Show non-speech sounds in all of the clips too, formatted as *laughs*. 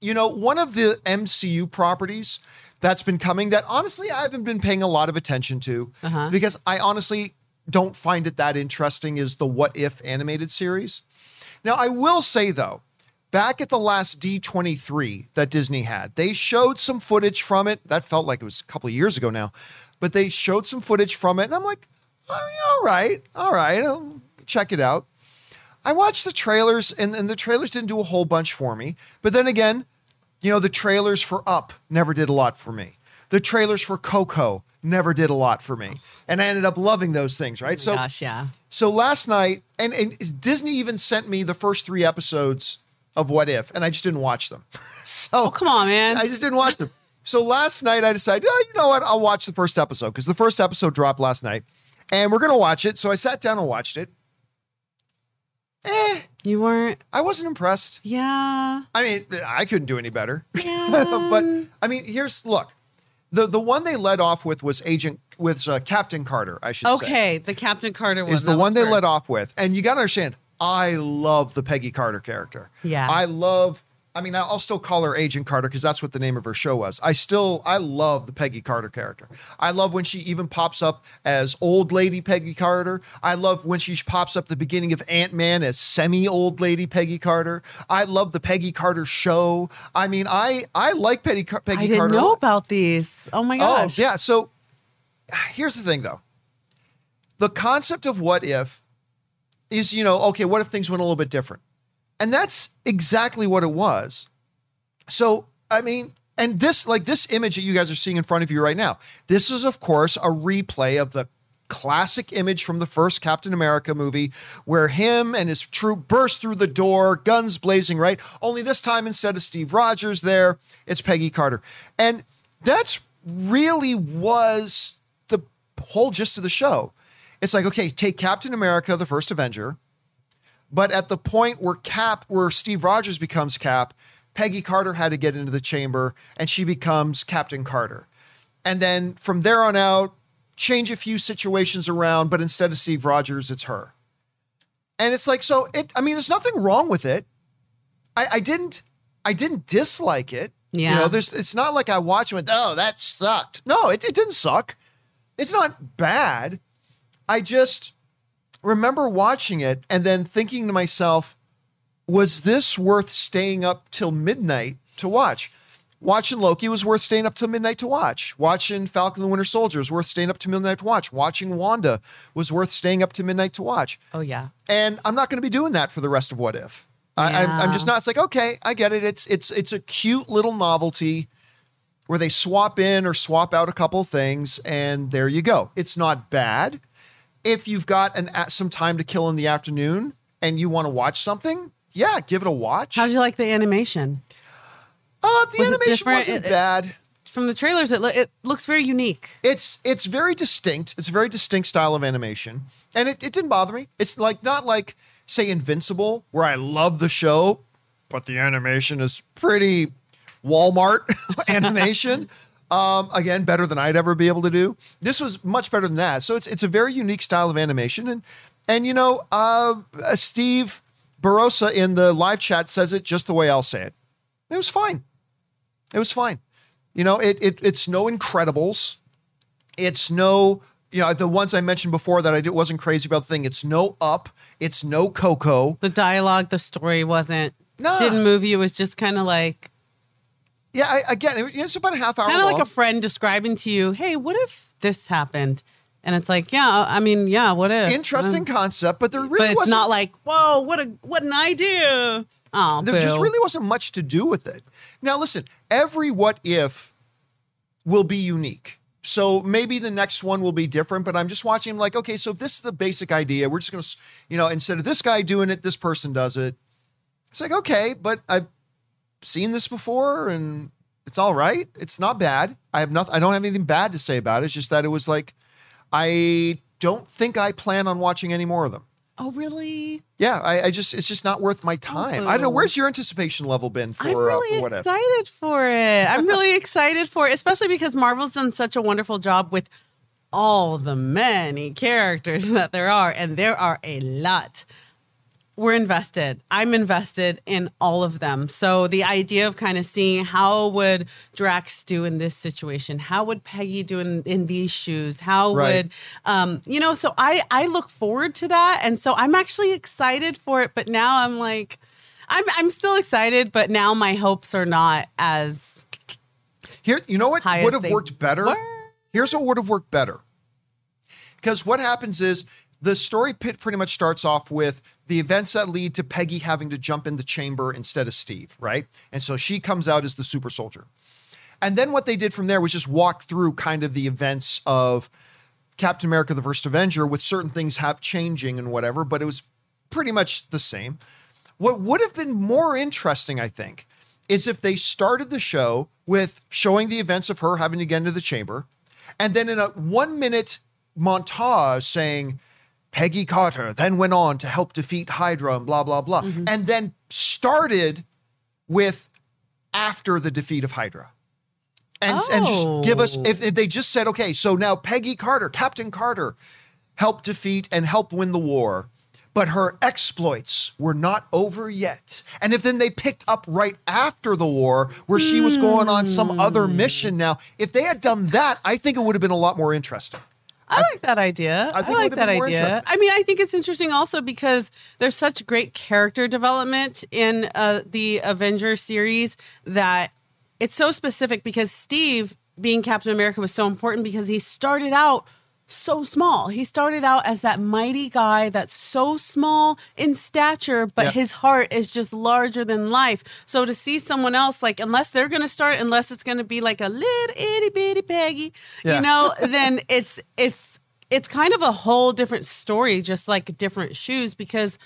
you know, one of the MCU properties that's been coming that honestly I haven't been paying a lot of attention to Uh-huh. because I honestly don't find it that interesting is the What If animated series. Now, I will say though, back at the last D23 that Disney had, they showed some footage from it. That felt like it was a couple of years ago now, but they showed some footage from it, and I'm like, oh, all right, all right, I'll check it out. I watched the trailers, and, and the trailers didn't do a whole bunch for me. But then again, you know, the trailers for Up never did a lot for me. The trailers for Coco never did a lot for me. And I ended up loving those things, right? Oh so Gosh, yeah. so last night, and, and Disney even sent me the first three episodes of What If, and I just didn't watch them. *laughs* so Oh, come on, man. I just didn't watch them. So last night I decided, oh, you know what? I'll watch the first episode because the first episode dropped last night, and we're gonna watch it. So I sat down and watched it. Eh, you weren't. I wasn't impressed. Yeah. I mean, I couldn't do any better. Yeah. *laughs* but I mean, here's look. The the one they led off with was Agent with uh, Captain Carter. I should say Okay, the Captain Carter one is the one they first. let off with. And you got to understand, I love the Peggy Carter character. Yeah. I love, I mean, I'll still call her Agent Carter because that's what the name of her show was. I still, I love the Peggy Carter character. I love when she even pops up as old lady Peggy Carter. I love when she pops up the beginning of Ant Man as semi old lady Peggy Carter. I love the Peggy Carter show. I mean, I, I like Peggy, Car- Peggy I didn't Carter. know about these. Oh my oh, gosh. Oh, yeah. So here's the thing, though. The concept of what if is, you know, okay, what if things went a little bit different? And that's exactly what it was. So, I mean, and this, like this image that you guys are seeing in front of you right now, this is, of course, a replay of the classic image from the first Captain America movie where him and his troop burst through the door, guns blazing, right? Only this time, instead of Steve Rogers there, it's Peggy Carter. And that's really was the whole gist of the show. It's like, okay, take Captain America, the first Avenger, but at the point where Cap, where Steve Rogers becomes Cap, Peggy Carter had to get into the chamber and she becomes Captain Carter. And then from there on out, change a few situations around, but instead of Steve Rogers, it's her. And it's like, so it, I mean, there's nothing wrong with it. I, I didn't, I didn't dislike it. You Yeah. know, there's, it's not like I watched it and went, oh, that sucked. No, it, it didn't suck. It's not bad. I just remember watching it and then thinking to myself, was this worth staying up till midnight to watch? Watching Loki was worth staying up till midnight to watch. Watching Falcon and the Winter Soldier was worth staying up to midnight to watch. Watching Wanda was worth staying up to midnight to watch. Oh yeah. And I'm not going to be doing that for the rest of What If. I, I'm, I'm just not. It's like okay, I get it. It's it's it's a cute little novelty where they swap in or swap out a couple of things, and there you go. It's not bad. If you've got an some time to kill in the afternoon and you want to watch something, yeah, give it a watch. How'd you like the animation? Uh, the Was animation wasn't It- it- bad. From the trailers, it lo- it looks very unique. It's it's very distinct. It's a very distinct style of animation, and it, it didn't bother me. It's like not like say Invincible, where I love the show, but the animation is pretty Walmart *laughs* *laughs* animation. Um, again, better than I'd ever be able to do. This was much better than that. So it's it's a very unique style of animation, and and you know, uh, Steve Barossa in the live chat says it just the way I'll say it. It was fine. It was fine. You know, it, it it's no Incredibles. It's no, you know, the ones I mentioned before that I did, wasn't crazy about the thing. It's no Up. It's no Coco. The dialogue, the story wasn't Nah. didn't move you. It was just kind of like Yeah, I, again, it, it's about a half hour kind of like a friend describing to you, "Hey, what if this happened?" And it's like, yeah, I mean, yeah, what if? Interesting Um, concept, but there really but it's wasn't. not like, whoa, what a what an idea. Oh, there just really wasn't much to do with it. Now, listen, every what if will be unique. So maybe the next one will be different, but I'm just watching him like, okay, so if this is the basic idea, we're just going to, you know, instead of this guy doing it, this person does it. It's like, okay, but I've seen this before and it's all right. It's not bad. I have nothing, I don't have anything bad to say about it. It's just that it was like, I don't think I plan on watching any more of them. Oh, really? Yeah, I, I just it's just not worth my time. I don't know. Where's your anticipation level been for, whatever? I'm uh, really for what excited for it. I'm *laughs* really excited for it, especially because Marvel's done such a wonderful job with all the many characters *laughs* that there are, and there are a lot. We're invested. I'm invested in all of them. So the idea of kind of seeing how would Drax do in this situation? How would Peggy do in, in these shoes? How Right. would um, you know, so I I look forward to that. And so I'm actually excited for it, but now I'm like I'm I'm still excited, but now my hopes are not as Here, you know what would have worked better? were. Here's what would have worked better. Because what happens is the story pit pretty much starts off with the events that lead to Peggy having to jump in the chamber instead of Steve, right? And so she comes out as the super soldier. And then what they did from there was just walk through kind of the events of Captain America the First Avenger with certain things have changing and whatever, but it was pretty much the same. What would have been more interesting, I think, is if they started the show with showing the events of her having to get into the chamber, and then in a one minute montage saying, Peggy Carter then went on to help defeat Hydra and blah, blah, blah. Mm-hmm. And then started with after the defeat of Hydra. And, and just give us, Oh. if, if they just said, okay, so now Peggy Carter, Captain Carter, helped defeat and help win the war, but her exploits were not over yet. And if then they picked up right after the war, where she was going on some other hmm. mission now, if they had done that, I think it would have been a lot more interesting. I like that idea. I I, like that idea. I mean, I think it's interesting also because there's such great character development in uh, the Avengers series that it's so specific because Steve being Captain America was so important because he started out so small. He started out as that mighty guy that's so small in stature, but Yeah. his heart is just larger than life. So to see someone else, like, unless they're going to start, unless it's going to be like a little itty bitty Peggy, Yeah. you know, *laughs* then it's, it's, it's kind of a whole different story, just like different shoes, because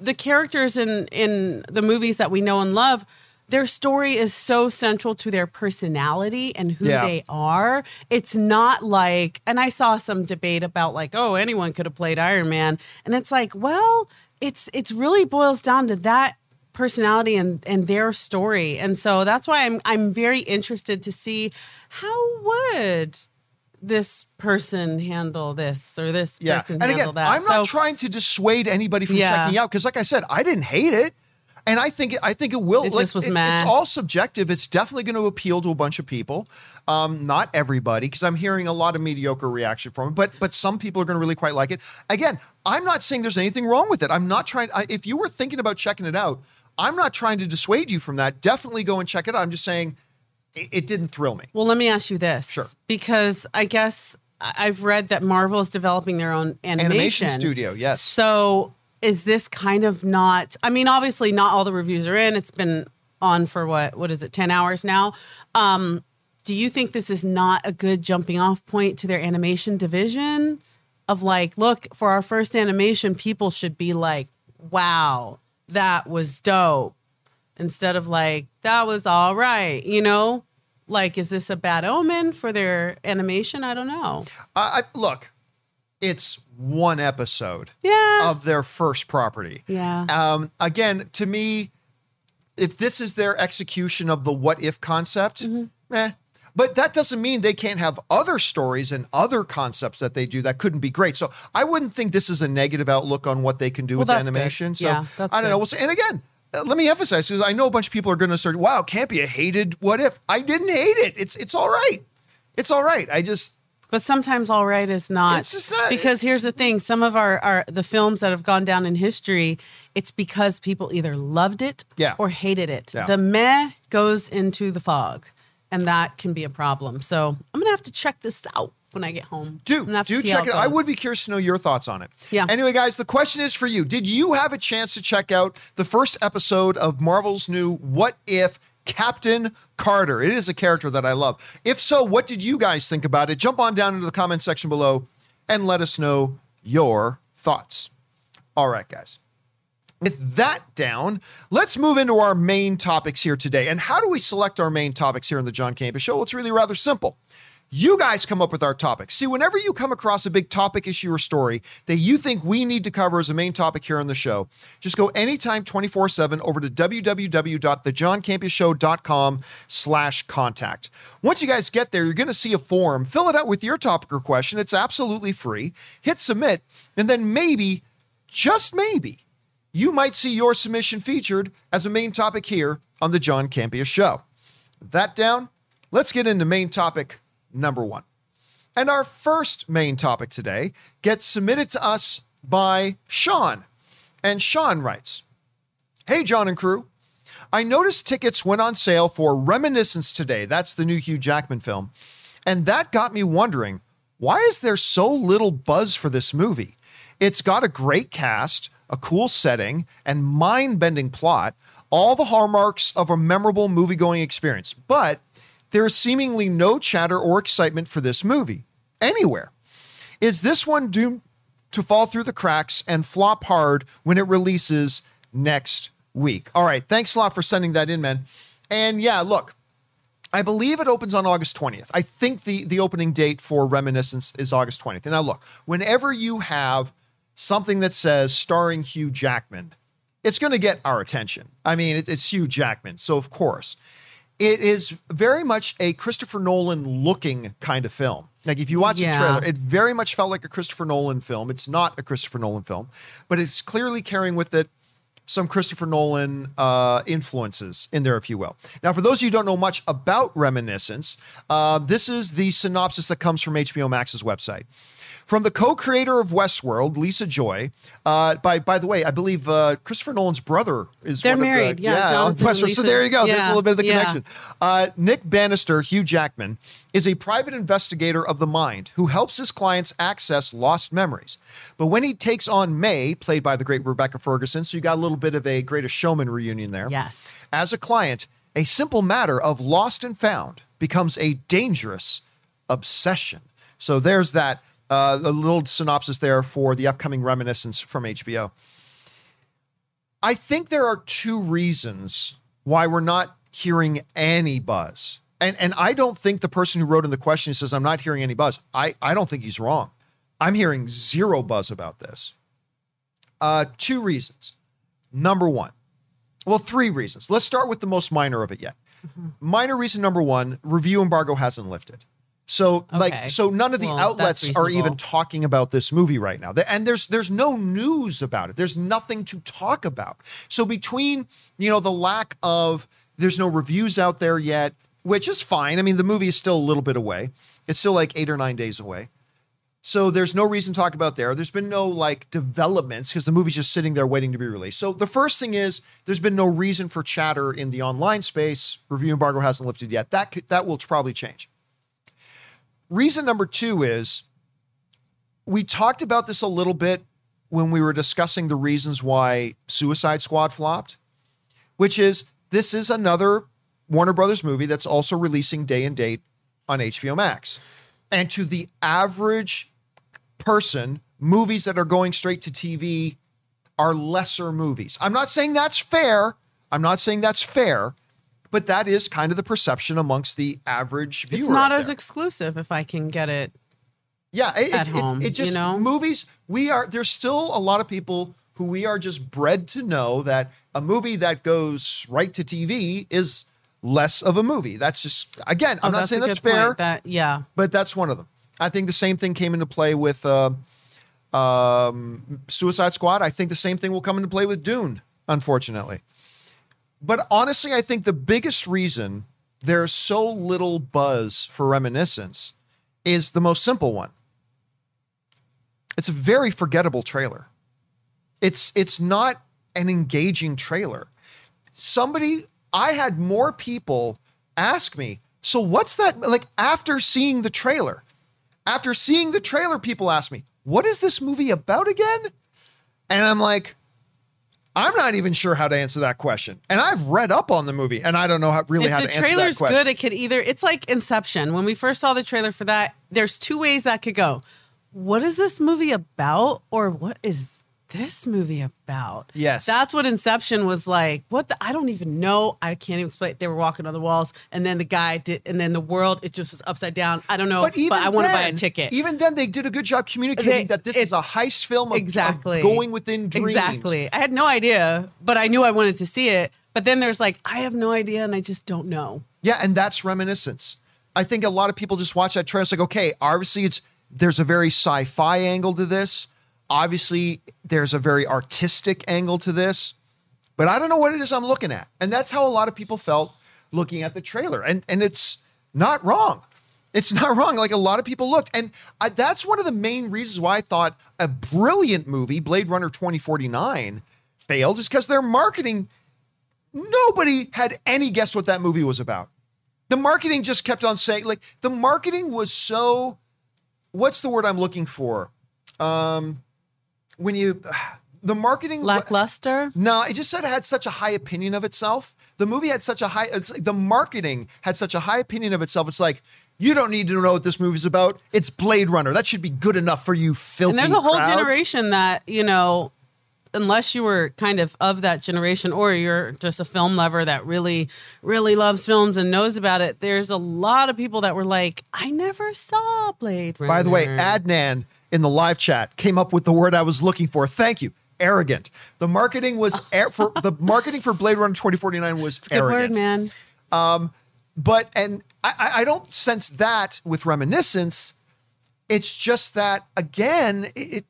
the characters in in the movies that we know and love their story is so central to their personality and who Yeah. they are it's not like and i saw some debate about like oh anyone could have played iron man and it's like well it's it's really boils down to that personality and and their story and so that's why i'm i'm very interested to see how would this person handle this or this Yeah. person And handle again, that I'm not trying to dissuade anybody from Yeah. checking out because, like I said, I didn't hate it. And I think I think it will. It like, just was it's, meh. it's all subjective. It's definitely going to appeal to a bunch of people, um, not everybody, because I'm hearing a lot of mediocre reaction from it. But but some people are going to really quite like it. Again, I'm not saying there's anything wrong with it. I'm not trying. I, if you were thinking about checking it out, I'm not trying to dissuade you from that. Definitely go and check it out. I'm just saying it, it didn't thrill me. Well, let me ask you this. Sure. Because I guess I've read that Marvel is developing their own animation, Animation studio, yes. So is this kind of not? I mean, obviously, not all the reviews are in. It's been on for what? What is it? Ten hours now. Um, do you think this is not a good jumping off point to their animation division? Of like, look, for our first animation, people should be like, "Wow, that was dope." instead of like that was all right you know like is this a bad omen for their animation i don't know I, I look. It's one episode. yeah of their first property. Yeah. Um, again, to me, if this is their execution of the what if concept, Mm-hmm. eh. But that doesn't mean they can't have other stories and other concepts that they do that couldn't be great. So I wouldn't think this is a negative outlook on what they can do Well, with that's good. animation. So Yeah, that's I don't know. We'll see. And again, uh, let me emphasize because I know a bunch of people are going to start. Wow, can't be a hated what if. I didn't hate it. It's it's all right. It's all right. I just but sometimes all right is not It's just not- because here's the thing some of our, our the films that have gone down in history it's because people either loved it Yeah. or hated it Yeah. the meh goes into the fog and that can be a problem so i'm gonna have to check this out when i get home Do do check it. I would be curious to know your thoughts on it. Yeah. Anyway, guys, the question is for you: Did you have a chance to check out the first episode of Marvel's new What If? Captain Carter. It is a character that I love. If so, what did you guys think about it? Jump on down into the comment section below and let us know your thoughts. All right, guys. With that down, let's move into our main topics here today. And how do we select our main topics here in the John Campea Show? Well, it's really rather simple. You guys come up with our topics. See, whenever you come across a big topic, issue, or story that you think we need to cover as a main topic here on the show, just go anytime 24-7 over to www.thejohncampeashow.com slash contact. Once you guys get there, you're going to see a form. Fill it out with your topic or question. It's absolutely free. Hit submit, and then maybe, just maybe, you might see your submission featured as a main topic here on the John Campea Show. That down, let's get into main topic number one. And our first main topic today gets submitted to us by Sean. And Sean writes Hey, John and crew. I noticed tickets went on sale for Reminiscence today. That's the new Hugh Jackman film. And that got me wondering why is there so little buzz for this movie? It's got a great cast, a cool setting, and mind bending plot, all the hallmarks of a memorable movie going experience. But there is seemingly no chatter or excitement for this movie anywhere. Is this one doomed to fall through the cracks and flop hard when it releases next week? All right. Thanks a lot for sending that in, man. And yeah, look, I believe it opens on August 20th. I think the, the opening date for Reminiscence is August 20th. And now, look, whenever you have something that says starring Hugh Jackman, it's going to get our attention. I mean, it, it's Hugh Jackman. So, of course, it is very much a Christopher Nolan looking kind of film. Like if you watch Yeah. the trailer, it very much felt like a Christopher Nolan film. It's not a Christopher Nolan film, but it's clearly carrying with it some Christopher Nolan uh, influences in there, if you will. Now, for those of you who don't know much about Reminiscence, uh, this is the synopsis that comes from HBO Max's website. From the co-creator of Westworld, Lisa Joy. Uh, by by the way, I believe uh, Christopher Nolan's brother is They're one married, Of the, yeah, and Westworld. So there you go. There's a little bit of the yeah. connection. Uh, Nick Bannister, Hugh Jackman, is a private investigator of the mind who helps his clients access lost memories. But when he takes on May, played by the great Rebecca Ferguson, so you got a little bit of a Greatest Showman reunion there. Yes. As a client, a simple matter of lost and found becomes a dangerous obsession. So there's that uh, a little synopsis there for the upcoming Reminiscence from HBO. I think there are two reasons why we're not hearing any buzz. And and I don't think the person who wrote in the question says I'm not hearing any buzz. I I don't think he's wrong. I'm hearing zero buzz about this. Uh two reasons. Number 1. Well, three reasons. Let's start with the most minor of it yet. Minor reason number 1, review embargo hasn't lifted. So Okay. like so none of the Well, outlets are even talking about this movie right now. And there's there's no news about it. There's nothing to talk about. So between, you know, the lack of there's no reviews out there yet, which is fine. I mean, the movie is still a little bit away. It's still like 8 or 9 days away. So there's no reason to talk about there. There's been no like developments because the movie's just sitting there waiting to be released. So the first thing is there's been no reason for chatter in the online space. Review embargo hasn't lifted yet. That could, that will probably change. Reason number two is we talked about this a little bit when we were discussing the reasons why Suicide Squad flopped, which is this is another Warner Brothers movie that's also releasing day and date on HBO Max. And to the average person, movies that are going straight to TV are lesser movies. I'm not saying that's fair. I'm not saying that's fair, but that is kind of the perception amongst the average viewer. It's not as there. exclusive if I can get it. Yeah, it, at it, it- home, it just you know? movies. We are there's still a lot of people who we are just bred to know that a movie that goes right to TV is less of a movie. That's just again, I'm Oh, not saying that's fair, That yeah. but that's one of them. I think the same thing came into play with uh, um, Suicide Squad. I think the same thing will come into play with Dune, unfortunately. But honestly, I think the biggest reason there's so little buzz for Reminiscence is the most simple one. It's a very forgettable trailer. It's it's not an engaging trailer. Somebody I had more people ask me, "So what's that like after seeing the trailer?" After seeing the trailer people ask me, "What is this movie about again?" And I'm like, I'm not even sure how to answer that question. And I've read up on the movie and I don't know how really if how to answer that question. The trailer's good, it could either it's like Inception. When we first saw the trailer for that, there's two ways that could go. What is this movie about? Or what is this movie about? Yes. That's what Inception was like. What the I don't even know. I can't even explain. They were walking on the walls, and then the guy did, and then the world it just was upside down. I don't know, but, even I want to buy a ticket. Even then, they did a good job communicating They- that this is a heist film of, of exactly going within dreams. Exactly. I had no idea, but I knew I wanted to see it. But then there's like, I have no idea, and I just don't know. Yeah, and that's reminiscence. I think a lot of people just watch that trailer. It's like, okay, obviously it's there's a very sci-fi angle to this. Obviously, there's a very artistic angle to this, but I don't know what it is I'm looking at. And that's how a lot of people felt looking at the trailer. And and it's not wrong. It's *laughs* not wrong. Like a lot of people looked. And I, that's one of the main reasons why I thought a brilliant movie, Blade Runner 2049, failed, is because their marketing, nobody had any guess what that movie was about. The marketing just kept on saying, like, the marketing was so, what's the word I'm looking for? Um, when you, the marketing, Lackluster. no, it just said it had such a high opinion of itself. The movie had such a high, it's like the marketing had such a high opinion of itself. It's like, you don't need to know what this movie's about. It's Blade Runner. That should be good enough for you, filthy And there's a whole crowd. generation that, you know, unless you were kind of of that generation or you're just a film lover that really, really loves films and knows about it, there's a lot of people that were like, I never saw Blade Runner. By the way, Adnan in the live chat came up with the word I was looking for. Thank you. Arrogant. The marketing was *laughs* air for the marketing for Blade Runner 2049 was Good arrogant. word, man. Um, but and I- I, don't sense that with reminiscence. It's just that again, it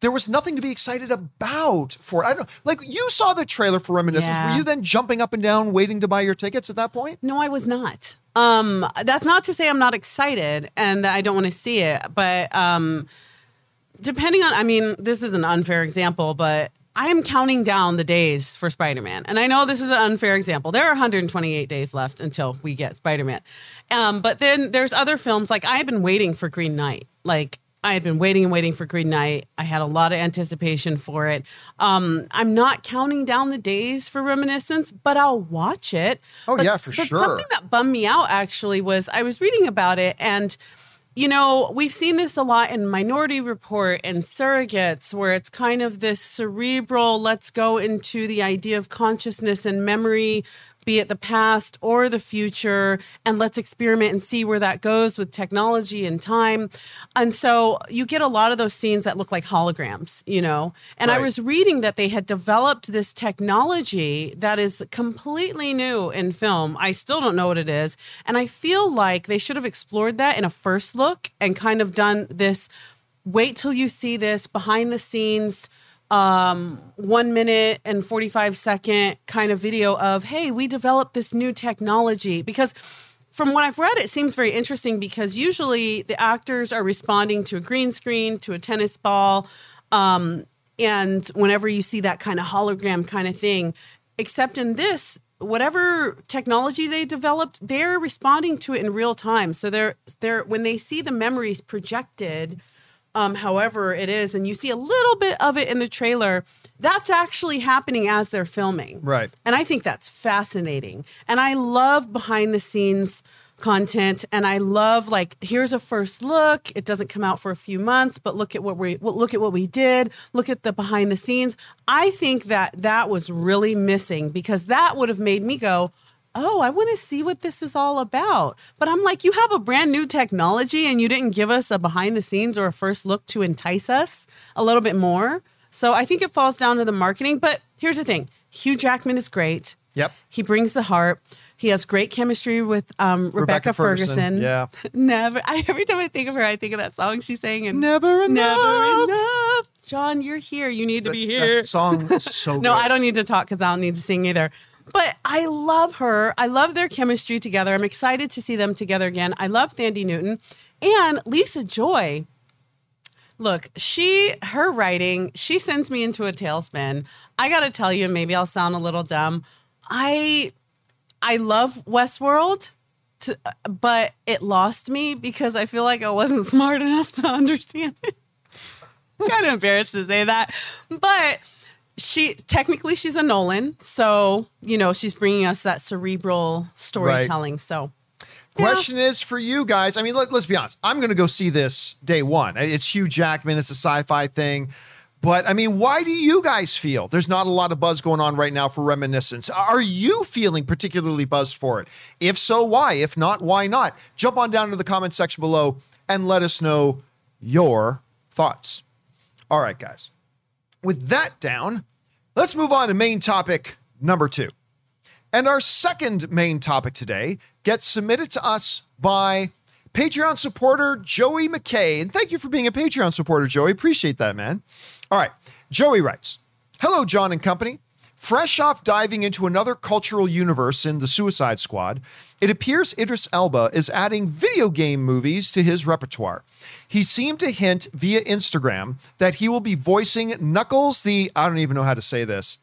there was nothing to be excited about for. I don't like you saw the trailer for reminiscence. Yeah. Were you then jumping up and down, waiting to buy your tickets at that point? No, I was not. Um, that's not to say I'm not excited and that I don't want to see it, but um, depending on, I mean, this is an unfair example, but I am counting down the days for Spider Man. And I know this is an unfair example. There are 128 days left until we get Spider Man. Um, but then there's other films, like I've been waiting for Green Knight. Like, I had been waiting and waiting for Green Knight. I had a lot of anticipation for it. Um, I'm not counting down the days for Reminiscence, but I'll watch it. Oh, But yeah, for but sure. Something that bummed me out actually was I was reading about it and you know, we've seen this a lot in Minority Report and Surrogates, where it's kind of this cerebral, let's go into the idea of consciousness and memory, be it the past or the future, and let's experiment and see where that goes with technology and time. And so you get a lot of those scenes that look like holograms, you know. And I was reading that they had developed this technology that is completely new in film. I still don't know what it is. And I feel like they should have explored that in a first look and kind of done this wait till you see this behind the scenes um one minute and 45 second kind of video of hey we developed this new technology because from what I've read, it seems very interesting because usually the actors are responding to a green screen, to a tennis ball, um, and whenever you see that kind of hologram kind of thing, except in this, whatever technology they developed, they're responding to it in real time. So they're they're when they see the memories projected, um, however it is, and you see a little bit of it in the trailer, that's actually happening as they're filming. Right. And I think that's fascinating. And I love behind the scenes content and I love like here's a first look. It doesn't come out for a few months, but look at what we look at what we did. Look at the behind the scenes. I think that that was really missing because that would have made me go, "Oh, I want to see what this is all about." But I'm like, "You have a brand new technology and you didn't give us a behind the scenes or a first look to entice us a little bit more." So I think it falls down to the marketing, but here's the thing. Hugh Jackman is great. Yep. He brings the heart. He has great chemistry with um, Rebecca, Rebecca Ferguson, Ferguson. yeah. *laughs* Never. I, every time I think of her, I think of that song she's sang. And Never enough. Never enough. John, you're here. You need to be here. That song is *laughs* so no, good. I don't need to talk because I don't need to sing either. But I love her. I love their chemistry together. I'm excited to see them together again. I love Thandie Newton and Lisa Joy. Look, she her writing, she sends me into a tailspin. I got to tell you, maybe I'll sound a little dumb. I I love Westworld, to, but it lost me because I feel like I wasn't *laughs* smart enough to understand it. *laughs* kind of embarrassed to say that, but she technically she's a Nolan, so you know she's bringing us that cerebral storytelling. So yeah. Question is for you guys. I mean, let, us be honest. I'm going to go see this day one. It's Hugh Jackman. It's a sci-fi thing. But I mean, why do you guys feel there's not a lot of buzz going on right now for Reminiscence? Are you feeling particularly buzzed for it? If so, why? If not, why not? Jump on down to the comment section below and let us know your thoughts. All right, guys. With that down, let's move on to main topic number two. And our second main topic today gets submitted to us by Patreon supporter Joey McKay. And thank you for being a Patreon supporter, Joey. Appreciate that, man. All right. Joey writes Hello, John and company. Fresh off diving into another cultural universe in The Suicide Squad, it appears Idris Elba is adding video game movies to his repertoire. He seemed to hint via Instagram that he will be voicing Knuckles, the I don't even know how to say this.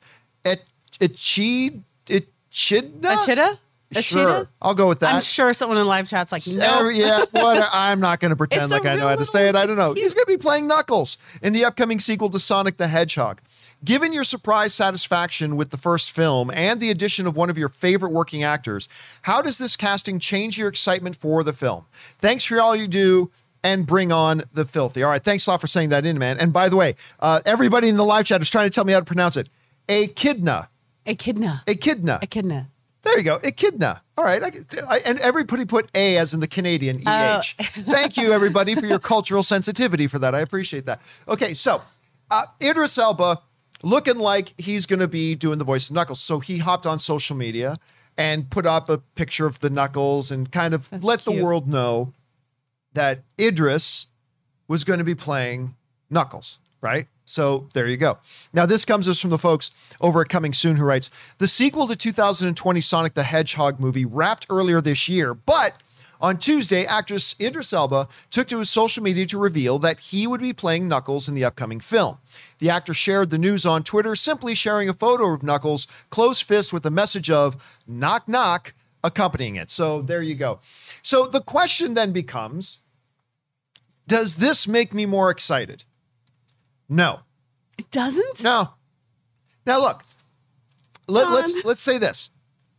Et, Echid, Echidna? Echidna? Sure, I'll go with that. I'm sure someone in live chat's like, no. yeah, what, *laughs* I'm not going to pretend like I know how to say it. I don't know. He's going to be playing Knuckles in the upcoming sequel to Sonic the Hedgehog. Given your surprise satisfaction with the first film and the addition of one of your favorite working actors, how does this casting change your excitement for the film? Thanks for all you do and bring on the filthy. All right, thanks a lot for saying that in, man. And by the way, uh, everybody in the live chat is trying to tell me how to pronounce it. Echidna. Echidna. Echidna. Echidna. There you go. Echidna. All right. I, I, and everybody put A as in the Canadian Oh. EH. *laughs* Thank you, everybody, for your cultural sensitivity for that. I appreciate that. Okay. So, uh, Idris Elba looking like he's going to be doing the voice of Knuckles. So, he hopped on social media and put up a picture of the Knuckles and kind of That's let the world know that Idris was going to be playing Knuckles, right? So there you go. Now, this comes us from the folks over at Coming Soon who writes The sequel to 2020 Sonic the Hedgehog movie wrapped earlier this year, but on Tuesday, actress Idris Elba took to his social media to reveal that he would be playing Knuckles in the upcoming film. The actor shared the news on Twitter, simply sharing a photo of Knuckles closed fist with a message of knock knock accompanying it. So there you go. So the question then becomes Does this make me more excited? No. It doesn't? No. Now look, let, let's let's say this.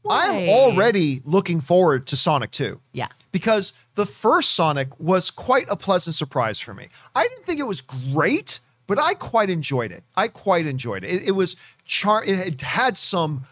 Why? I'm already looking forward to Sonic 2 Yeah. because the first Sonic was quite a pleasant surprise for me. I didn't think it was great, but I quite enjoyed it. I quite enjoyed it. It, it was char. It had some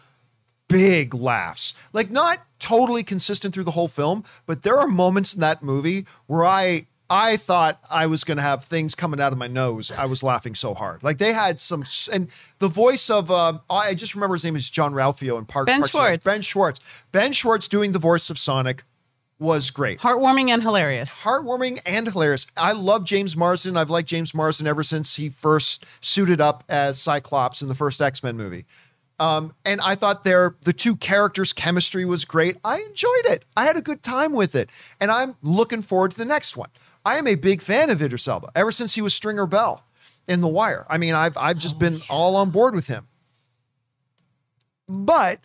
big laughs, like not totally consistent through the whole film, but there are moments in that movie where I. I thought I was going to have things coming out of my nose. I was laughing so hard. Like they had some, and the voice of, um, I just remember his name is Jean-Ralphio in Park. Ben. Schwartz. Ben Schwartz. Ben Schwartz doing the voice of Sonic was great. Heartwarming and hilarious. Heartwarming and hilarious. I love James Marsden. I've liked James Marsden ever since he first suited up as Cyclops in the first X Men movie. Um, and I thought their the two characters' chemistry was great. I enjoyed it. I had a good time with it, and I'm looking forward to the next one. I am a big fan of Idris Elba ever since he was Stringer Bell in The Wire. I mean, I've I've just been all on board with him. But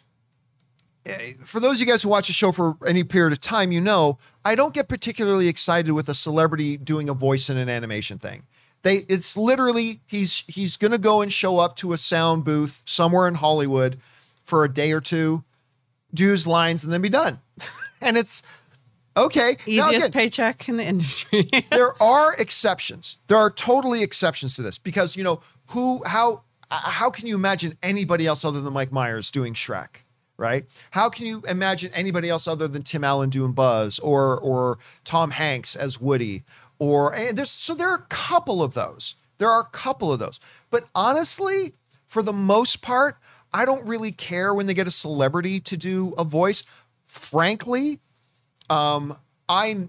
for those of you guys who watch the show for any period of time, you know I don't get particularly excited with a celebrity doing a voice in an animation thing. They it's literally he's he's gonna go and show up to a sound booth somewhere in Hollywood for a day or two, do his lines, and then be done. *laughs* and it's okay. Easiest again, paycheck in the industry. *laughs* there are exceptions. There are totally exceptions to this because you know who how uh, how can you imagine anybody else other than Mike Myers doing Shrek, right? How can you imagine anybody else other than Tim Allen doing Buzz or or Tom Hanks as Woody or and there's so there are a couple of those. There are a couple of those. But honestly, for the most part, I don't really care when they get a celebrity to do a voice. Frankly, um, I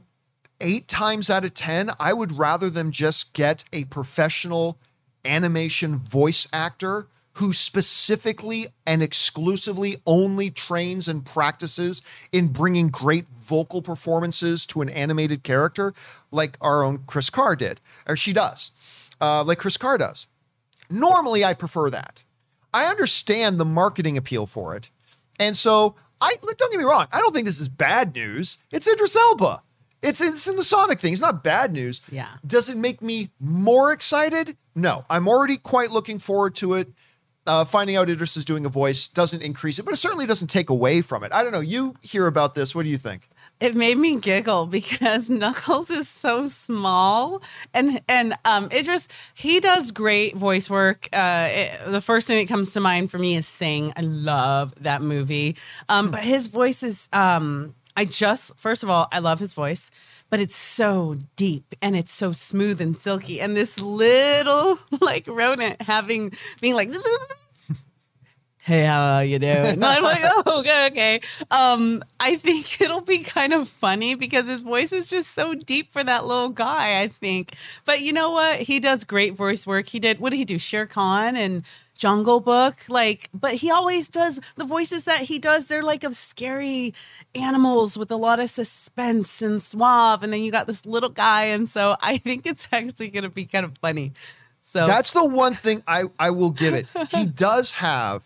eight times out of 10, I would rather them just get a professional animation voice actor who specifically and exclusively only trains and practices in bringing great vocal performances to an animated character, like our own Chris Carr did, or she does, uh, like Chris Carr does. Normally, I prefer that. I understand the marketing appeal for it. And so I don't get me wrong, I don't think this is bad news. It's Idris Elba. It's it's in the Sonic thing. It's not bad news. Yeah. Does it make me more excited? No. I'm already quite looking forward to it. Uh, finding out Idris is doing a voice doesn't increase it, but it certainly doesn't take away from it. I don't know. You hear about this. What do you think? it made me giggle *laughs* because Knuckles is so small, and and um, Idris he does great voice work. Uh, it- the first thing that comes to mind for me is Sing. I love that movie, um, but his voice is. Um, I just first of all, I love his voice, but it's so deep and it's so smooth and silky, and this little *laughs* like rodent having being like. *laughs* hey, how are you doing? And I'm like, *laughs* oh, okay, okay. Um, I think it'll be kind of funny because his voice is just so deep for that little guy, I think. But you know what? He does great voice work. He did, what did he do? Shere Khan and Jungle Book. Like, but he always does the voices that he does, they're like of scary animals with a lot of suspense and suave. And then you got this little guy. And so *laughs* I think it's actually going to be kind of funny. So That's the one thing I, I will give it. *laughs* He does have,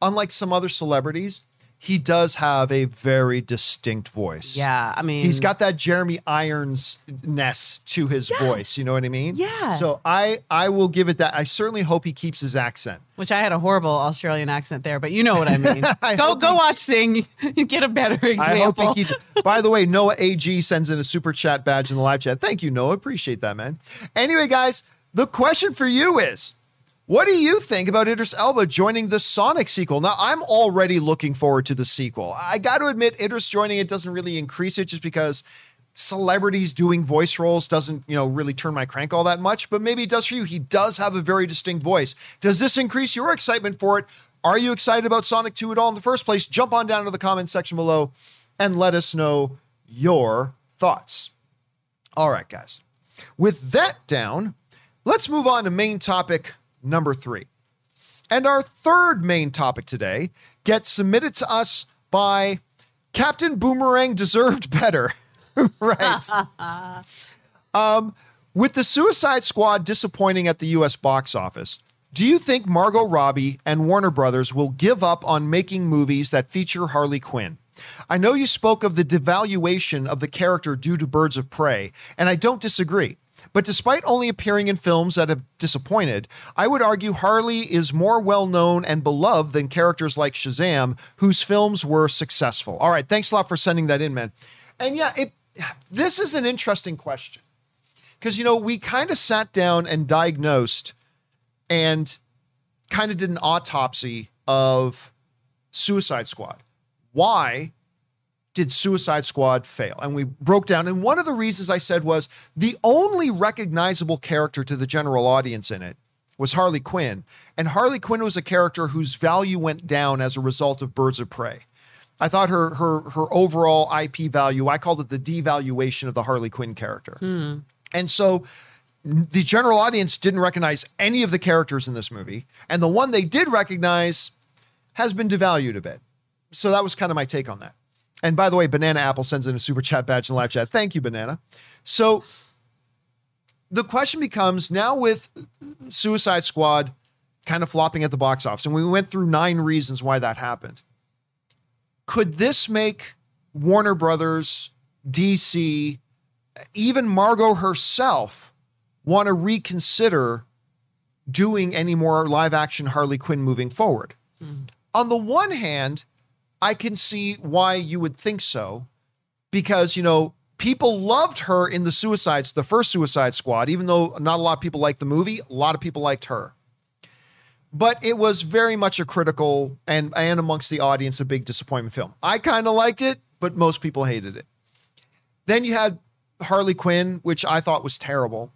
unlike some other celebrities, he does have a very distinct voice. yeah, I mean, He's got that Jeremy Irons ness to his voice. You know what I mean? Yeah. So I I will give it that. I certainly hope he keeps his accent. which I had a horrible Australian accent there, but you know what I mean. *laughs* I go go he- watch Sing. *laughs* You get a better example. I hope he keeps. By the way, Noah AG sends in a super chat badge in the live chat. Thank you, Noah. Appreciate that, man. Anyway, guys, the question for you is. What do you think about Idris Elba joining the Sonic sequel? Now, I'm already looking forward to the sequel. I got to admit, Idris joining it doesn't really increase it just because celebrities doing voice roles doesn't, you know, really turn my crank all that much, but maybe it does for you. He does have a very distinct voice. Does this increase your excitement for it? Are you excited about Sonic 2 at all in the first place? Jump on down to the comment section below and let us know your thoughts. All right, guys. With that down, let's move on to main topic number three. And our third main topic today gets submitted to us by Captain Boomerang Deserved Better. *laughs* right. *laughs* um, with the Suicide Squad disappointing at the US box office, do you think Margot Robbie and Warner Brothers will give up on making movies that feature Harley Quinn? I know you spoke of the devaluation of the character due to Birds of Prey, and I don't disagree. But despite only appearing in films that have disappointed, I would argue Harley is more well known and beloved than characters like Shazam, whose films were successful. All right, thanks a lot for sending that in, man. And yeah, it this is an interesting question. Because you know, we kind of sat down and diagnosed and kind of did an autopsy of Suicide Squad. Why did Suicide Squad fail? And we broke down. And one of the reasons I said was the only recognizable character to the general audience in it was Harley Quinn. And Harley Quinn was a character whose value went down as a result of Birds of Prey. I thought her her her overall IP value, I called it the devaluation of the Harley Quinn character. Hmm. And so the general audience didn't recognize any of the characters in this movie. And the one they did recognize has been devalued a bit. So that was kind of my take on that. And by the way, Banana Apple sends in a super chat badge in the live chat. Thank you, Banana. So the question becomes now with Suicide Squad kind of flopping at the box office, and we went through nine reasons why that happened. Could this make Warner Brothers, DC, even Margot herself want to reconsider doing any more live action Harley Quinn moving forward? Mm-hmm. On the one hand, I can see why you would think so because, you know, people loved her in the Suicides, the first Suicide Squad, even though not a lot of people liked the movie, a lot of people liked her. But it was very much a critical and and amongst the audience a big disappointment film. I kind of liked it, but most people hated it. Then you had Harley Quinn, which I thought was terrible.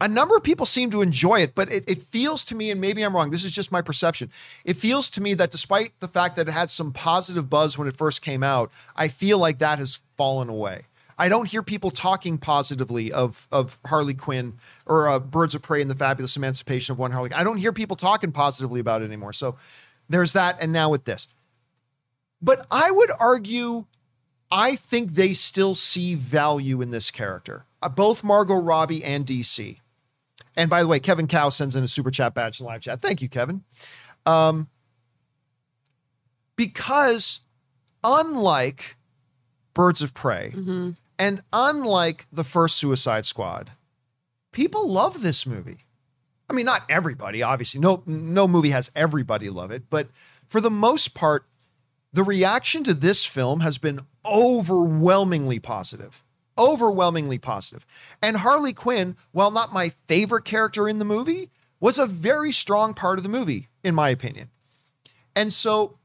A number of people seem to enjoy it, but it, it feels to me, and maybe I'm wrong, this is just my perception. It feels to me that despite the fact that it had some positive buzz when it first came out, I feel like that has fallen away. I don't hear people talking positively of of Harley Quinn or uh, Birds of Prey and the Fabulous Emancipation of One Harley. I don't hear people talking positively about it anymore. So there's that, and now with this. But I would argue, I think they still see value in this character, uh, both Margot Robbie and DC. And by the way, Kevin Cow sends in a super chat badge in live chat. Thank you, Kevin. Um, because unlike Birds of Prey, and unlike the first Suicide Squad, people love this movie. I mean, not everybody, obviously. No, no movie has everybody love it, but for the most part, the reaction to this film has been overwhelmingly positive. Overwhelmingly positive. And Harley Quinn, while not my favorite character in the movie, was a very strong part of the movie, in my opinion. And so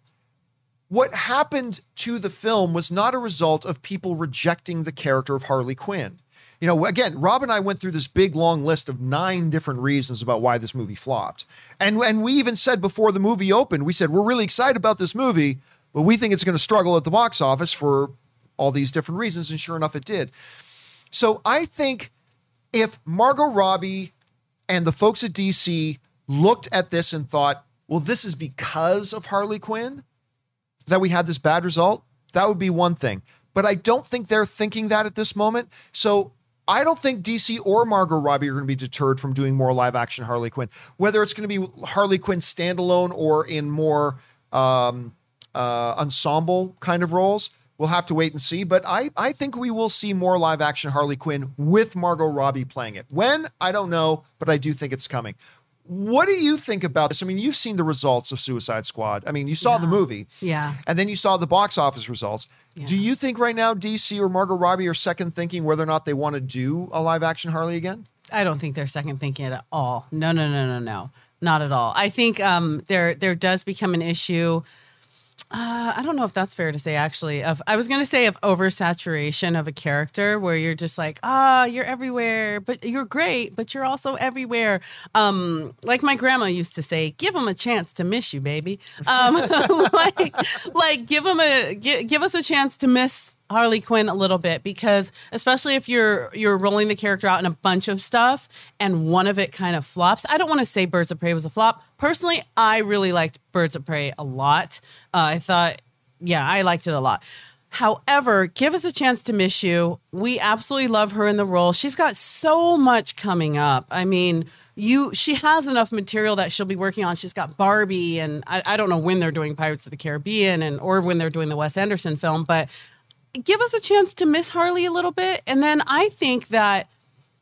what happened to the film was not a result of people rejecting the character of Harley Quinn. You know, again, Rob and I went through this big long list of nine different reasons about why this movie flopped. And and we even said before the movie opened, we said we're really excited about this movie, but we think it's going to struggle at the box office for all these different reasons and sure enough it did. So I think if Margot Robbie and the folks at DC looked at this and thought, well, this is because of Harley Quinn that we had this bad result, that would be one thing. But I don't think they're thinking that at this moment. So I don't think DC or Margot Robbie are going to be deterred from doing more live action Harley Quinn. Whether it's going to be Harley Quinn standalone or in more um, uh, ensemble kind of roles, we'll have to wait and see. But I, I think we will see more live action Harley Quinn with Margot Robbie playing it. When? I don't know, but I do think it's coming. What do you think about this? I mean, you've seen the results of Suicide Squad. I mean, you saw the movie. Yeah. And then you saw the box office results. Yeah. Do you think right now DC or Margot Robbie are second thinking whether or not they want to do a live action Harley again? I don't think they're second thinking at all. No, no, no, no, no, not at all. I think um, there there does become an issue. Uh, I don't know if that's fair to say. Actually, of I was to say of oversaturation of a character where you're just like, ah, you're everywhere, but you're great, but you're also everywhere. Um, like my grandma used to say, give them a chance to miss you, baby. Um, *laughs* like, like give them a give, give us a chance to miss Harley Quinn a little bit because especially if you're you're rolling the character out in a bunch of stuff and one of it kind of flops. I don't want to say Birds of Prey was a flop. Personally, I really liked Birds of Prey a lot. Uh, I thought, yeah, I liked it a lot. However, give us a chance to miss you. We absolutely love her in the role. She's got so much coming up. I mean, you she has enough material that she'll be working on. She's got Barbie, and I, I don't know when they're doing Pirates of the Caribbean and or when they're doing the Wes Anderson film, but give us a chance to miss Harley a little bit. And then I think that,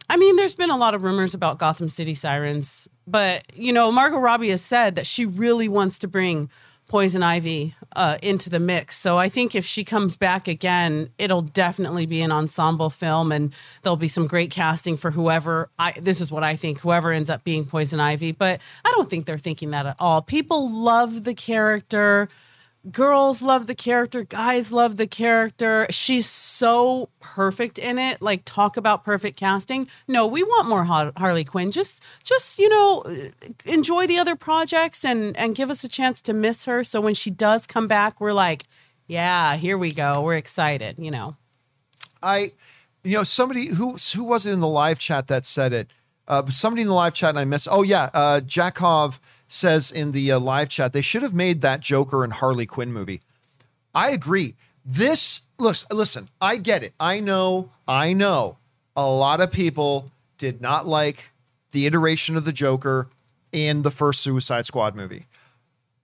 I mean, there's been a lot of rumors about Gotham City Sirens, but, you know, Margot Robbie has said that she really wants to bring Poison Ivy uh, into the mix. So I think if she comes back again, it'll definitely be an ensemble film and there'll be some great casting for whoever I this is what I think whoever ends up being Poison Ivy, but I don't think they're thinking that at all. People love the character girls love the character guys love the character. She's so perfect in it. Like talk about perfect casting. No we want more harley quinn. Just just you know enjoy the other projects and and give us a chance to miss her. So when she does come back we're like yeah here we go. We're excited you know. I, you know, somebody who who was it in the live chat that said it? Uh, somebody in the live chat and I missed. Oh yeah, uh, Jakov says in the uh, live chat they should have made that Joker and Harley Quinn movie. I agree. This looks. Listen, I get it. I know. I know. A lot of people did not like the iteration of the Joker in the first Suicide Squad movie.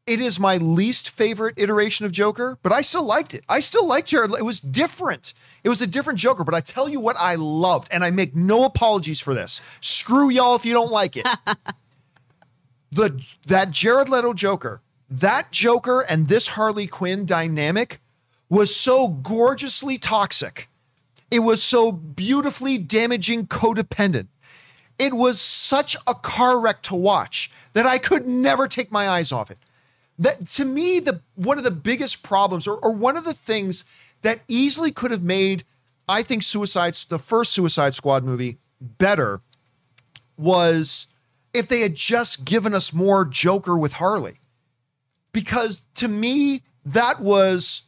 It is my least favorite iteration of Joker, but I still liked it. I still liked Jared. It was different. It was a different Joker, but I tell you what I loved, and I make no apologies for this. Screw y'all if you don't like it. *laughs* the that Jared Leto Joker, that Joker and this Harley Quinn dynamic was so gorgeously toxic. It was so beautifully damaging codependent. It was such a car wreck to watch that I could never take my eyes off it that to me the one of the biggest problems or, or one of the things that easily could have made i think suicides the first suicide squad movie better was if they had just given us more joker with harley because to me that was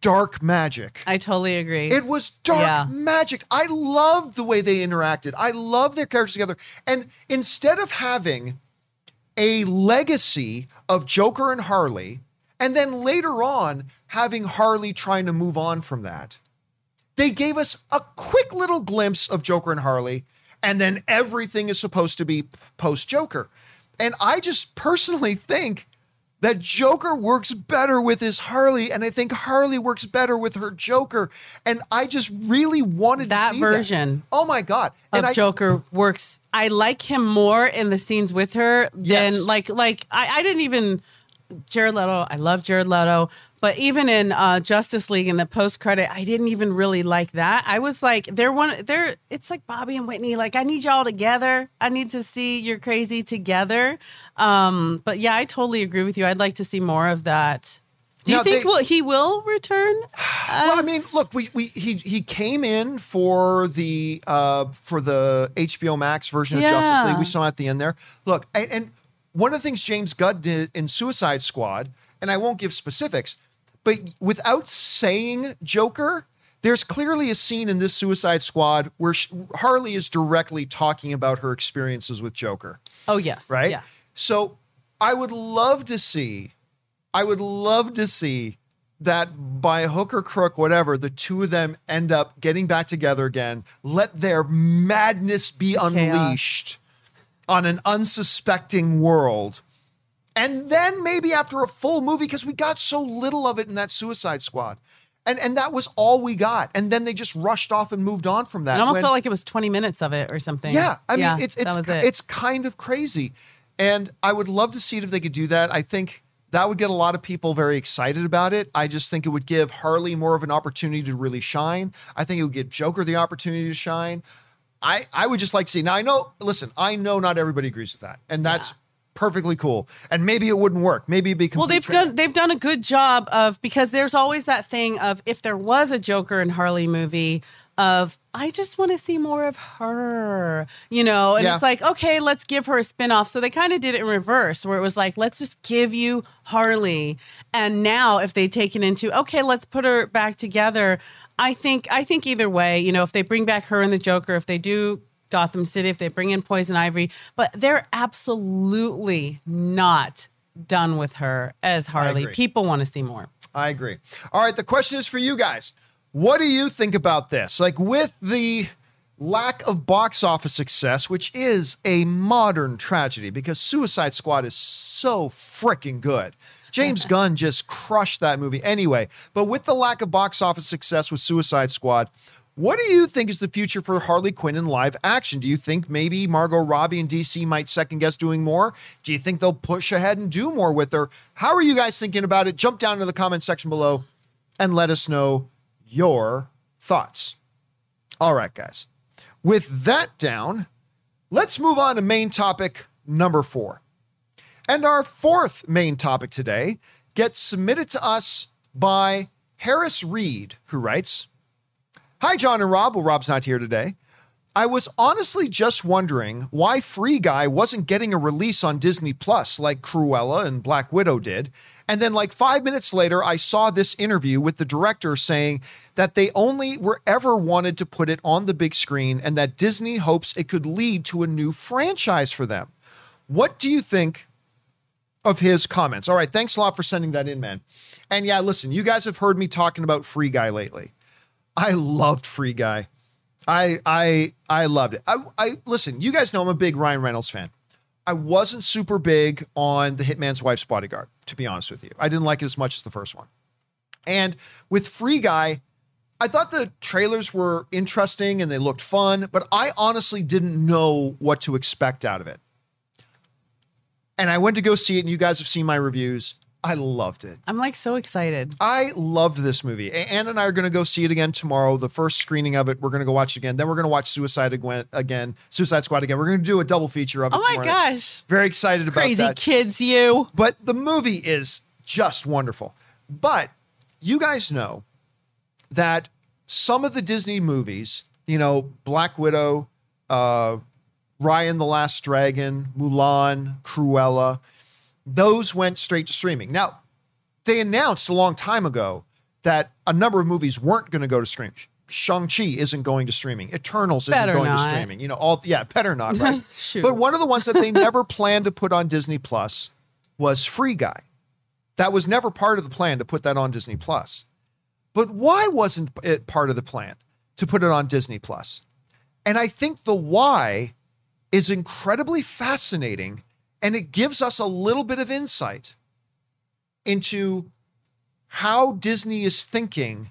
dark magic i totally agree it was dark Yeah. magic. I loved the way they interacted. I love their characters together. And instead of having a legacy of Joker and Harley, and then later on having Harley trying to move on from that, they gave us a quick little glimpse of Joker and Harley, and then everything is supposed to be post Joker. And I just personally think that Joker works better with his Harley, and I think Harley works better with her Joker. And I just really wanted That to see version Oh my god! of And I, Joker works. I like him more in the scenes with her than Yes. like like I, I didn't even Jared Leto. I love Jared Leto, but even in uh, Justice League in the post credit, I didn't even really like that. I was like, they're one. They're it's like Bobby and Whitney. Like I need y'all together. I need to see you're crazy together. Um, but yeah, I totally agree with you. I'd like to see more of that Do you Now, think they- will he will return? *sighs* Well, I mean, look, we, we he he came in for the uh for the HBO Max version of Justice League. We saw at the end there. Look, and, and one of the things James Gunn did in Suicide Squad, and I won't give specifics, but without saying Joker, there's clearly a scene in this Suicide Squad where Harley is directly talking about her experiences with Joker Oh yes. right? Yeah. So I would love to see, I would love to see that by hook or crook, whatever, the two of them end up getting back together again. Let their madness be Chaos. unleashed on an unsuspecting world. And then maybe after a full movie, because we got so little of it in that Suicide Squad. And, and that was all we got. And then they just rushed off and moved on from that. It almost when- felt like it was 20 minutes of it or something. yeah, I mean, Yeah, it's it's it. it's kind of crazy, and I would love to see it if they could do that. I think that would get a lot of people very excited about it. I just think it would give Harley more of an opportunity to really shine. I think it would give Joker the opportunity to shine. I I would just like to see. Now I know. Listen, I know not everybody agrees with that, and that's perfectly cool. And maybe it wouldn't work. Maybe it'd be Well, they've done they've done a good job of because there's always that thing of if there was a Joker and Harley movie of I just want to see more of her, you know, and Yeah. it's like okay, let's give her a spin-off. So they kind of did it in reverse where it was like let's just give you Harley and now if they take it into okay, let's put her back together. I think I think either way, you know, if they bring back her and the Joker, if they do Gotham City, if they bring in Poison Ivy, but they're absolutely not done with her as Harley. People want to see more. I agree. All right, the question is for you guys. What do you think about this? Like with the lack of box office success, which is a modern tragedy because Suicide Squad is so freaking good. James *laughs* Gunn just crushed that movie anyway. But with the lack of box office success with Suicide Squad, what do you think is the future for Harley Quinn in live action? Do you think maybe Margot Robbie and DC might second guess doing more? Do you think they'll push ahead and do more with her? How are you guys thinking about it? Jump down to the comment section below and let us know your thoughts. All right, guys. With that down, let's move on to main topic number four. And our fourth main topic today gets submitted to us by Harris Reed, who writes Hi, John and Rob. Well, Rob's not here today. I was honestly just wondering why Free Guy wasn't getting a release on Disney Plus like Cruella and Black Widow did. And then, like five minutes later, I saw this interview with the director saying that they only were ever wanted to put it on the big screen and that Disney hopes it could lead to a new franchise for them. What do you think of his comments? All right, thanks a lot for sending that in, man. And yeah, listen, you guys have heard me talking about Free Guy lately. I loved Free Guy. I I I loved it. I, I listen. You guys know I'm a big Ryan Reynolds fan. I wasn't super big on the Hitman's Wife's Bodyguard, to be honest with you. I didn't like it as much as the first one. And with Free Guy, I thought the trailers were interesting and they looked fun, but I honestly didn't know what to expect out of it. And I went to go see it, and you guys have seen my reviews. I loved it. I'm like so excited. I loved this movie. A- Ann and I are going to go see it again tomorrow. The first screening of it, we're going to go watch it again. Then we're going to watch Suicide again, again, Suicide Squad again. We're going to do a double feature of it. Oh my tomorrow gosh. Very excited about that. Crazy kids, you. But the movie is just wonderful. But you guys know that some of the Disney movies, you know, Black Widow, uh, Raya and the Last Dragon, Mulan, Cruella, those went straight to streaming. Now, they announced a long time ago that a number of movies weren't going to go to stream. Shang-Chi isn't going to streaming. Eternals isn't Better going not. to streaming. You know, all yeah, better not, *laughs* right? But one of the ones that they never planned to put on Disney Plus was Free Guy. That was never part of the plan to put that on Disney Plus. But why wasn't it part of the plan to put it on Disney Plus? And I think the why is incredibly fascinating and it gives us a little bit of insight into how Disney is thinking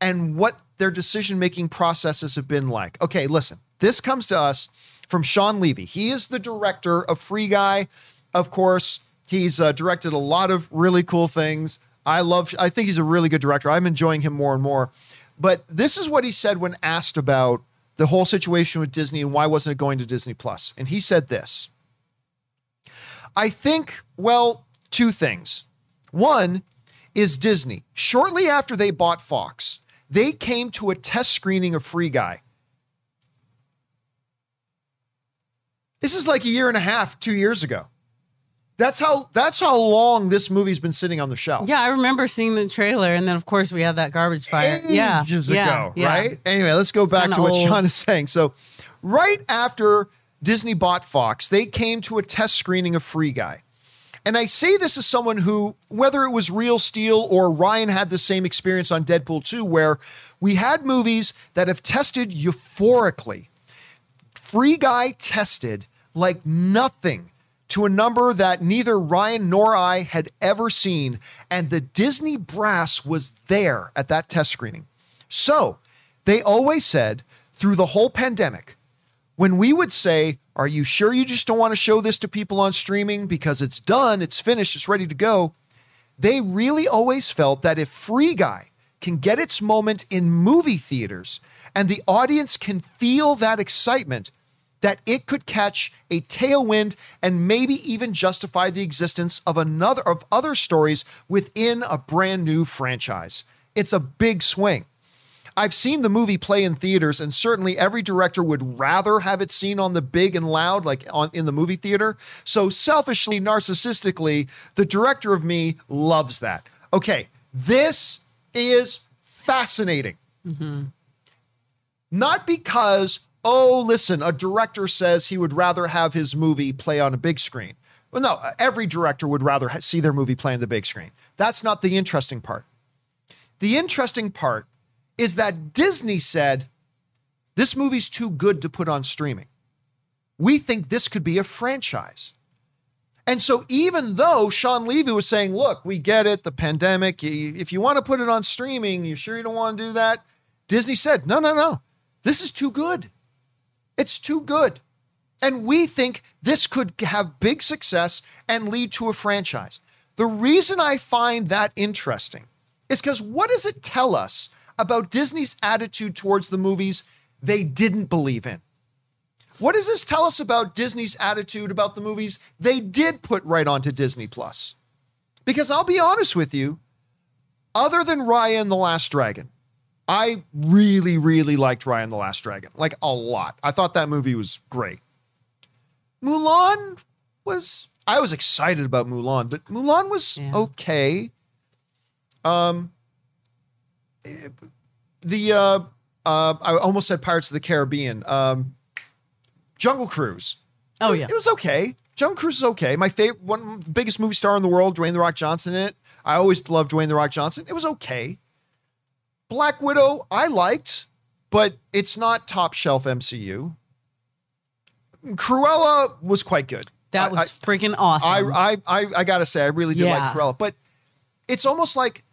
and what their decision making processes have been like. Okay, listen, this comes to us from Shawn Levy. He is the director of Free Guy. Of course, he's uh, directed a lot of really cool things. I love, I think he's a really good director. I'm enjoying him more and more. But this is what he said when asked about the whole situation with Disney and why wasn't it going to Disney Plus. And he said this I think, well, two things. One, is Disney. Shortly after they bought Fox, they came to a test screening of Free Guy. This is like a year and a half, two years ago. That's how that's how long this movie's been sitting on the shelf. Yeah, I remember seeing the trailer, and then of course we had that garbage fire. yeah, ages yeah, ago, yeah. right? Anyway, let's go back to what old. Shawn is saying. So, right after Disney bought Fox, they came to a test screening of Free Guy. And I say this as someone who, whether it was Real Steel or Ryan had the same experience on Deadpool 2, where we had movies that have tested euphorically. Free Guy tested like nothing to a number that neither Ryan nor I had ever seen. And the Disney brass was there at that test screening. So they always said through the whole pandemic, when we would say, Are you sure you just don't want to show this to people on streaming because it's done, it's finished, it's ready to go? They really always felt that if Free Guy can get its moment in movie theaters and the audience can feel that excitement, that it could catch a tailwind and maybe even justify the existence of another of other stories within a brand new franchise. It's a big swing. I've seen the movie play in theaters, and certainly every director would rather have it seen on the big and loud, like on in the movie theater. So selfishly, narcissistically, the director of me loves that. Okay, this is fascinating. Mm-hmm. Not because, oh, listen, a director says he would rather have his movie play on a big screen. Well, no, every director would rather see their movie play on the big screen. That's not the interesting part. The interesting part is that Disney said, this movie's too good to put on streaming. We think this could be a franchise. And so, even though Shawn Levy was saying, look, we get it, the pandemic, if you want to put it on streaming, you sure you don't want to do that? Disney said, no, no, no, this is too good. It's too good. And we think this could have big success and lead to a franchise. The reason I find that interesting is because what does it tell us about Disney's attitude towards the movies they didn't believe in? What does this tell us about Disney's attitude about the movies they did put right onto Disney Plus? Because I'll be honest with you, other than Raya and the Last Dragon, I really, really liked Raya and the Last Dragon, like a lot. I thought that movie was great. Mulan was, I was excited about Mulan, but Mulan was Yeah. okay. Um, the uh, uh, I almost said Pirates of the Caribbean. Um, Jungle Cruise. Oh yeah. It was okay. Jungle Cruise is okay. My favorite, one biggest movie star in the world, Dwayne the Rock Johnson. In it. I always loved Dwayne the Rock Johnson. It was okay. Black Widow, I liked, but it's not top shelf MCU. Cruella was quite good. That was I- freaking awesome. I, I, I, I gotta say, I really did Yeah. like Cruella, but it's almost like,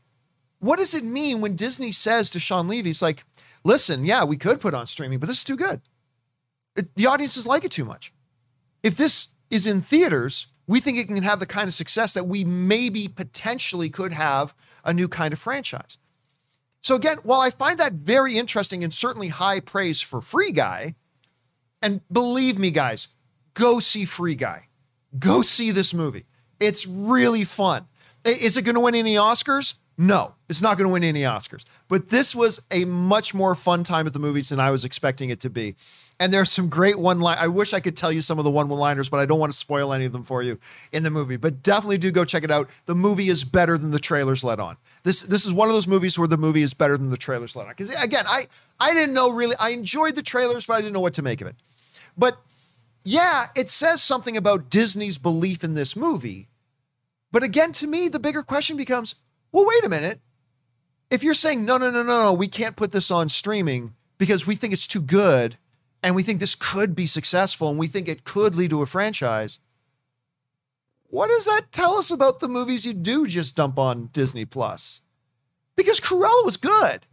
what does it mean when Disney says to Shawn Levy, "It's like, listen, yeah, we could put on streaming, but this is too good. It- the audiences like it too much. If this is in theaters, we think it can have the kind of success that we maybe potentially could have a new kind of franchise. So again, while I find that very interesting and certainly high praise for Free Guy, and believe me, guys, go see Free Guy. Go see this movie. It's really fun. Is it going to win any Oscars? No, it's not going to win any Oscars. But this was a much more fun time at the movies than I was expecting it to be. And there's some great one line. I wish I could tell you some of the one liners, but I don't want to spoil any of them for you in the movie. But definitely do go check it out. The movie is better than the trailers let on. This this is one of those movies where the movie is better than the trailers let on. Because again, I I didn't know really. I enjoyed the trailers, but I didn't know what to make of it. But yeah, it says something about Disney's belief in this movie. But again, to me, the bigger question becomes well, wait a minute. If you're saying, no, no, no, no, no, we can't put this on streaming because we think it's too good and we think this could be successful and we think it could lead to a franchise, what does that tell us about the movies you do just dump on Disney Plus? Because Cruella was good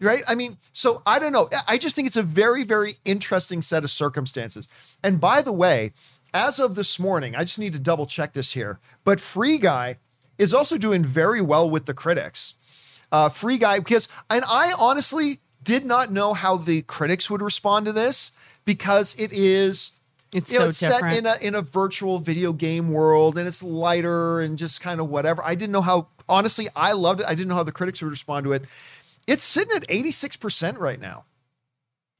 right? I mean, so I don't know. I just think it's a very, very interesting set of circumstances. And by the way, as of this morning, I just need to double check this here, but Free Guy is also doing very well with the critics. Uh, Free Guy, because, and I honestly did not know how the critics would respond to this because it is. it's You know, so it's different. set in a in a virtual video game world and it's lighter and just kind of whatever. I didn't know how Honestly, I loved it. I didn't know how the critics would respond to it. It's sitting at 86% right now.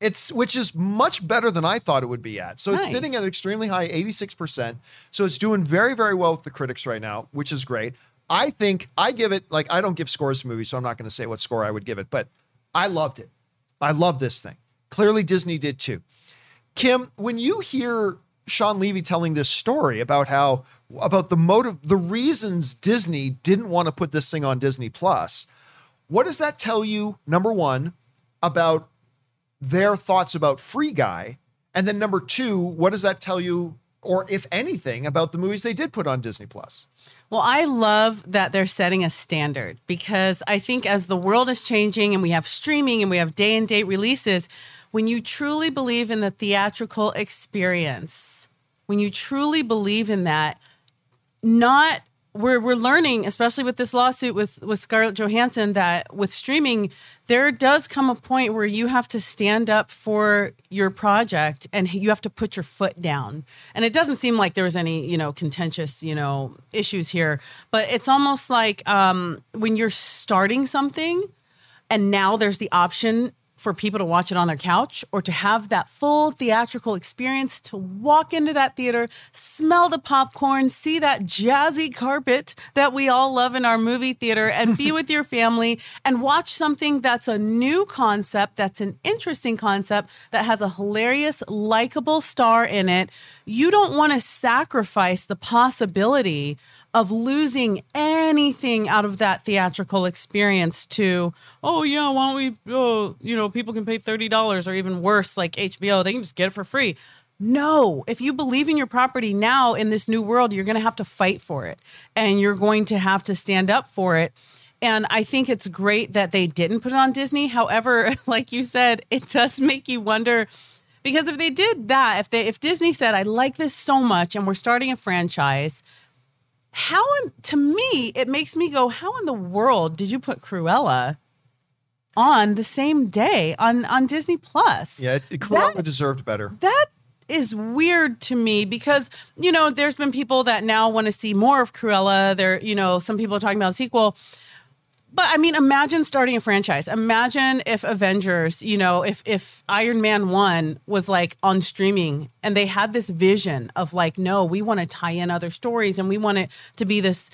It's which is much better than I thought it would be at. So it's Nice. sitting at an extremely high 86%. So it's doing very, very well with the critics right now, which is great. I think I give it like I don't give scores to movies, so I'm not going to say what score I would give it, but I loved it. I love this thing. Clearly Disney did too. Kim, when you hear Shawn Levy telling this story about how about the motive, the reasons Disney didn't want to put this thing on Disney Plus, what does that tell you? Number one, about their thoughts about Free Guy, and then number two, what does that tell you, or if anything, about the movies they did put on Disney Plus? Well, I love that they're setting a standard because I think as the world is changing and we have streaming and we have day and date releases, when you truly believe in the theatrical experience, when you truly believe in that, not we're we're learning, especially with this lawsuit with with Scarlett Johansson, that with streaming, there does come a point where you have to stand up for your project and you have to put your foot down. And it doesn't seem like there was any you know contentious you know issues here, but it's almost like um, when you're starting something, and now there's the option for people to watch it on their couch or to have that full theatrical experience to walk into that theater, smell the popcorn, see that jazzy carpet that we all love in our movie theater, and be *laughs* with your family and watch something that's a new concept, that's an interesting concept, that has a hilarious, likable star in it. You don't want to sacrifice the possibility of losing anything out of that theatrical experience to oh yeah why don't we oh you know people can pay $30 or even worse like hbo they can just get it for free no if you believe in your property now in this new world you're going to have to fight for it and you're going to have to stand up for it and I think it's great that they didn't put it on Disney. However, *laughs* like you said, it does make you wonder because if they did that, if they if Disney said, "I like this so much and we're starting a franchise," how in, to me it makes me go how in the world did you put cruella on the same day on on disney plus? Yeah, it, it Cruella That- deserved better. that is weird to me because you know there's been people that now want to see more of cruella. There you know some people are talking about a sequel but I mean, imagine starting a franchise. Imagine if Avengers, you know, if if Iron Man 1 was like on streaming and they had this vision of like, no, we want to tie in other stories and we want it to be this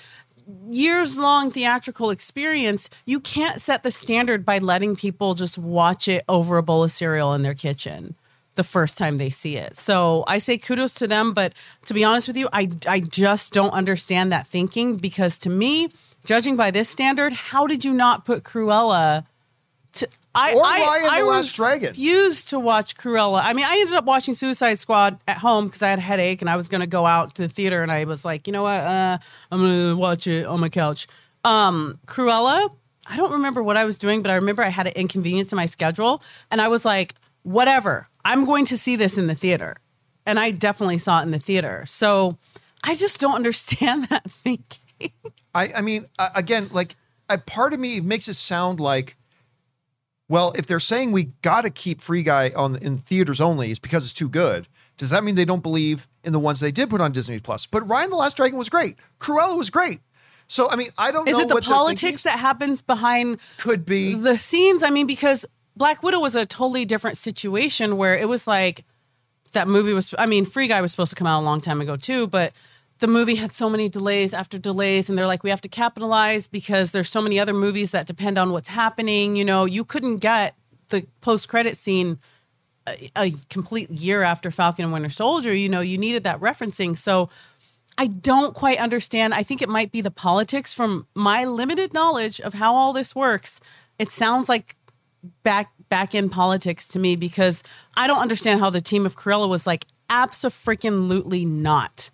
years long theatrical experience. You can't set the standard by letting people just watch it over a bowl of cereal in their kitchen the first time they see it. So I say kudos to them, but to be honest with you, I I just don't understand that thinking because to me, judging by this standard, how did you not put Cruella to I Or I, Raya and the I Last Dragon. refused to watch Cruella. I mean, I ended up watching Suicide Squad at home because I had a headache and I was going to go out to the theater and I was like, you know what, uh, I'm going to watch it on my couch. Um, Cruella, I don't remember what I was doing, but I remember I had an inconvenience in my schedule and I was like, whatever, I'm going to see this in the theater. And I definitely saw it in the theater. So I just don't *laughs* understand that thinking. I, I mean, uh, again, like a part of me makes it sound like, well, if they're saying we got to keep Free Guy on in theaters only, is because it's too good. Does that mean they don't believe in the ones they did put on Disney Plus? But Raya and the Last Dragon was great. Cruella was great. So I mean, I don't Is know it the politics that happens behind could be. the scenes? I mean, because Black Widow was a totally different situation where it was like that movie was, I mean, Free Guy was supposed to come out a long time ago too, but the movie had so many delays after delays and they're like we have to capitalize because there's so many other movies that depend on what's happening. You know you couldn't get the post credit scene a, a complete year after Falcon and Winter Soldier you know you needed that referencing. So I don't quite understand. I think it might be the politics from my limited knowledge of how all this works. It sounds like back back in politics to me because I don't understand how the team of Cruella was like absolutely not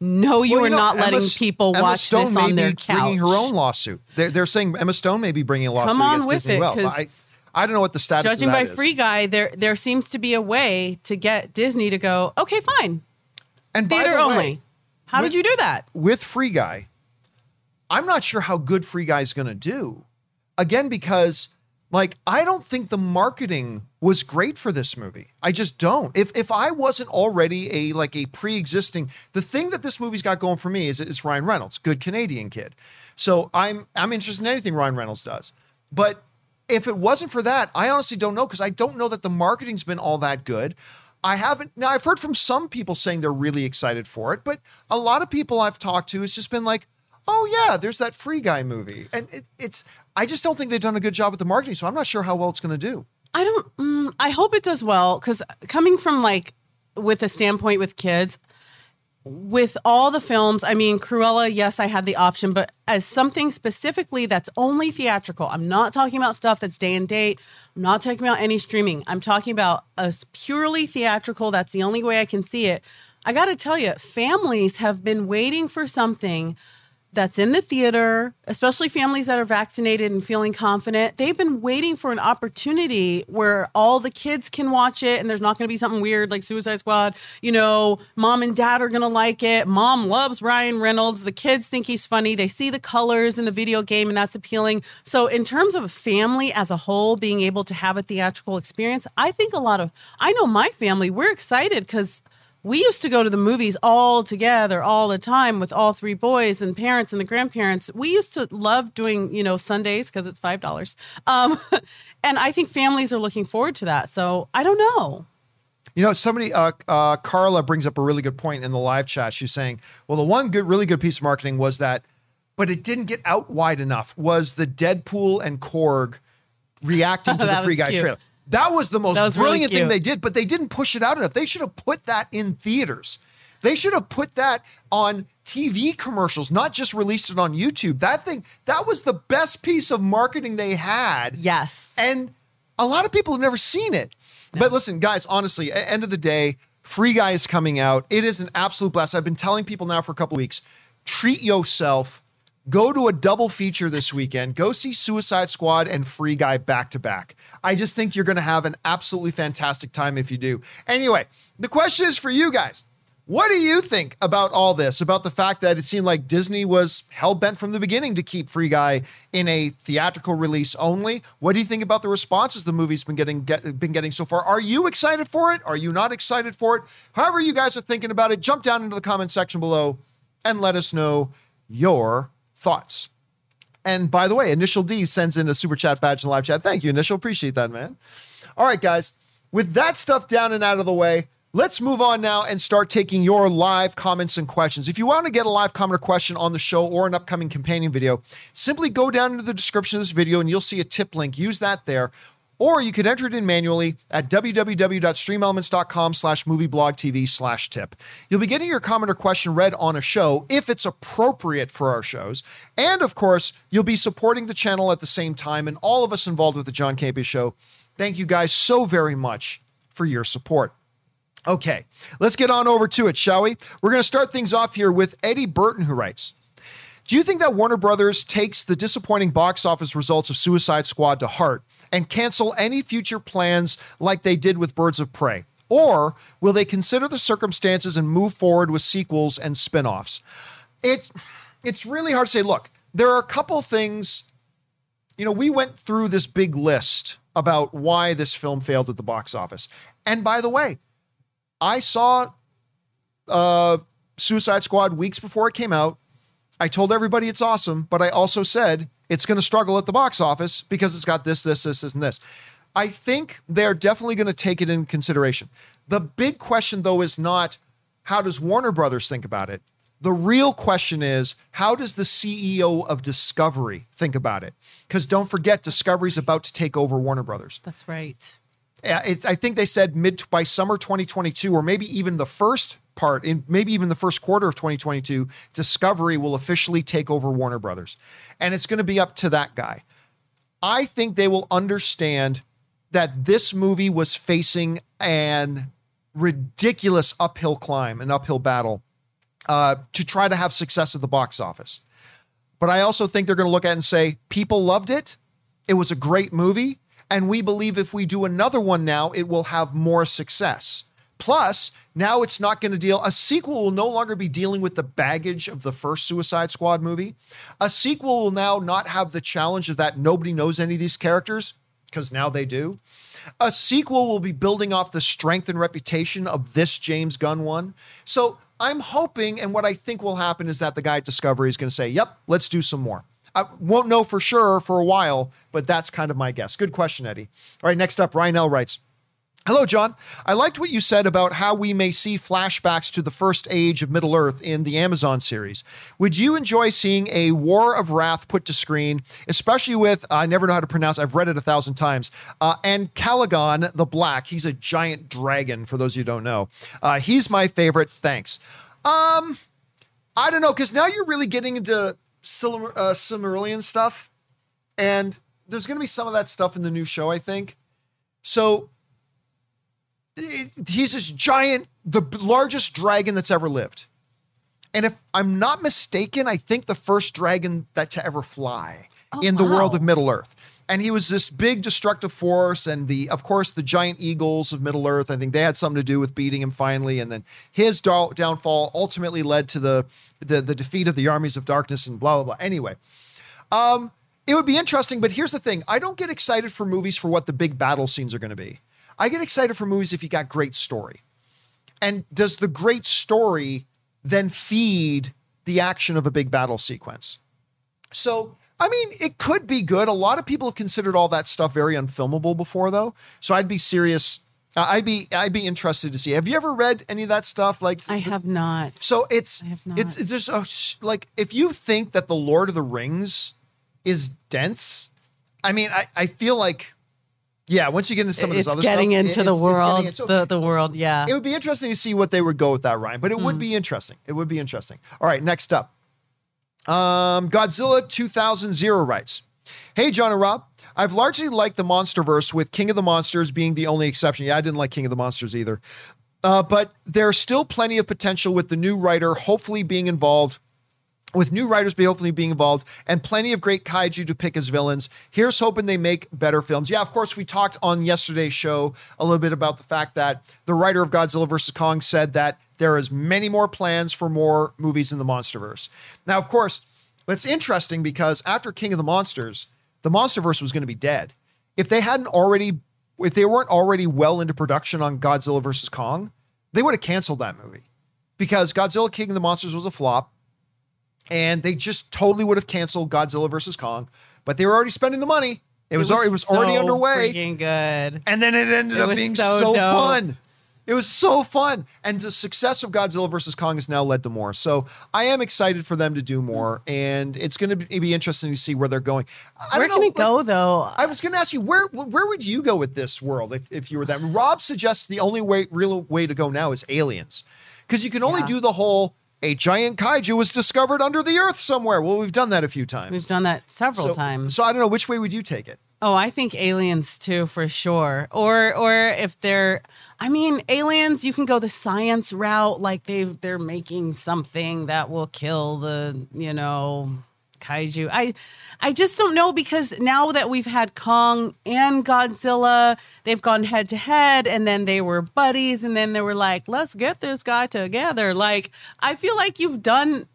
no, you Well, were know, not letting Emma- people watch Stone this on their couch. Bringing her own lawsuit. They're, they're saying Emma Stone may be bringing a lawsuit Come on against with Disney. it, well, I, I don't know what the status. Is. Judging by is. Free Guy, there there seems to be a way to get Disney to go, okay, fine, and theater the only. way, How with- did you do that? with Free Guy, I'm not sure how good Free Guy is going to do. Again, because like I don't think the marketing was great for this movie. I just don't. If if I wasn't already a like a pre-existing, the thing that this movie's got going for me is it's Ryan Reynolds, good Canadian kid. So I'm I'm interested in anything Ryan Reynolds does. But if it wasn't for that, I honestly don't know because I don't know that the marketing's been all that good. I haven't now I've heard from some people saying they're really excited for it, but a lot of people I've talked to has just been like, "Oh yeah, there's that Free Guy movie." And it, it's I just don't think they've done a good job with the marketing, so I'm not sure how well it's going to do. I don't. Mm, I hope it does well because coming from like with a standpoint with kids, with all the films, I mean, Cruella, yes, I had the option, but as something specifically that's only theatrical, I'm not talking about stuff that's day and date. I'm not talking about any streaming. I'm talking about a purely theatrical. That's the only way I can see it. I got to tell you, families have been waiting for something that's in the theater, especially families that are vaccinated and feeling confident, they've been waiting for an opportunity where all the kids can watch it and there's not going to be something weird like Suicide Squad. You know, mom and dad are going to like it. Mom loves Ryan Reynolds. The kids think he's funny. They see the colors in the video game and that's appealing. So, in terms of a family as a whole being able to have a theatrical experience, I think a lot of, I know my family, we're excited because we used to go to the movies all together all the time with all three boys and parents and the grandparents. We used to love doing, you know, Sundays because it's five dollars. Um, *laughs* and I think families are looking forward to that. So I don't know. You know, somebody, uh, uh, Carla brings up a really good point in the live chat. She's saying, well, the one good, really good piece of marketing was that, but it didn't get out wide enough, was the Deadpool and Korg reacting *laughs* to the Free Guy cute. trailer. That was the most was brilliant really thing they did, but they didn't push it out enough. They should have put that in theaters. They should have put that on TV commercials, not just released it on YouTube. That thing, that was the best piece of marketing they had. Yes. And a lot of people have never seen it. No. But listen, guys, honestly, at end of the day, Free Guy is coming out. It is an absolute blast. I've been telling people now for a couple weeks, treat yourself Go to a double feature this weekend. Go see Suicide Squad and Free Guy back to back. I just think you're going to have an absolutely fantastic time if you do. Anyway, the question is for you guys. What do you think about all this? About the fact that it seemed like Disney was hell bent from the beginning to keep Free Guy in a theatrical release only? What do you think about the responses the movie's been getting get, been getting so far? Are you excited for it? Are you not excited for it? However, you guys are thinking about it, jump down into the comment section below and let us know your thoughts. And by the way, Initial D sends in a super chat badge in live chat. Thank you, Initial. Appreciate that, man. All right, guys. With that stuff down and out of the way, let's move on now and start taking your live comments and questions. If you want to get a live comment or question on the show or an upcoming companion video, simply go down into the description of this video and you'll see a tip link. Use that there or you could enter it in manually at www.streamelements.com slash movieblogtv slash tip. You'll be getting your comment or question read on a show if it's appropriate for our shows. And of course, you'll be supporting the channel at the same time and all of us involved with the John Campea Show. Thank you guys so very much for your support. Okay, let's get on over to it, shall we? We're going to start things off here with Eddie Burton, who writes, do you think that Warner Brothers takes the disappointing box office results of Suicide Squad to heart and cancel any future plans like they did with Birds of Prey? Or will they consider the circumstances and move forward with sequels and spin offs? It's, it's really hard to say. Look, there are a couple things. You know, we went through this big list about why this film failed at the box office. And by the way, I saw uh, Suicide Squad weeks before it came out. I told everybody it's awesome, but I also said it's going to struggle at the box office because it's got this, this, this, this, and this. I think they're definitely going to take it in consideration. The big question, though, is not how does Warner Brothers think about it? The real question is how does the CEO of Discovery think about it? Because don't forget, Discovery's about to take over Warner Brothers. That's right. Yeah, it's. I think they said mid by summer 2022, or maybe even the first part in maybe even the first quarter of 2022 discovery will officially take over warner brothers. And it's going to be up to that guy. I think they will understand that this movie was facing an ridiculous uphill climb an uphill battle uh, to try to have success at the box office. But i also think they're going to look at it and say people loved it. It was a great movie and we believe if we do another one now it will have more success Plus, now it's not going to deal, a sequel will no longer be dealing with the baggage of the first Suicide Squad movie. A sequel will now not have the challenge of that nobody knows any of these characters, because now they do. A sequel will be building off the strength and reputation of this James Gunn one. So I'm hoping, and what I think will happen is that the guy at Discovery is going to say, "Yep, let's do some more." I won't know for sure for a while, but that's kind of my guess. Good question, Eddie. All right, next up, Ryan L writes. Hello, John. I liked what you said about how we may see flashbacks to the first age of Middle Earth in the Amazon series. Would you enjoy seeing a War of Wrath put to screen, especially with, I never know how to pronounce, I've read it a thousand times, uh, Ancalagon the Black? He's a giant dragon, for those you who don't know. Uh, he's my favorite. Thanks. Um, I don't know, because now you're really getting into Sil- uh, Silmarillion stuff, and there's going to be some of that stuff in the new show, I think. So he's this giant, the largest dragon that's ever lived. And if I'm not mistaken, I think the first dragon that to ever fly Oh, in the world of Middle Earth. And he was this big destructive force, and the of course the giant eagles of Middle Earth. I think they had something to do with beating him finally, and then his down- downfall ultimately led to the, the the defeat of the armies of darkness and blah blah blah. Anyway, um, it would be interesting, but here's the thing: I don't get excited for movies for what the big battle scenes are going to be. I get excited for movies if you got great story. And does the great story then feed the action of a big battle sequence? So, I mean, it could be good. A lot of people have considered all that stuff very unfilmable before, though. So I'd be serious. uh, I'd be I'd be interested to see. Have you ever read any of that stuff? Like I have not. so it's not. it's it's there's a like if you think that the Lord of the Rings is dense, I mean, I I feel like yeah, once you get into some of this it's other getting stuff, into it- the it's- it's getting world. into- the world. the world. Yeah. it would be interesting to see what they would go with that Ryan, but it Hmm. would be interesting. It would be interesting. All right, next up. Um, Godzilla 2000 writes, Hey, John and Rob. I've largely liked the Monsterverse with King of the Monsters being the only exception. Yeah, I didn't like King of the Monsters either. Uh, but there's still plenty of potential with the new writer hopefully being involved with new writers be hopefully being involved and plenty of great kaiju to pick as villains. Here's hoping they make better films. Yeah, of course, we talked on yesterday's show a little bit about the fact that the writer of Godzilla vs. Kong said that there is many more plans for more movies in the MonsterVerse. Now, of course, it's interesting because after King of the Monsters, the MonsterVerse was going to be dead. If they hadn't already, if they weren't already well into production on Godzilla vs. Kong, they would have canceled that movie because Godzilla King of the Monsters was a flop and they just totally would have canceled Godzilla versus Kong, but they were already spending the money. It was, already, it was already underway, Freaking good. and then it ended It up being so so, fun. It was so fun, and the success of Godzilla versus Kong has now led to more. So I am excited for them to do more, and it's going to be interesting to see where they're going. I Where don't can know, it go though? I was going to ask you where where would you go with this world if, if you were that? Rob suggests the only way real way to go now is aliens, because you can only Yeah. do the whole a giant kaiju was discovered under the earth somewhere. Well, we've done that a few times. We've done that several so, times. So I don't know which way would you take it. Oh, I think aliens too, for sure. Or or if they're I mean, aliens, you can go the science route, like they they're making something that will kill the, you know, kaiju. I I just don't know because now that we've had Kong and Godzilla, they've gone head to head and then they were buddies and then they were like, let's get this guy together. Like, I feel like you've done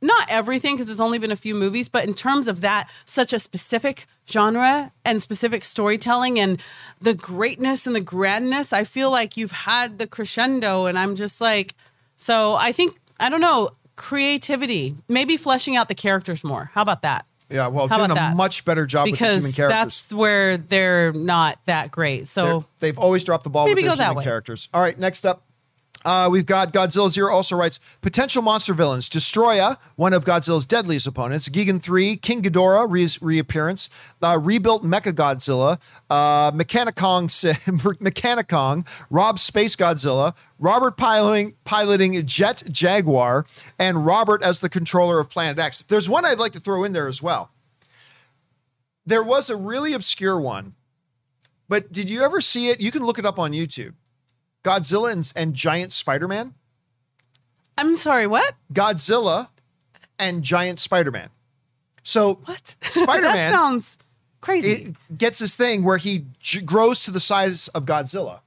not everything because it's only been a few movies, but in terms of that, such a specific genre and specific storytelling and the greatness and the grandness, I feel like you've had the crescendo. And I'm just like, so I think, I don't know, creativity, maybe fleshing out the characters more. How about that? Yeah, well, How doing a that? much better job with the human Because characters. that's where they're not that great. So They're- they've always dropped the ball Maybe with their go that human way. characters. All right, next up. Uh, we've got Godzilla Zero also writes potential monster villains Destoroyah, one of Godzilla's deadliest opponents, Gigan 3, King Ghidorah re- reappearance, uh, rebuilt Mecha Godzilla, uh, MechaniKong, *laughs* MechaniKong, Rob Space Godzilla, Robert piloting, piloting Jet Jaguar, and Robert as the controller of Planet X. There's one I'd like to throw in there as well. There was a really obscure one, but did you ever see it? You can look it up on YouTube. Godzilla and, and Giant Spider Man. I'm sorry, what? Godzilla and Giant Spider Man. So What? *laughs* Spider-Man- sounds crazy. it gets this thing where he j- grows to the size of Godzilla.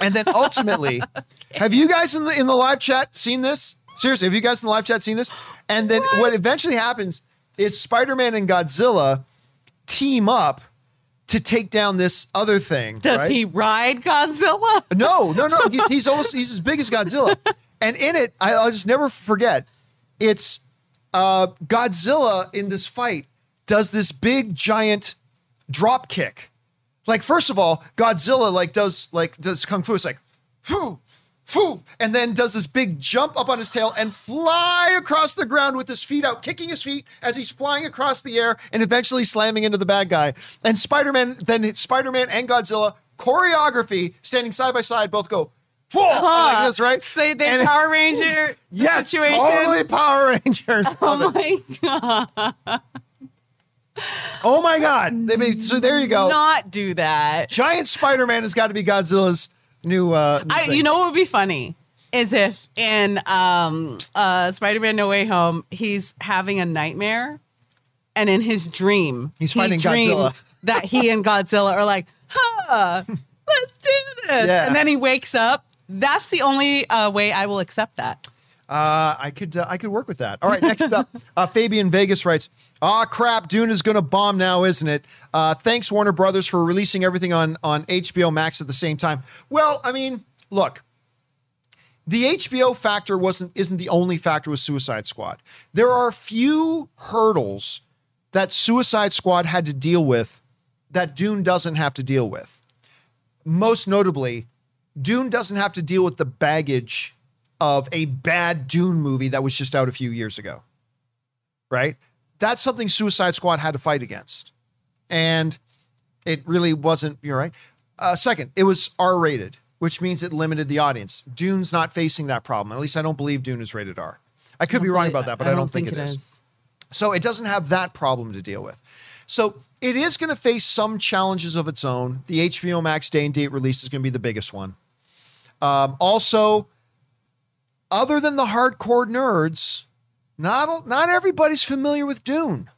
And then ultimately, *laughs* have you guys in the in the live chat seen this? Seriously, have you guys in the live chat seen this? And then what, eventually happens is Spider-Man and Godzilla team up to take down this other thing. Does right? he ride Godzilla? *laughs* No, no, no. He, he's almost he's as big as Godzilla. And in it, I, I'll just never forget. It's uh, Godzilla in this fight does this big giant drop kick. Like first of all, Godzilla like does like does kung fu. It's like, whoo, whoo, and then does this big jump up on his tail and fly across the ground with his feet out, kicking his feet as he's flying across the air and eventually slamming into the bad guy. And Spider-Man, then Spider-Man and Godzilla choreography standing side by side, both go. Whoa, like this, right? So they And- Power Ranger *laughs* Yes, situation. totally Power Rangers. *laughs* Oh my god! *laughs* Oh my God! They made, so there you go. Not do that. Giant Spider-Man has got to be Godzilla's new. Uh, new I, you know what would be funny is if in um, uh, Spider-Man: No Way Home he's having a nightmare, and in his dream He's he fighting Godzilla. that he and Godzilla are like, "Huh, let's do this," Yeah. and then he wakes up. That's the only uh, way I will accept that. Uh, I could uh, I could work with that. All right, next up, *laughs* uh, Fabian Vegas writes, "Ah, crap, Dune is going to bomb now, isn't it? Uh, thanks Warner Brothers for releasing everything on on HBO Max at the same time. Well, I mean, look." The HBO factor wasn't isn't the only factor with Suicide Squad. There are few hurdles that Suicide Squad had to deal with that Dune doesn't have to deal with. Most notably, Dune doesn't have to deal with the baggage of a bad Dune movie that was just out a few years ago. Right? That's something Suicide Squad had to fight against. And it really wasn't, you're right. Uh, second, it was R rated, which means it limited the audience. Dune's not facing that problem. At least I don't believe Dune is rated R. I could be wrong about that, but I don't, think, it is. So it doesn't have that problem to deal with. So it is going to face some challenges of its own. The HBO Max day and date release is going to be the biggest one. Um, also, other than the hardcore nerds, not not everybody's familiar with Dune.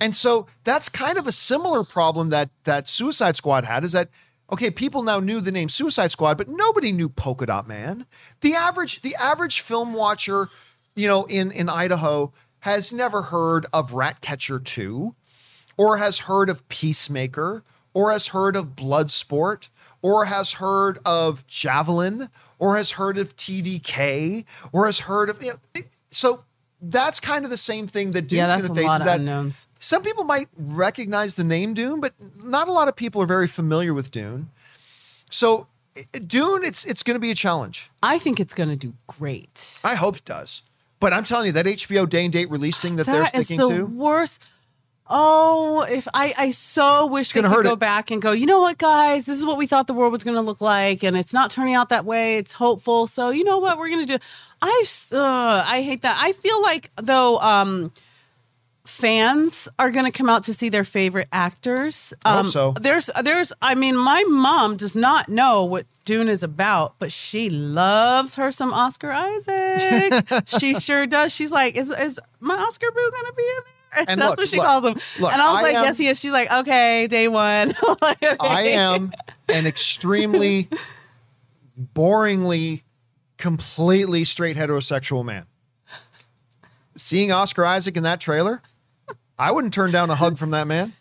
And so that's kind of a similar problem that that Suicide Squad had is that okay, people now knew the name Suicide Squad, but nobody knew Polka Dot Man. The average the average film watcher, you know, in in Idaho has never heard of Ratcatcher 2 or has heard of Peacemaker or has heard of Bloodsport or has heard of Javelin or has heard of TDK or has heard of you know, so that's kind of the same thing that Dune's Yeah, going to a face. lot of that unknowns. some people might recognize the name Dune, but not a lot of people are very familiar with Dune. So Dune, it's it's going to be a challenge. I think it's going to do great. I hope it does. But I'm telling you, that HBO day and date release thing that, they're That is sticking the to. worst. Oh, if I, I so wish they gonna could go it. back and go, you know what, guys, this is what we thought the world was going to look like, and it's not turning out that way. It's hopeful. So you know what we're going to do. I, uh, I hate that. I feel like though, um, fans are going to come out to see their favorite actors. I hope Um, so. There's, there's. I mean, my mom does not know what Dune is about, but she loves her some Oscar Isaac. *laughs* she sure does. She's like, is is my Oscar boo going to be in there? *laughs* And, that's look, what she look, calls him. look, and I was I like, am- yes, he is. She's like, okay, day one. *laughs* Like, okay. I am an extremely boringly, completely straight heterosexual man. Seeing Oscar Isaac in that trailer, I wouldn't turn down a hug from that man.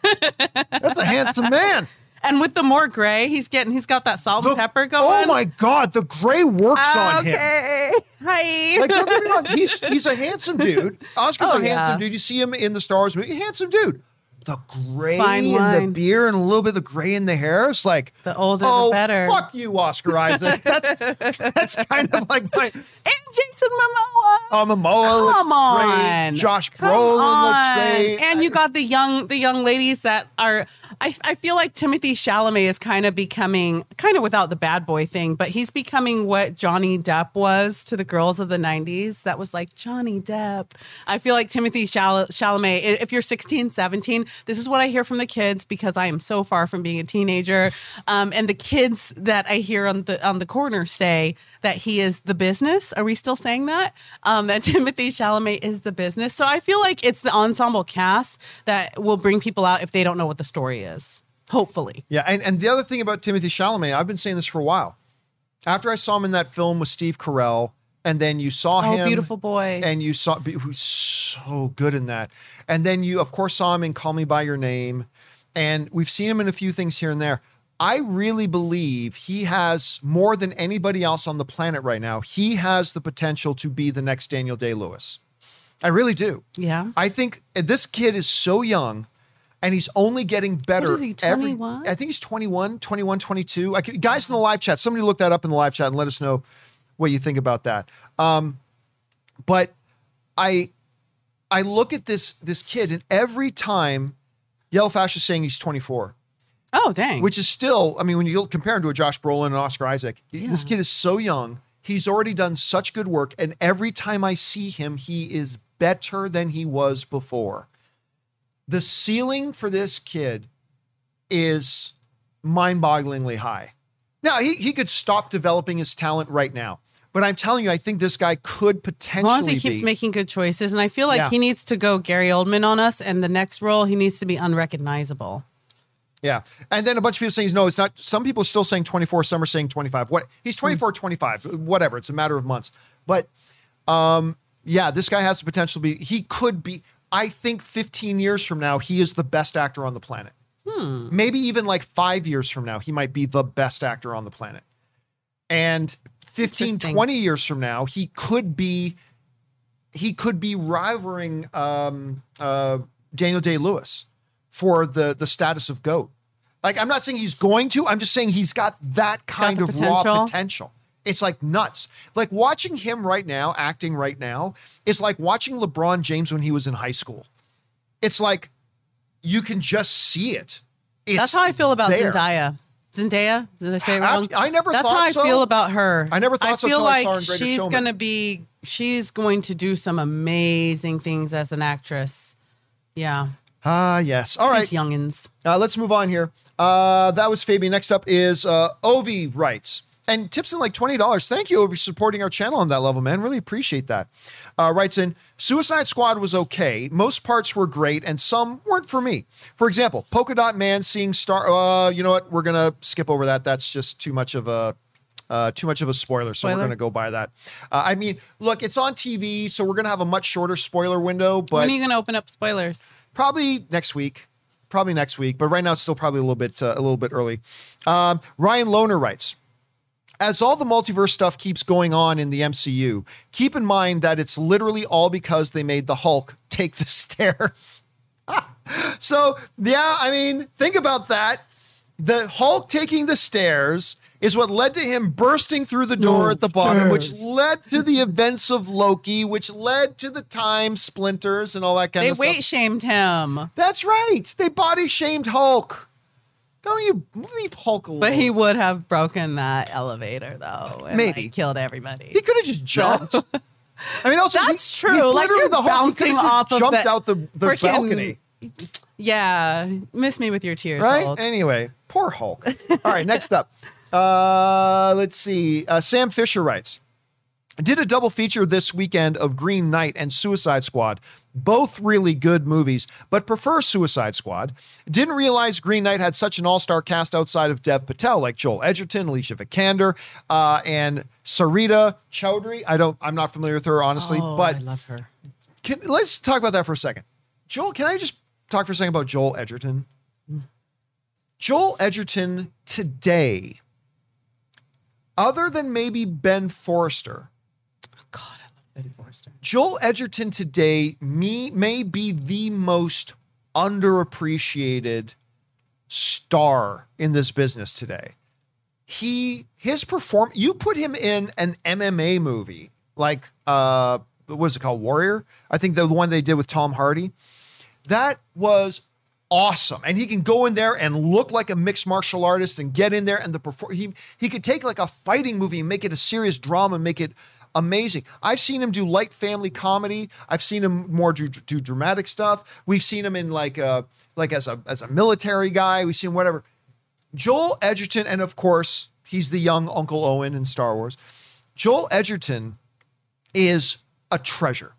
That's a handsome man. And with the more gray, he's getting, he's got that salt and pepper oh going. Oh my God, the gray works on him. Okay. Hi. Like, don't get me wrong, he's *laughs* he's a handsome dude. Oscar's Oh, a handsome yeah. dude. You see him in the Star Wars movie, handsome dude. The gray Fine in the wine. beard and a little bit of the gray in the hair. It's like The older, the oh, better. Fuck you, Oscar Isaac. That's *laughs* that's kind of like my and Jason Momoa. uh, Momoa looks Come on, great. Josh Come Brolin on. looks great. and you got the young, the young ladies that are. I, I feel like Timothée Chalamet is kind of becoming, kind of without the bad boy thing, but he's becoming what Johnny Depp was to the girls of the '90s. That was like Johnny Depp. I feel like Timothée Chal- Chalamet. If you're 16, 17, this is what I hear from the kids because I am so far from being a teenager. Um, and the kids that I hear on the on the corner say that he is the business. Are we still saying that? Um, that *laughs* Timothée Chalamet is the business. So I feel like it's the ensemble cast that will bring people out if they don't know what the story is. Hopefully. Yeah, and, and the other thing about Timothée Chalamet, I've been saying this for a while. After I saw him in that film with Steve Carell, and then you saw Oh, him beautiful boy. and you saw who's so good in that. And then you, of course, saw him in Call Me by Your Name, and we've seen him in a few things here and there. I really believe he has more than anybody else on the planet right now. He has the potential to be the next Daniel Day Lewis. I really do. Yeah. I think this kid is so young and he's only getting better. is he, every- 21? I think he's 21, 21, 22. I guys in the live chat, somebody look that up in the live chat and let us know what you think about that. Um, but I I look at this this kid and every time Yellow Fash is saying he's 24 Oh, dang. which is still, I mean, when you compare him to a Josh Brolin and Oscar Isaac, this kid is so young. He's already done such good work. And every time I see him, he is better than he was before. The ceiling for this kid is mind bogglingly high. Now, he, he could stop developing his talent right now. But I'm telling you, I think this guy could potentially. as long as he keeps be. making good choices. And I feel like Yeah. he needs to go Gary Oldman on us. And the next role, he needs to be unrecognizable. Yeah. And then a bunch of people saying, no, it's not. Some people are still saying 24. Some are saying 25. What? He's 24, 25, whatever. It's a matter of months. But um, yeah, this guy has the potential to be, he could be, I think 15 years from now, he is the best actor on the planet. Maybe even like five years from now, he might be the best actor on the planet. And 15, 20 years from now, he could be, he could be rivaling um, uh, Daniel Day Lewis for the the status of goat. Like I'm not saying he's going to. I'm just saying he's got that kind the of raw potential. potential. It's like nuts. Like watching him right now, acting right now, is like watching LeBron James when he was in high school. It's like you can just see it. It's That's how I feel about there. Zendaya. Zendaya? Did I say it wrong? I never That's thought how I so. feel about her. I never thought so I feel I like saw her in she's Showman. to be, she's going to do some amazing things as an actress. Yeah. Ah, yes. All right. These youngins. Uh, let's move on here. Uh, that was Fabian. Next up is uh, Ovi writes. And tips in like $20. Thank you, for supporting our channel on that level, man. Really appreciate that. Uh, writes in Suicide Squad was okay. Most parts were great, and some weren't for me. For example, Polka Dot Man seeing Star. Uh, you know what? We're going to skip over that. That's just too much of a. Uh, too much of a spoiler, so we're going to go by that. Uh, I mean, look, it's on TV, so we're going to have a much shorter spoiler window, but when are you going to open up spoilers? Probably next week. Probably next week but right now it's still probably a little bit uh, a little bit early. Um, ryan loner writes as all the multiverse stuff keeps going on in the mcu keep in mind that it's literally all because they made the hulk take the *laughs* stairs. *laughs* So yeah i mean think about that. The hulk taking the stairs is what led to him bursting through the door No at the bottom which led to the events of loki which led to the time splinters and all that kind They of stuff They weight shamed him, that's right. They body shamed Hulk. Don't you leave Hulk alone? but he would have broken that elevator though, and Maybe. like, killed everybody. he could have just jumped. *laughs* I mean, also That's he- true. he Like, literally you're the Hulk, bouncing could've just off of jumped the out the, the freaking- balcony, yeah, miss me with your tears, right? Hulk. Anyway, poor Hulk. All right, next up. Uh, let's see. Uh, Sam Fisher writes. Did a double feature this weekend of Green Knight and Suicide Squad. Both really good movies, but prefer Suicide Squad. Didn't realize Green Knight had such an all star cast outside of Dev Patel, like Joel Edgerton, Alicia Vikander, uh, and Sarita Choudhury. I don't, I'm not familiar with her honestly, oh, but I love her. can, let's talk about that for a second. Joel, can I just talk for a second about Joel Edgerton? Joel Edgerton today, other than maybe Ben Forrester, God, I love Ben Forster. Joel Edgerton today me may be the most underappreciated star in this business today. He his perform you put him in an MMA movie like uh what was it called Warrior? I think the one they did with Tom Hardy. That was awesome. And he can go in there and look like a mixed martial artist and get in there and the perform he he could take like a fighting movie and make it a serious drama and make it amazing. I've seen him do light family comedy. I've seen him more do, do dramatic stuff. We've seen him in like uh like as a as a military guy. We've seen whatever. Joel Edgerton, and of course, he's the young Uncle Owen in Star Wars. Joel Edgerton is a treasure.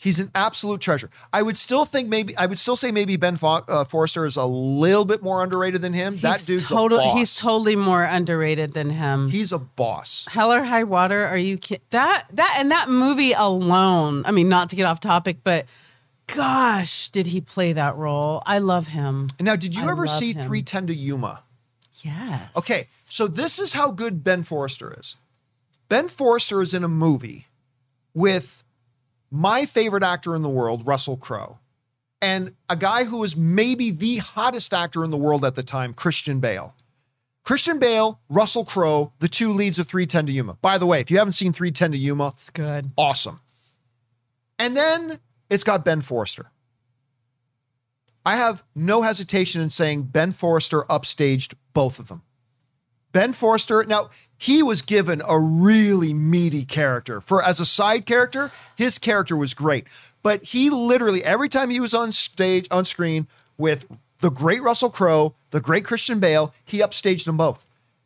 He's an absolute treasure. I would still think maybe I would still say maybe Ben Fo- uh, Forrester is a little bit more underrated than him. that He's dude's total-. He's totally more underrated than him. he's a boss. Hell or High Water? Are you kidding? That that and that movie alone. I mean, not to get off topic, but gosh, did he play that role? I love him. Now, did you I ever see him. 310 to Yuma? Yes. Okay, so this is how good Ben Forrester is. Ben Forrester is in a movie with my favorite actor in the world, Russell Crowe, and a guy who was maybe the hottest actor in the world at the time, Christian Bale. Christian Bale, Russell Crowe, the two leads of 310 to Yuma. By the way, if you haven't seen 310 to Yuma, It's good. awesome. And then it's got Ben Forrester. I have no hesitation in saying Ben Forrester upstaged both of them. Ben Forster. now he was given a really meaty character. For as a side character, his character was great. But he literally every time he was on stage on screen with the great Russell Crowe, the great Christian Bale, he upstaged them both.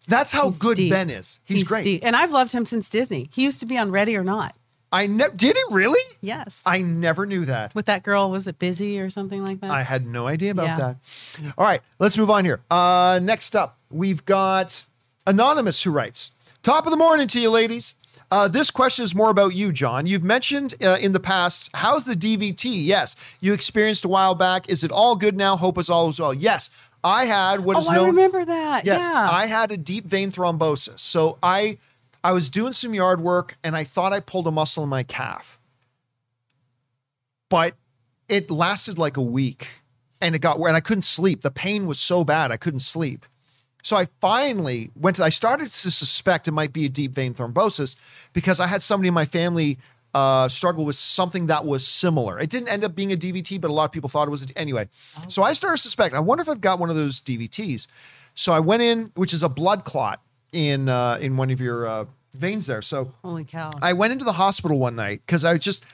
That's how He's good deep. Ben is. He's, great. deep. And I've loved him since Disney. He used to be on Ready or Not. I ne- did he really? Yes. I never knew that. With that girl, was it Busy or something like that? I had no idea about Yeah. that. All right, let's move on here. Uh, next up, we've got Anonymous who writes Top of the morning to you, ladies. Uh, this question is more about you, John. You've mentioned uh, in the past, how's the DVT? Yes, you experienced a while back. Is it all good now? Hope it's all is well. Yes, I had what is oh, I known. remember that. Yes, yeah. I had a deep vein thrombosis. So I I was doing some yard work and I thought I pulled a muscle in my calf. But it lasted like a week and it got where and I couldn't sleep. The pain was so bad I couldn't sleep. So I finally went to I started to suspect it might be a deep vein thrombosis because I had somebody in my family uh, struggle with something that was similar. It didn't end up being a DVT, but a lot of people thought it was a, anyway. So I started to suspect. I wonder if I've got one of those DVTs. So I went in, which is a blood clot in uh, in one of your uh, veins there. So Holy cow. I went into the hospital one night because I just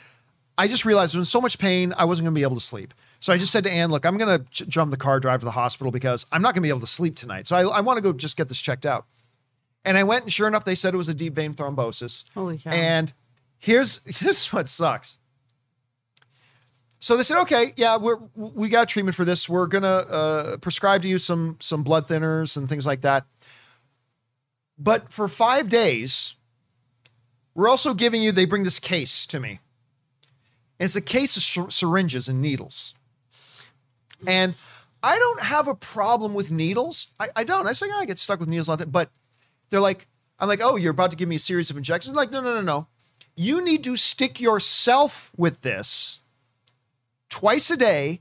I just realized I was in so much pain I wasn't going to be able to sleep. So I just said to Anne, "Look, I'm going to j- jump the car, drive to the hospital because I'm not going to be able to sleep tonight. So I, I want to go just get this checked out." And I went, and sure enough, they said it was a deep vein thrombosis. Holy cow. And here's *laughs* here's what sucks. So they said, okay, yeah, we're we got treatment for this. We're gonna uh, prescribe to you some some blood thinners and things like that. But for five days, we're also giving you. They bring this case to me. And it's a case of syr- syringes and needles. And I don't have a problem with needles. I, I don't. I say "Oh, I get stuck with needles like that. But they're like, I'm like, oh, you're about to give me a series of injections. like, no, no, no, no. You need to stick yourself with this twice a day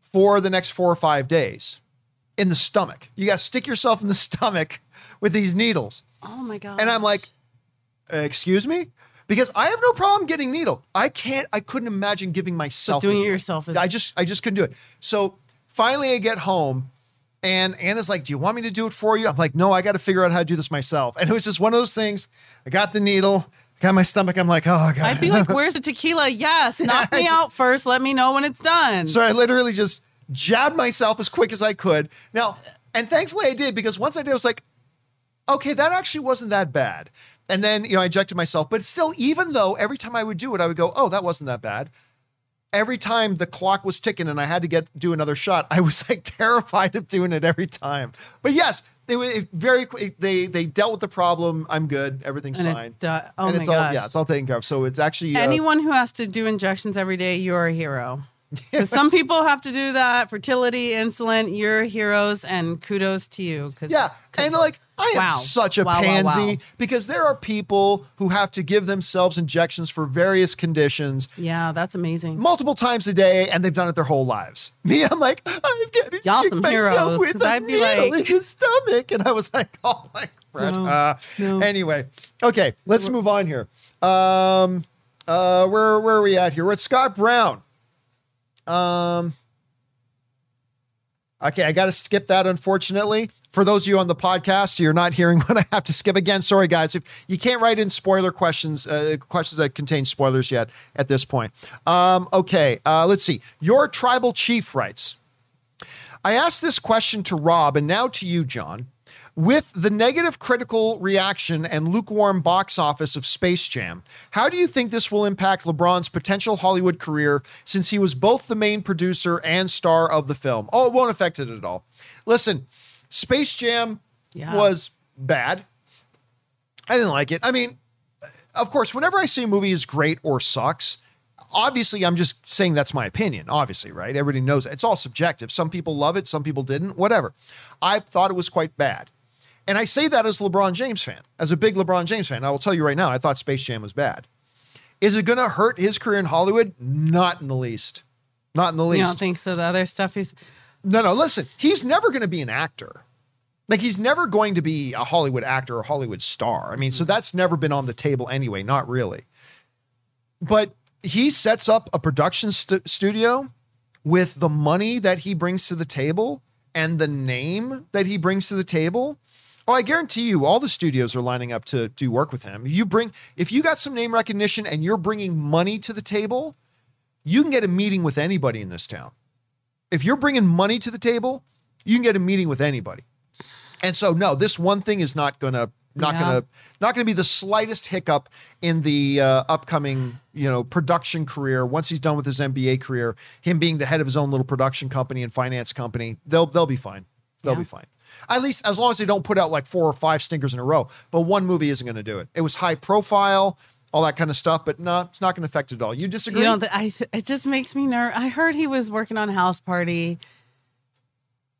for the next four or five days in the stomach. You got to stick yourself in the *laughs* stomach with these needles. oh my god. And I'm like, "Uh, excuse me? Because I have no problem getting needle. I can't, I couldn't imagine giving myself doing it yourself is- I just, I just couldn't do it. So finally I get home and Anna's like, do you want me to do it for you? I'm like, no, I got to figure out how to do this myself. And it was just one of those things. I got the needle, got my stomach. I'm like, oh God. I'd be like, "Where's *laughs* the tequila? Yes, knock me out first. Let me know when it's done." So I literally just jabbed myself as quick as I could. Now, and thankfully I did because once I did, I was like, okay, that actually wasn't that bad. And then, you know, I injected myself, but still, even though every time I would do it, I would go, oh, that wasn't that bad. Every time the clock was ticking and I had to get do another shot, I was like *laughs* terrified of doing it every time. But yes, they were very quick. They they dealt with the problem. I'm good. Everything's and fine. it's. Oh and my it's all gosh. yeah, it's all taken care of. So it's actually uh, Anyone who has to do injections every day, you're a hero. *laughs* some people have to do that. Fertility, insulin, you're heroes, and kudos to you. 'cause- Yeah, 'cause- and like I am such a Wow, wow, pansy wow. because there are people who have to give themselves injections for various conditions yeah, that's amazing. multiple times a day, and they've done it their whole lives. *laughs* Me, I'm like, I'm getting Y'all some myself heroes, with a I'd be needle like- in the stomach, and I was like, *laughs* oh my crap. No, uh, no. Anyway, okay, let's move on here. Um, uh, where where are we at here? We're at Scott Brown. Um. Okay, I got to skip that, unfortunately. For those of you on the podcast, you're not hearing *laughs* what I have to skip again. Sorry, guys. If you can't write in spoiler questions, uh, questions that contain spoilers yet at this point. Um, okay, uh, let's see. Your tribal chief writes I asked this question to Rob and now to you, John. With the negative critical reaction and lukewarm box office of Space Jam, how do you think this will impact LeBron's potential Hollywood career since he was both the main producer and star of the film? Oh, it won't affect it at all. Listen, Space Jam Yeah. was bad. I didn't like it. I mean, of course, whenever I say a movie is great or sucks, obviously, I'm just saying that's my opinion. Obviously, right? Everybody knows it. it's all subjective. Some people love it, some people didn't. Whatever. I thought it was quite bad. And I say that as a LeBron James fan, as a big LeBron James fan. I will tell you right now, I thought Space Jam was bad. Is it going to hurt his career in Hollywood? Not in the least. Not in the least. You don't think so? The other stuff he's No, no, listen, he's never going to be an actor. Like he's never going to be a Hollywood actor or Hollywood star. I mean, so mm-hmm. that's never been on the table anyway, not really. But he sets up a production stu- studio with the money that he brings to the table and the name that he brings to the table. Oh, I guarantee you, all the studios are lining up to do work with him. You bring, if you got some name recognition and you're bringing money to the table, you can get a meeting with anybody in this town. If you're bringing money to the table, you can get a meeting with anybody. And so, no, this one thing is not gonna, not Yeah. gonna, not gonna be the slightest hiccup in the uh, upcoming, you know, production career. Once he's done with his NBA career, him being the head of his own little production company and finance company, they'll they'll be fine. They'll Yeah. be fine. At least as long as they don't put out like four or five stinkers in a row. But one movie isn't going to do it. It was high profile, all that kind of stuff. But no, it's not going to affect it at all. You disagree? You don't. I. It just makes me nervous. I heard he was working on House Party.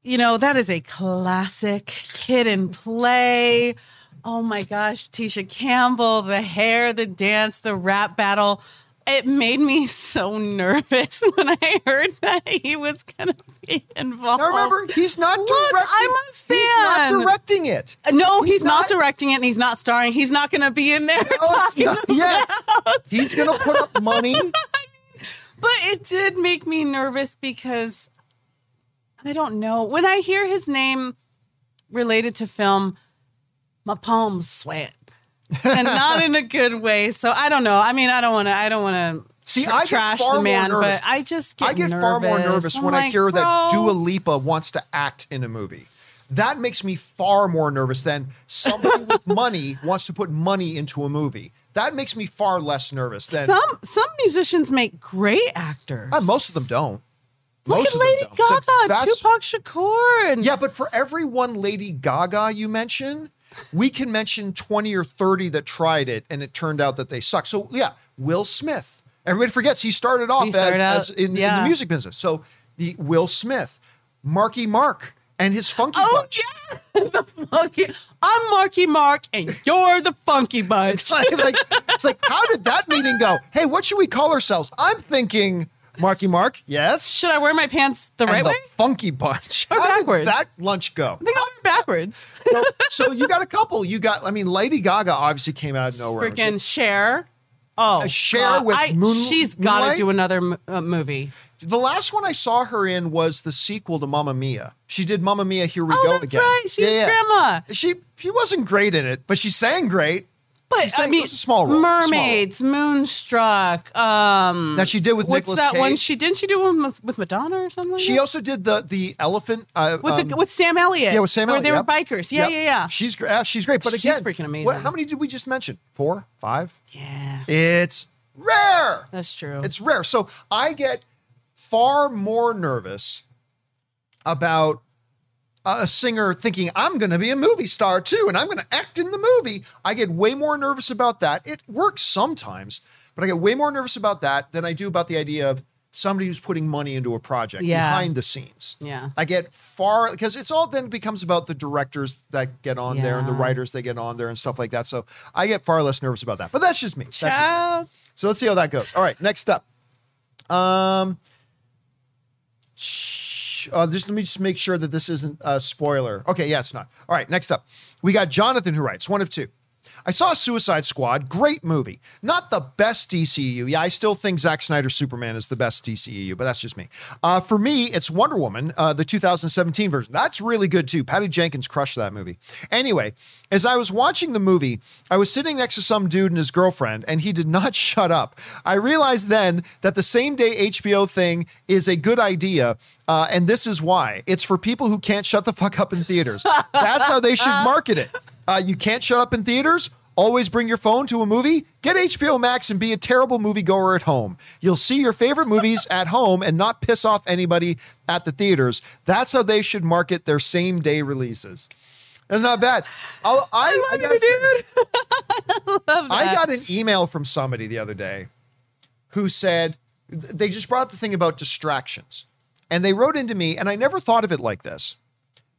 You know that is a classic Kid 'n Play. Oh my gosh, Tisha Campbell, the hair, the dance, the rap battle. It made me so nervous *laughs* when I heard that he was gonna be involved. now remember, he's not Look, directing. I'm a fan. He's not directing it. No, he's, He's not, not- directing it and he's not starring. He's not going to be in there No, *laughs* talking no, yes, he's going to put up money. *laughs* But it did make me nervous because I don't know. When I hear his name related to film, my palms sweat. And not in a good way. So I don't know. I mean, I don't want to I don't want to See, I trash the man, but I just get I get nervous. far more nervous I'm when I like, hear that Dua Lipa wants to act in a movie. That makes me far more nervous than somebody with *laughs* money wants to put money into a movie. That makes me far less nervous than some some musicians make great actors. Uh, most of them don't. Look most at Lady. Gaga, Tupac Shakur, and Yeah, but for every one Lady Gaga you mention, we can mention 20 or 30 that tried it and it turned out that they suck. So, yeah, Will Smith. Everybody forgets he started off He as, out- as in, in the music business. So, the Will Smith, Marky Mark, and his funky Oh bunch. yeah, *laughs* the funky. I'm Marky Mark, and you're the Funky Bunch. It's like- it's like, how did that meeting go? Hey, what should we call ourselves? I'm thinking Marky Mark, yes. Should I wear my pants the and right the way? Funky Bunch. Or How did backwards? that lunch go? I think wear backwards. so, *laughs* so you got a couple. You got, I mean, Lady Gaga obviously came out of nowhere. Freaking Cher. Oh, Cher God. with I, Moon- She's got to Moonlight? do another mo- uh, movie. The last one I saw her in was the sequel to Mamma Mia. She did Mamma Mia, Here We Oh, Go that's again. right. She's grandma. She she wasn't great in it, but she sang great. But I mean, a small role, small. Mermaids, Moonstruck. Um, That she did with what's Nicolas that one? She didn't she do one with, with Madonna or something? Like She that? also did the the elephant uh, with um, the, with Sam Elliott. yeah with Sam where Elliott. they yep. were bikers. Yeah, Yep. yeah, yeah. She's gr- uh, she's great, but She's again, freaking amazing. What, how many did we just mention? Four, five. Yeah, It's rare. that's true. It's rare. So I get far more nervous about a singer thinking I'm going to be a movie star too and I'm going to act in the movie. I get way more nervous about that. It works sometimes, but I get way more nervous about that than I do about the idea of somebody who's putting money into a project Yeah. behind the scenes. Yeah. I get far because it's all then becomes about the directors that get on there and the writers that get on there and stuff like that. So I get far less nervous about that. But that's just me. That's just me. So let's see how that goes. All right, next up. Um, sh- uh, just let me just make sure that this isn't a spoiler. Okay, yeah, it's not. All right, next up, we got Jonathan who writes one of two. I saw Suicide Squad, great movie. Not the best DCEU. Yeah, I still think Zack Snyder's Superman is the best DCEU, but that's just me. Uh, for me, it's Wonder Woman, uh, the 2017 version. That's really good too. Patty Jenkins crushed that movie. Anyway, as I was watching the movie, I was sitting next to some dude and his girlfriend, and he did not *laughs* shut up. I realized then that the same day HBO thing is a good idea. Uh, and this is why it's for people who can't shut the fuck up in theaters. That's how they should *laughs* market it. Uh, you can't shut up in theaters. Always bring your phone to a movie. Get HBO Max and be a terrible moviegoer at home. You'll see your favorite movies at home and not piss off anybody at the theaters. That's how they should market their same day releases. That's not bad. I'll, I, I, gotta say- *laughs* Love I that. got an email from somebody the other day who said, they just brought up the thing about distractions. And they wrote into me, and I never thought of it like this,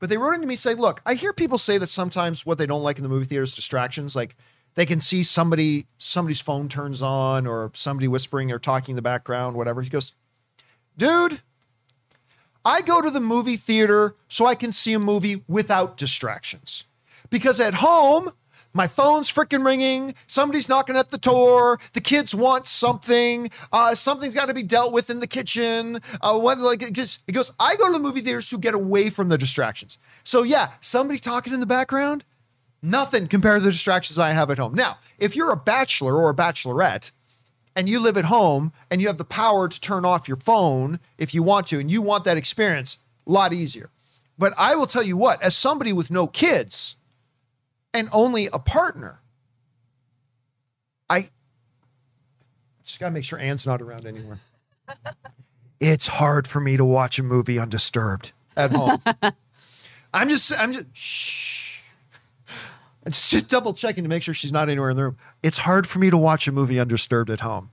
but they wrote into me say, look, I hear people say that sometimes what they don't like in the movie theater is distractions. Like they can see somebody, somebody's phone turns on or somebody whispering or talking in the background, whatever. He goes, dude, I go to the movie theater so I can see a movie without distractions. Because at home, my phone's freaking ringing. Somebody's knocking at the door. The kids want something. Uh, something's got to be dealt with in the kitchen. Uh, what like it just it goes. I go to the movie theaters to get away from the distractions. So yeah, somebody talking in the background, nothing compared to the distractions I have at home. Now, if you're a bachelor or a bachelorette, and you live at home and you have the power to turn off your phone if you want to, and you want that experience, a lot easier. But I will tell you what, as somebody with no kids and only a partner, I just got to make sure Anne's not around anymore. *laughs* it's hard for me to watch a movie undisturbed at home. *laughs* I'm just, I'm just, shh. It's just double checking to make sure she's not anywhere in the room. It's hard for me to watch a movie undisturbed at home.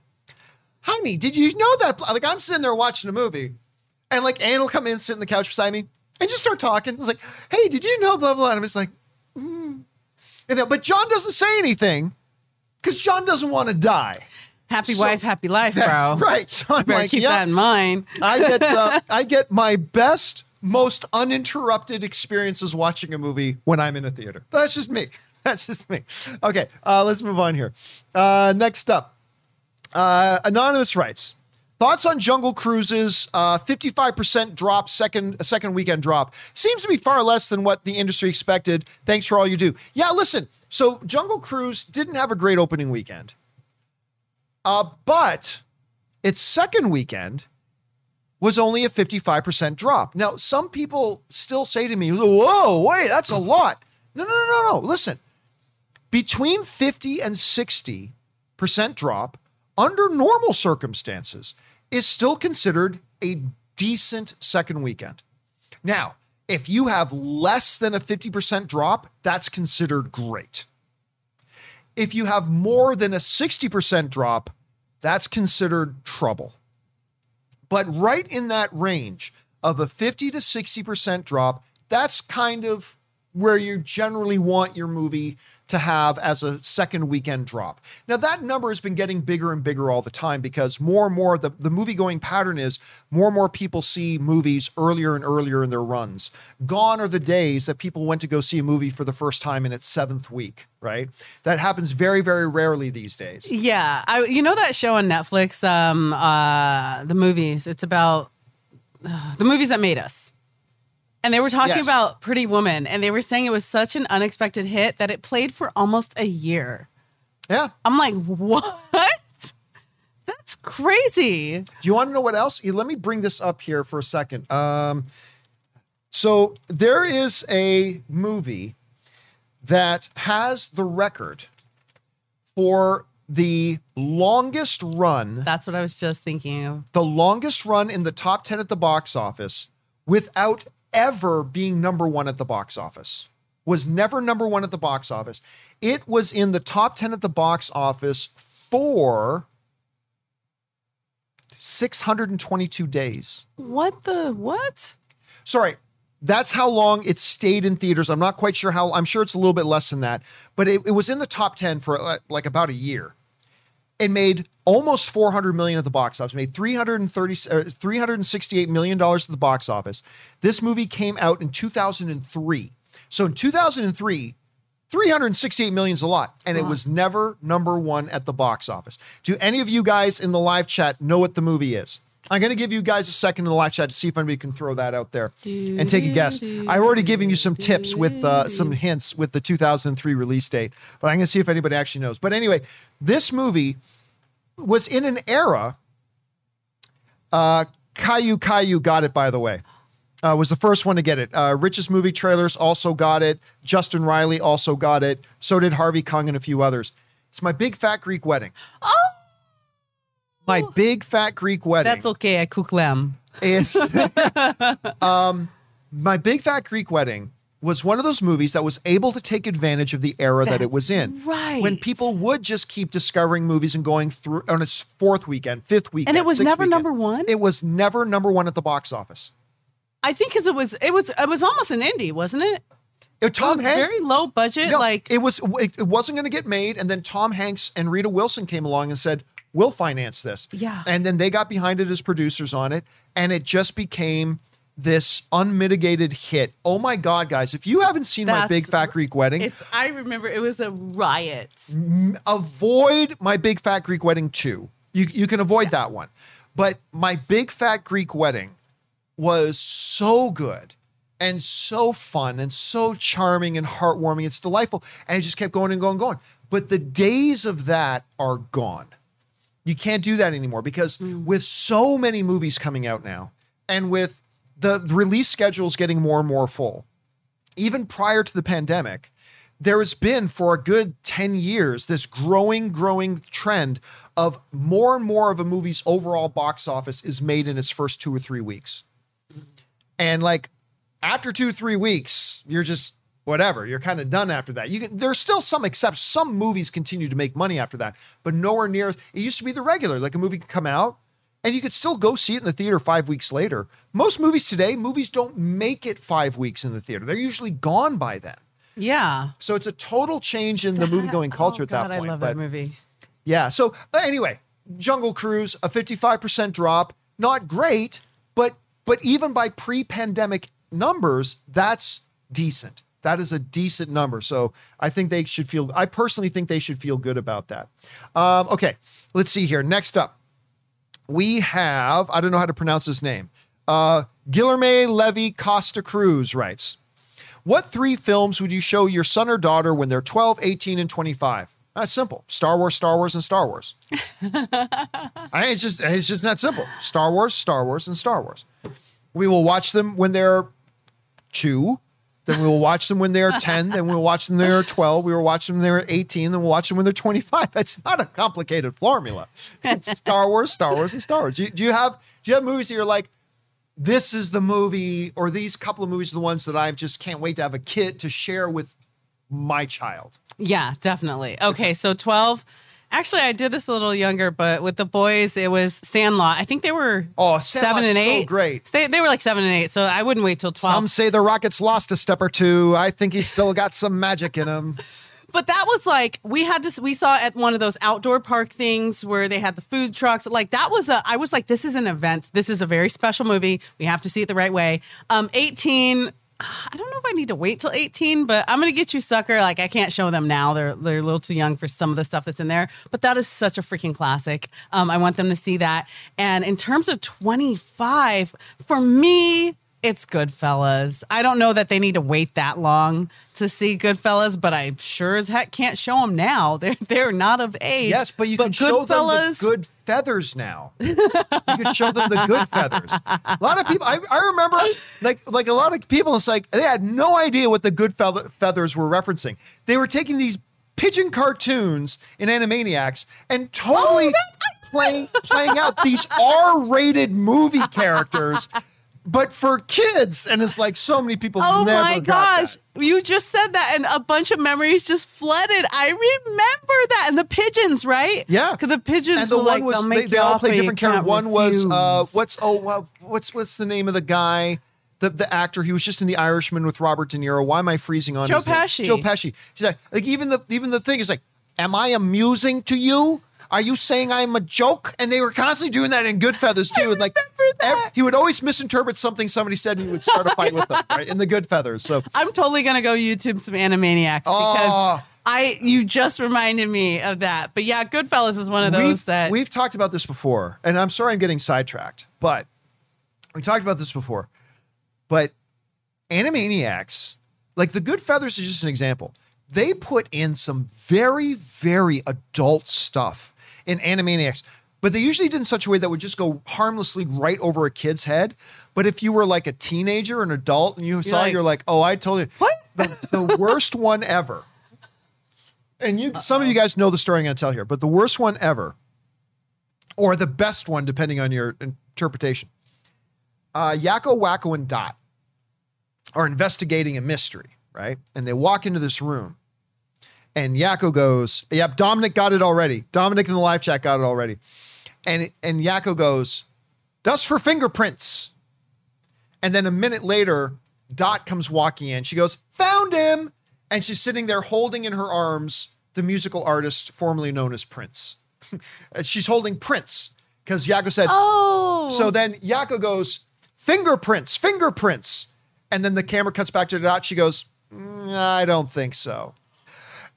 Honey, did you know that? Like, I'm sitting there watching a movie, and like Anne will come in, sit in the couch beside me, and just start talking. It's like, hey, did you know blah blah? And I'm just like. You know, but John doesn't say anything because John doesn't want to die. Happy So- wife, happy life, That's bro. *laughs* right. So I'm like, keep yeah, that in mind. I get uh, *laughs* I get my best, most uninterrupted experiences watching a movie when I'm in a theater. That's just me. *laughs* That's just me. Okay, uh, let's move on here. Uh, next up, uh, anonymous writes. Thoughts on Jungle Cruise's uh, 55% drop, second second weekend drop seems to be far less than what the industry expected. Thanks for all you do. Yeah, listen. So Jungle Cruise didn't have a great opening weekend, uh, but its second weekend was only a 55% drop. Now, some people still say to me, whoa, wait, that's a lot. No, no, no, no, no. Listen, between 50 and 60% drop under normal circumstances is still considered a decent second weekend. Now, if you have less than a 50% drop, that's considered great. If you have more than a 60% drop, that's considered trouble. But right in that range of a 50 to 60% drop, that's kind of where you generally want your movie to have as a second weekend drop. Now, that number has been getting bigger and bigger all the time because more and more the, the movie going pattern is more and more people see movies earlier and earlier in their runs. Gone are the days that people went to go see a movie for the first time in its seventh week, right? That happens very, very rarely these days. Yeah, I, you know that show on Netflix, um, uh, the movies. It's about uh, the movies that made us, and they were talking Yes. about Pretty Woman, and they were saying it was such an unexpected hit that it played for almost a year. Yeah. I'm like, what? That's crazy. Do you want to know what else? Let me bring this up here for a second. Um, so there is a movie that has the record for the longest run, That's what I was just thinking of. the longest run in the top 10 at the box office without ever being number one at the box office. Was never number one at the box office. It was in the top 10 at the box office for 622 days. What the what? sorry that's how long it stayed in theaters i'm not quite sure how i'm sure it's a little bit less than that but it, it was in the top 10 for uh, like about a year it made almost 400 million at the box office it made 330 uh, 368 million dollars at the box office. This movie came out in 2003 so in 2003 368 million is a lot and it was never number one at the box office. Do any of you guys in the live chat know what the movie is? I'm going to give you guys a second in the live chat to see if anybody can throw that out there and take a guess. I've already given you some tips with uh, some hints with the 2003 release date but i'm going to see if anybody actually knows. But anyway this movie was in an era uh caillou caillou got it by the way uh, was the first one to get it. Uh, Richest movie trailers also got it. Justin Riley also got it. So did Harvey Kung and a few others. It's my big fat Greek wedding. Oh, My big fat Greek wedding that's okay. I cook lamb. is *laughs* um, my big fat Greek wedding was one of those movies that was able to take advantage of the era that it was in. right. When people would just keep discovering movies and going through on its fourth weekend, fifth weekend. And it was never weekend. number one? It was never number one at the box office. I think because it was it was it was almost an indie, wasn't it? It, It Tom was Hanks. very low budget. No, like it was it, it wasn't going to get made and then tom hanks and rita wilson came along and said we'll finance this Yeah. and then they got behind it as producers on it and it just became this unmitigated hit oh my god guys if you haven't seen my big fat greek wedding it's. I remember it was a riot. avoid my big fat greek wedding 2 you, you can avoid that one but my big fat greek wedding was so good and so fun and so charming and heartwarming. It's delightful. And it just kept going and going and going. But the days of that are gone. You can't do that anymore because mm. with so many movies coming out now and with the release schedule is getting more and more full, even prior to the pandemic, there has been for a good 10 years this growing, growing trend of more and more of a movie's overall box office is made in its first two or three weeks. And like after two, three weeks, you're just whatever. You're kind of done after that. You can there's still some exceptions. Some movies continue to make money after that, but nowhere near it used to be the regular. Like a movie could come out and you could still go see it in the theater five weeks later. Most movies today, movies don't make it five weeks in the theater. They're usually gone by then. Yeah. So it's a total change in the movie *laughs* going culture oh, at that God, point. I love but that movie. yeah. So uh, anyway, Jungle Cruise, a 55% drop. Not great, but but even by pre-pandemic numbers, that's decent. That is a decent number. So I think they should feel. I personally think they should feel good about that. Um, okay, let's see here. Next up, we have. I don't know how to pronounce his name. Uh, Guilherme Levy Costa Cruz writes. What three films would you show your son or daughter when they're 12, 18, and 25? That's simple. Star Wars, Star Wars, and Star Wars. *laughs* I it's just it's just that simple. Star Wars, Star Wars, and Star Wars. We will watch them when they're two. Then we will watch them when they're 10. Then we'll watch them when they're 12. We will watch them when they're 18. Then we'll watch them when they're 25. That's not a complicated formula. It's Star Wars, Star Wars, and Star Wars. Do you, do you have do you have movies that you're like, this is the movie, or these couple of movies are the ones that I just can't wait to have a kid to share with my child? Yeah, definitely. Okay, so 12. Actually, I did this a little younger, but with the boys, it was Sandlot. I think they were Oh, seven and so eight. great. They, they were like seven and eight, so I wouldn't wait till 12. Some say the Rockets lost a step or two. I think he's still got some magic in him. *laughs* but that was like we had to we saw at one of those outdoor park things where they had the food trucks like that was a i was like this is an event this is a very special movie we have to see it the right way um 18 I don't know if I need to wait till 18, but I'm gonna get you sucker. Like I can't show them now. They're they're a little too young for some of the stuff that's in there. But that is such a freaking classic. Um, I want them to see that. And in terms of 25, for me, it's Goodfellas. I don't know that they need to wait that long to see Goodfellas, but I sure as heck can't show them now. *laughs* They're they're not of age. Yes, but you can show them the good feathers now. *laughs* you can show them the good feathers. A lot of people, I, I remember, like like a lot of people, it's like they had no idea what the good feathers were referencing. They were taking these pigeon cartoons in Animaniacs and totally oh, playing playing out these R-rated movie characters. But for kids, and it's like so many people. Oh never my gosh. You just said that and a bunch of memories just flooded. I remember that. And the pigeons, right? Yeah. Because the pigeons and the one like, was they, they all play different characters. One was uh, what's oh well, what's what's the name of the guy? The, the actor he was just in the Irishman with Robert De Niro. Why am I freezing on Joe his name? Pesci. Joe Pesci. He's like, like even the even the thing is like, am I amusing to you? Are you saying I'm a joke? And they were constantly doing that in Good Feathers too. and like he would always misinterpret something somebody said and he would start a fight with them, right? In the Good Feathers. So I'm totally gonna go YouTube some Animaniacs because. I you just reminded me of that. But yeah, Goodfellas is one of those we've, that we've talked about this before, and I'm sorry I'm getting sidetracked, but we talked about this before. But Animaniacs, like the Good Feathers is just an example. They put in some very, very adult stuff in Animaniacs, but they usually did in such a way that would just go harmlessly right over a kid's head. But if you were like a teenager, an adult, and you saw, like, you're like, oh, I totally *laughs* What? the, the worst one ever. And you, some of you guys know the story I'm going to tell here, but the worst one ever, or the best one, depending on your interpretation. Uh, Yakko, Wakko, and Dot. are investigating a mystery, right? And they walk into this room, and Yakko goes, "Yep, Dominic got it already. Dominic in the live chat got it already." And and Yakko goes, "Dust for fingerprints." And then a minute later, Dot comes walking in. She goes, "Found him!" And she's sitting there holding in her arms the musical artist formerly known as Prince. *laughs* she's holding Prince because Yakko said, Oh. so then Yakko goes, fingerprints, fingerprints. And then the camera cuts back to Dot. She goes, "Mm, I don't think so.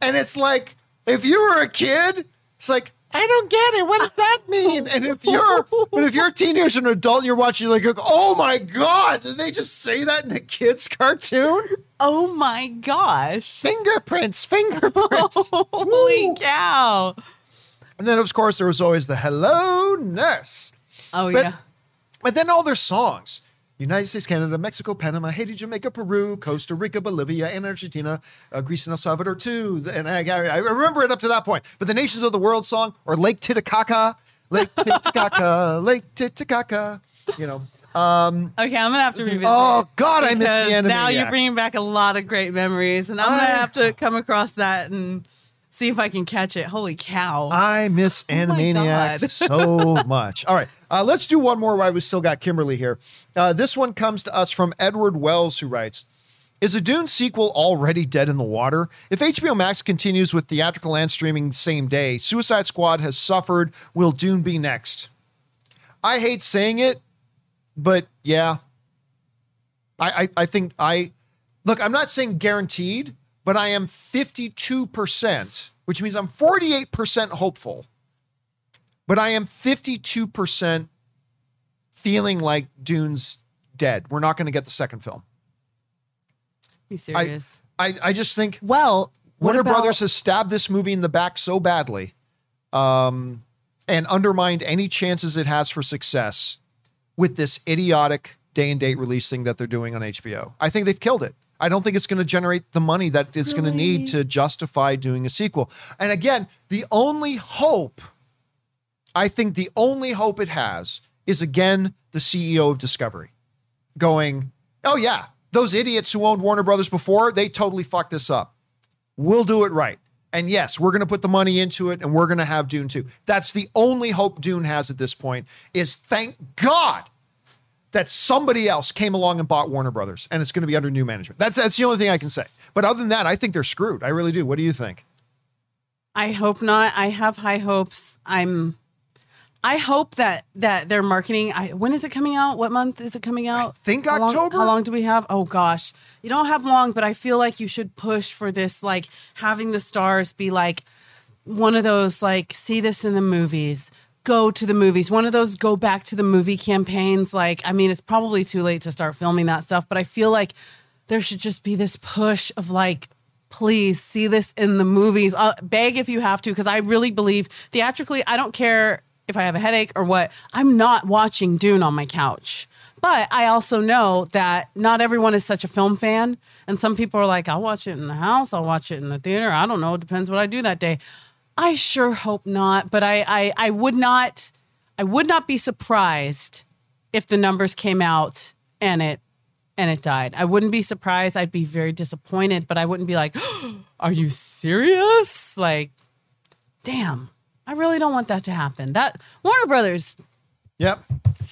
And it's like, if you were a kid, it's like, I don't get it. What does that mean? And if you're, but if you're a teenager and an adult and you're watching, you're like, oh my God, did they just say that in a kid's cartoon? oh my gosh. Fingerprints, fingerprints. *laughs* Holy Woo. cow. And then, of course, there was always the hello nurse. Oh But- yeah. But then all their songs United States, Canada, Mexico, Panama, Haiti, Jamaica, Peru, Costa Rica, Bolivia, and Argentina, uh, Greece and El Salvador too. And I, I remember it up to that point. But the Nations of the World song or Lake Titicaca, Lake *laughs* Titicaca, Lake Titicaca, you know. Um, Okay, I'm gonna have to revisit. oh, God, I miss because the now you're bringing back a lot of great memories, and I'm I- gonna have to come across that and see if I can catch it. Holy cow! I miss Oh Animaniacs God. *laughs* so much. All right, uh, let's do one more while we still got Kimberly here. Uh, this one comes to us from Edward Wells, who writes Is a Dune sequel already dead in the water? If HBO Max continues with theatrical and streaming same day, Suicide Squad has suffered. Will Dune be next? I hate saying it, but yeah. I, I, I think I look, I'm not saying guaranteed, but I am 52%, which means I'm 48% hopeful. But I am 52% feeling like Dune's dead. We're not going to get the second film. Be serious. I, I just think well, Warner about- Brothers has stabbed this movie in the back so badly um, and undermined any chances it has for success with this idiotic day and date release thing that they're doing on HBO. I think they've killed it. I don't think it's going to generate the money that it's going to need to justify doing a sequel. And again, the only hope, I think the only hope it has is again the CEO of Discovery going, oh, yeah, those idiots who owned Warner Brothers before, they totally fucked this up. We'll do it right. And yes, we're going to put the money into it and we're going to have Dune 2. That's the only hope Dune has at this point is thank God that somebody else came along and bought Warner Brothers and it's going to be under new management. That's that's the only thing I can say. But other than that, I think they're screwed. I really do. What do you think? I hope not. I have high hopes. I'm. I hope that that their marketing. I, when is it coming out? What month is it coming out? think How long- October. how long do we have? Oh gosh, you don't have long, but I feel like you should push for this. Like having the stars be like one of those like see this in the movies. Go to the movies. One of those go back to the movie campaigns. Like, I mean, it's probably too late to start filming that stuff, but I feel like there should just be this push of like please see this in the movies. Uh, beg if you have to, because I really believe theatrically, I don't care if I have a headache or what, I'm not watching Dune on my couch. But I also know that not everyone is such a film fan. And some people are like, I'll watch it in the house, I'll watch it in the theater. I don't know. It depends what I do that day. I sure hope not. But I, I, I would not I would not be surprised if the numbers came out and it and it died. I wouldn't be surprised. I'd be very disappointed, but I wouldn't be like, *gasps* "Are you serious?" Like, damn. I really don't want that to happen. That Warner Brothers, Yep.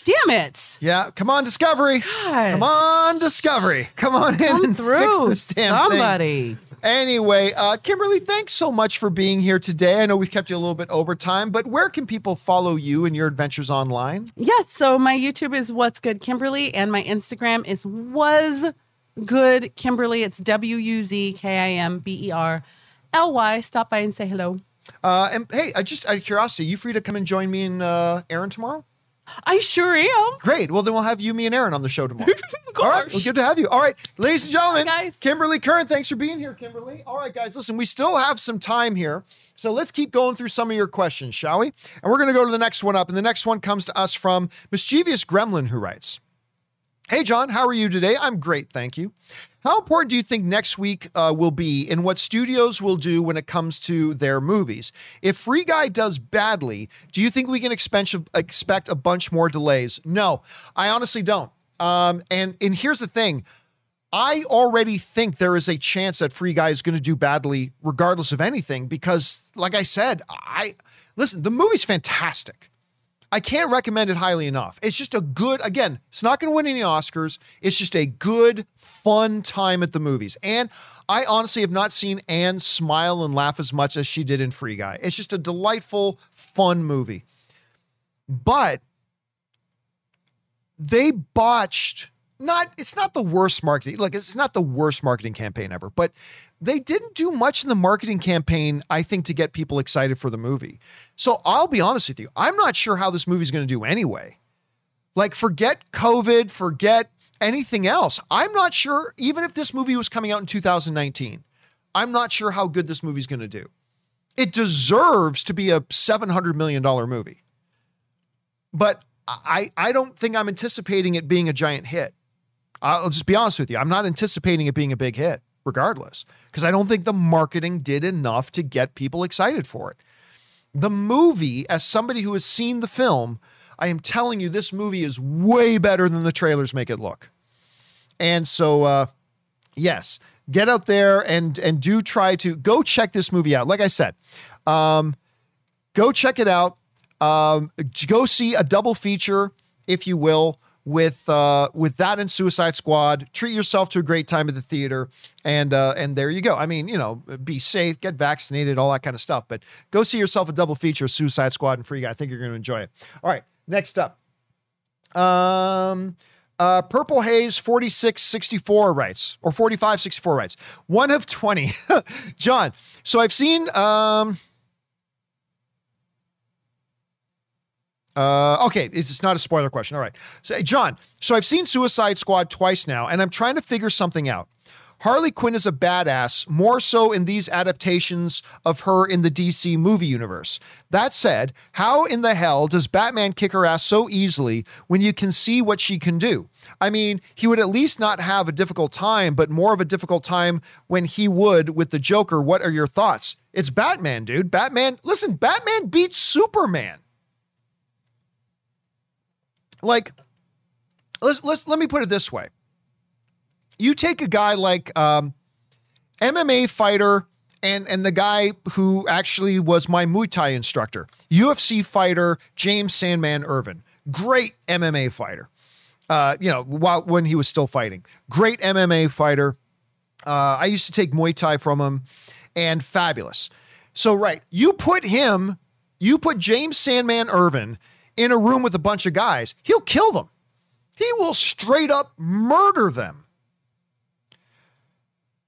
damn it. Yeah. Come on, Discovery. God. Come on, Discovery. Come on in Come and through fix this damn thing. somebody. Anyway, uh, Kimberly, thanks so much for being here today. I know we've kept you a little bit over time, but where can people follow you and your adventures online? Yes. So my YouTube is What's Good Kimberly, and my Instagram is Was Good Kimberly. It's W U Z K I M B E R L Y. Stop by and say hello. Uh, and hey, I just out of curiosity, you free to come and join me and uh, Aaron tomorrow? I sure am. Great. Well, then we'll have you, me, and Aaron on the show tomorrow. *laughs* All right. Well, good to have you. All right, ladies and gentlemen, Hi, guys. Kimberly Curran, thanks for being here, Kimberly. All right, guys, listen, we still have some time here. So let's keep going through some of your questions, shall we? And we're going to go to the next one up. And the next one comes to us from Mischievous Gremlin, who writes Hey, John, how are you today? I'm great, thank you. How important do you think next week uh, will be in what studios will do when it comes to their movies? If Free Guy does badly, do you think we can expect, a bunch more delays? No, I honestly don't. Um, and and here's the thing: I already think there is a chance that Free Guy is going to do badly regardless of anything because, like I said, I listen, the movie's fantastic. I can't recommend it highly enough. It's just a good, again, it's not going to win any Oscars. It's just a good, fun time at the movies. And I honestly have not seen Anne smile and laugh as much as she did in Free Guy. It's just a delightful, fun movie. But they botched not it's not the worst marketing like it's not the worst marketing campaign ever but they didn't do much in the marketing campaign i think to get people excited for the movie. So i'll be honest with you i'm not sure how this movie's going to do anyway. Like forget covid forget anything else. I'm not sure even if this movie was coming out in 2019 i'm not sure how good this movie's going to do. It deserves to be a 700 million dollar movie. But I, I don't think I'm anticipating it being a giant hit. I'll just be honest with you. I'm not anticipating it being a big hit, regardless, because I don't think the marketing did enough to get people excited for it. The movie, as somebody who has seen the film, I am telling you, this movie is way better than the trailers make it look. And so, uh, yes, get out there and and do try to go check this movie out. Like I said, um, go check it out. Um, go see a double feature, if you will, with uh, with that and Suicide Squad. Treat yourself to a great time at the theater, and uh, and there you go. I mean, you know, be safe, get vaccinated, all that kind of stuff. But go see yourself a double feature, Suicide Squad and Free Guy. I think you're going to enjoy it. All right, next up. Um, uh, Purple Haze 4664 writes, or 4564 writes, one of 20. *laughs* John, so I've seen, um, Uh, okay, it's, it's not a spoiler question. All right. So, John, so I've seen Suicide Squad twice now, and I'm trying to figure something out. Harley Quinn is a badass, more so in these adaptations of her in the DC movie universe. That said, how in the hell does Batman kick her ass so easily when you can see what she can do? I mean, he would at least not have a difficult time, but more of a difficult time when he would with the Joker. What are your thoughts? It's Batman, dude. Batman, listen, Batman beats Superman. Like, let's let's let me put it this way. You take a guy like um, MMA fighter and and the guy who actually was my Muay Thai instructor, UFC fighter James Sandman Irvin, great MMA fighter. Uh, you know, while when he was still fighting, great MMA fighter. Uh, I used to take Muay Thai from him, and fabulous. So right, you put him, you put James Sandman Irvin in a room with a bunch of guys, he'll kill them. He will straight up murder them.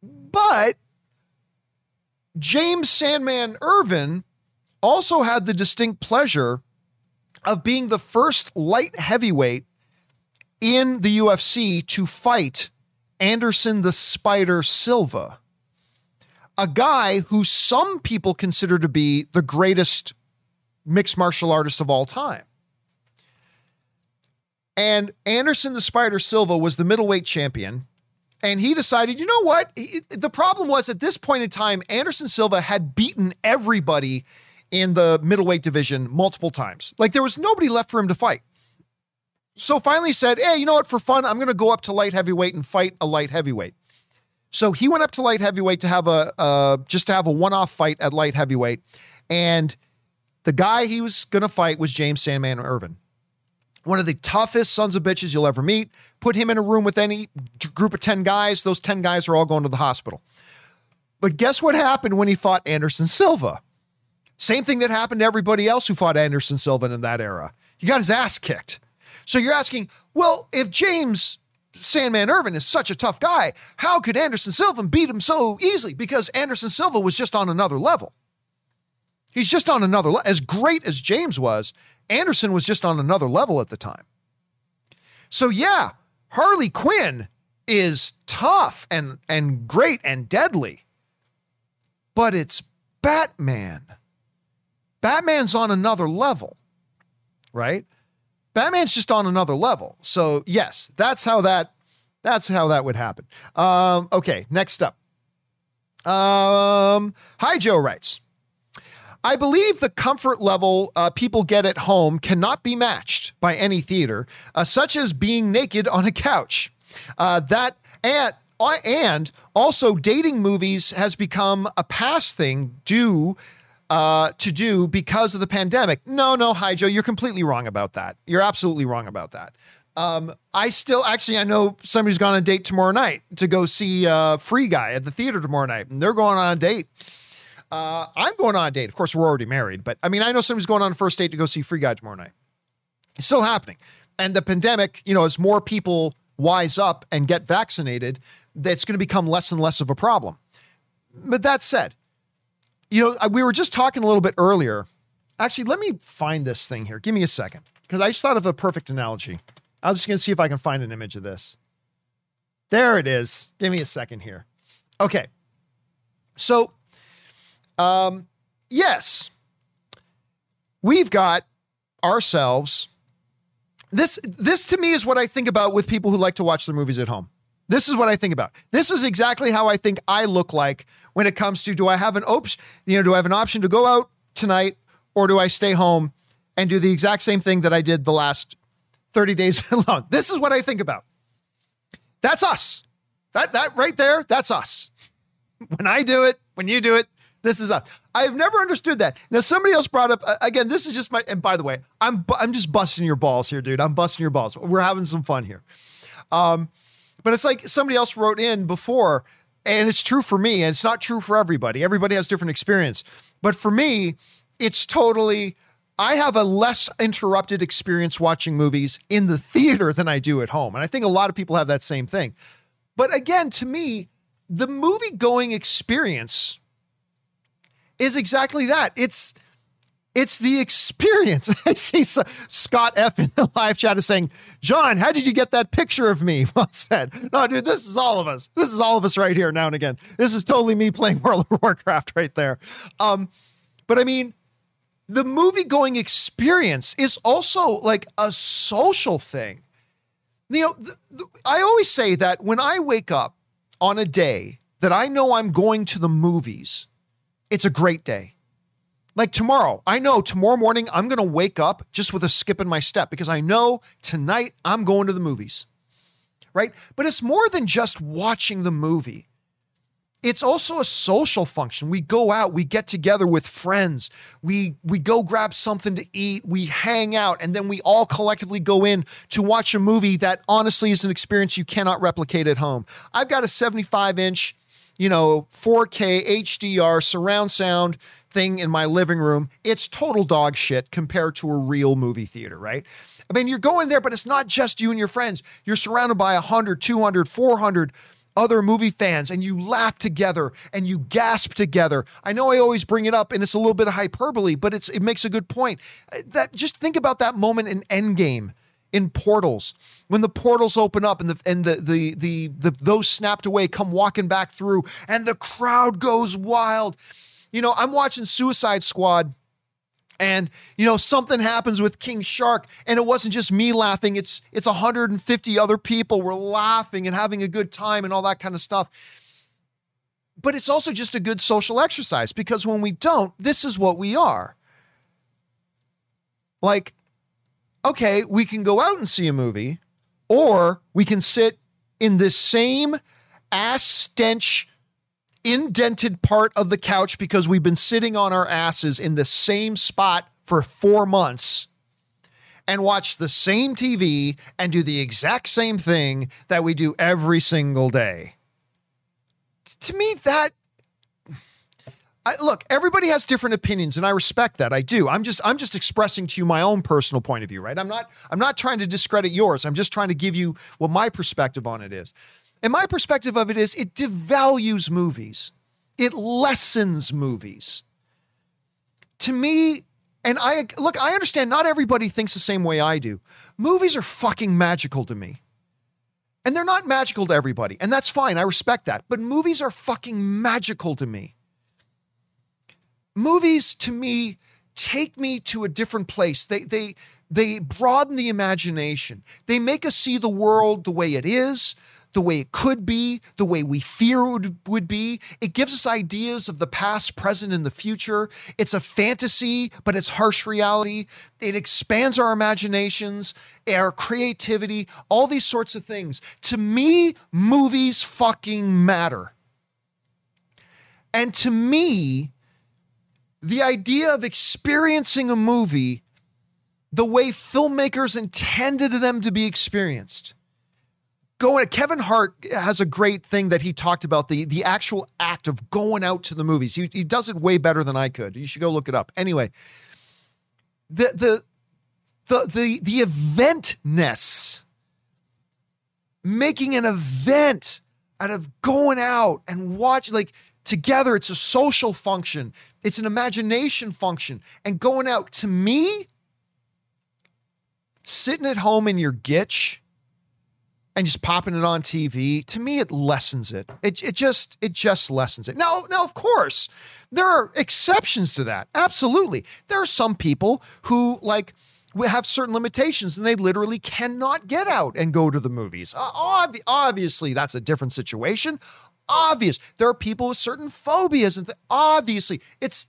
But James Sandman Irvin also had the distinct pleasure of being the first light heavyweight in the UFC to fight Anderson the Spider Silva, a guy who some people consider to be the greatest mixed martial artist of all time. And Anderson the Spider Silva was the middleweight champion. And he decided, you know what? He, the problem was at this point in time, Anderson Silva had beaten everybody in the middleweight division multiple times. Like there was nobody left for him to fight. So finally said, hey, you know what? For fun, I'm going to go up to light heavyweight and fight a light heavyweight. So he went up to light heavyweight to have a uh, just to have a one-off fight at light heavyweight, and the guy he was going to fight was James Sandman Irvin one of the toughest sons of bitches you'll ever meet. Put him in a room with any group of 10 guys, those 10 guys are all going to the hospital. But guess what happened when he fought Anderson Silva? Same thing that happened to everybody else who fought Anderson Silva in that era. He got his ass kicked. So you're asking, well, if James Sandman Irvin is such a tough guy, how could Anderson Silva beat him so easily? Because Anderson Silva was just on another level. He's just on another level. As great as James was, Anderson was just on another level at the time. So yeah, Harley Quinn is tough and and great and deadly. But it's Batman. Batman's on another level. Right? Batman's just on another level. So yes, that's how that that's how that would happen. Um, okay, next up. Um, Hi Joe writes. I believe the comfort level uh, people get at home cannot be matched by any theater, uh, such as being naked on a couch. Uh, that and I- and also dating movies has become a past thing due uh, to do because of the pandemic. No, no, hi Joe, you're completely wrong about that. You're absolutely wrong about that. Um, I still actually I know somebody's gone on a date tomorrow night to go see uh, Free Guy at the theater tomorrow night, and they're going on a date. Uh, I'm going on a date. Of course, we're already married, but I mean, I know somebody's going on a first date to go see Free Guy tomorrow night. It's still happening. And the pandemic, you know, as more people wise up and get vaccinated, that's going to become less and less of a problem. But that said, you know, we were just talking a little bit earlier. Actually, let me find this thing here. Give me a second because I just thought of a perfect analogy. I'm just going to see if I can find an image of this. There it is. Give me a second here. Okay. So, um, yes, we've got ourselves. This this to me is what I think about with people who like to watch their movies at home. This is what I think about. This is exactly how I think I look like when it comes to do I have an option, you know, do I have an option to go out tonight or do I stay home and do the exact same thing that I did the last 30 days *laughs* alone? This is what I think about. That's us. That that right there, that's us. When I do it, when you do it, this is us. I've never understood that. Now somebody else brought up uh, again. This is just my. And by the way, I'm I'm just busting your balls here, dude. I'm busting your balls. We're having some fun here. Um, but it's like somebody else wrote in before, and it's true for me, and it's not true for everybody. Everybody has different experience. But for me, it's totally. I have a less interrupted experience watching movies in the theater than I do at home, and I think a lot of people have that same thing. But again, to me, the movie going experience is exactly that. It's it's the experience. *laughs* I see S- Scott F in the live chat is saying, John, how did you get that picture of me? *laughs* Well said. No, dude, this is all of us. This is all of us right here now and again. This is totally me playing *laughs* World of Warcraft right there. Um, but I mean, the movie going experience is also like a social thing. You know, th- th- I always say that when I wake up on a day that I know I'm going to the movies, it's a great day. Like tomorrow, I know tomorrow morning I'm going to wake up just with a skip in my step because I know tonight I'm going to the movies. Right? But it's more than just watching the movie. It's also a social function. We go out, we get together with friends. We we go grab something to eat, we hang out and then we all collectively go in to watch a movie that honestly is an experience you cannot replicate at home. I've got a 75-inch you know, 4K HDR surround sound thing in my living room. It's total dog shit compared to a real movie theater, right? I mean, you're going there, but it's not just you and your friends. You're surrounded by 100, 200, 400 other movie fans and you laugh together and you gasp together. I know I always bring it up and it's a little bit of hyperbole, but it's it makes a good point. Uh, that just think about that moment in Endgame in portals when the portals open up and the and the the the, the those snapped away come walking back through and the crowd goes wild. You know, I'm watching Suicide Squad and you know something happens with King Shark and it wasn't just me laughing it's it's 150 other people were laughing and having a good time and all that kind of stuff. But it's also just a good social exercise because when we don't, this is what we are. Like okay, we can go out and see a movie, or we can sit in this same ass stench indented part of the couch because we've been sitting on our asses in the same spot for four months and watch the same TV and do the exact same thing that we do every single day. To me, that I, look, everybody has different opinions, and I respect that. I do. I'm just I'm just expressing to you my own personal point of view, right? I'm not I'm not trying to discredit yours. I'm just trying to give you what my perspective on it is. And my perspective of it is it devalues movies. It lessens movies. To me, and I look, I understand not everybody thinks the same way I do. Movies are fucking magical to me. And they're not magical to everybody, and that's fine. I respect that. But movies are fucking magical to me movies to me take me to a different place. They they they broaden the imagination. They make us see the world the way it is, the way it could be, the way we fear would, would be. It gives us ideas of the past, present, and the future. It's a fantasy, but it's harsh reality. It expands our imaginations, our creativity, all these sorts of things. To me, movies fucking matter. And to me, the idea of experiencing a movie the way filmmakers intended them to be experienced going Kevin Hart has a great thing that he talked about the the actual act of going out to the movies. He, he does it way better than I could. You should go look it up. Anyway, the the the the the eventness making an event out of going out and watch like together it's a social function it's an imagination function and going out to me sitting at home in your gitch and just popping it on TV, to me, it lessens it. It, it just it just lessens it. Now, now, of course, there are exceptions to that. Absolutely, there are some people who like have certain limitations and they literally cannot get out and go to the movies. Uh, ob- obviously, that's a different situation. Obvious. There are people with certain phobias, and th- obviously, it's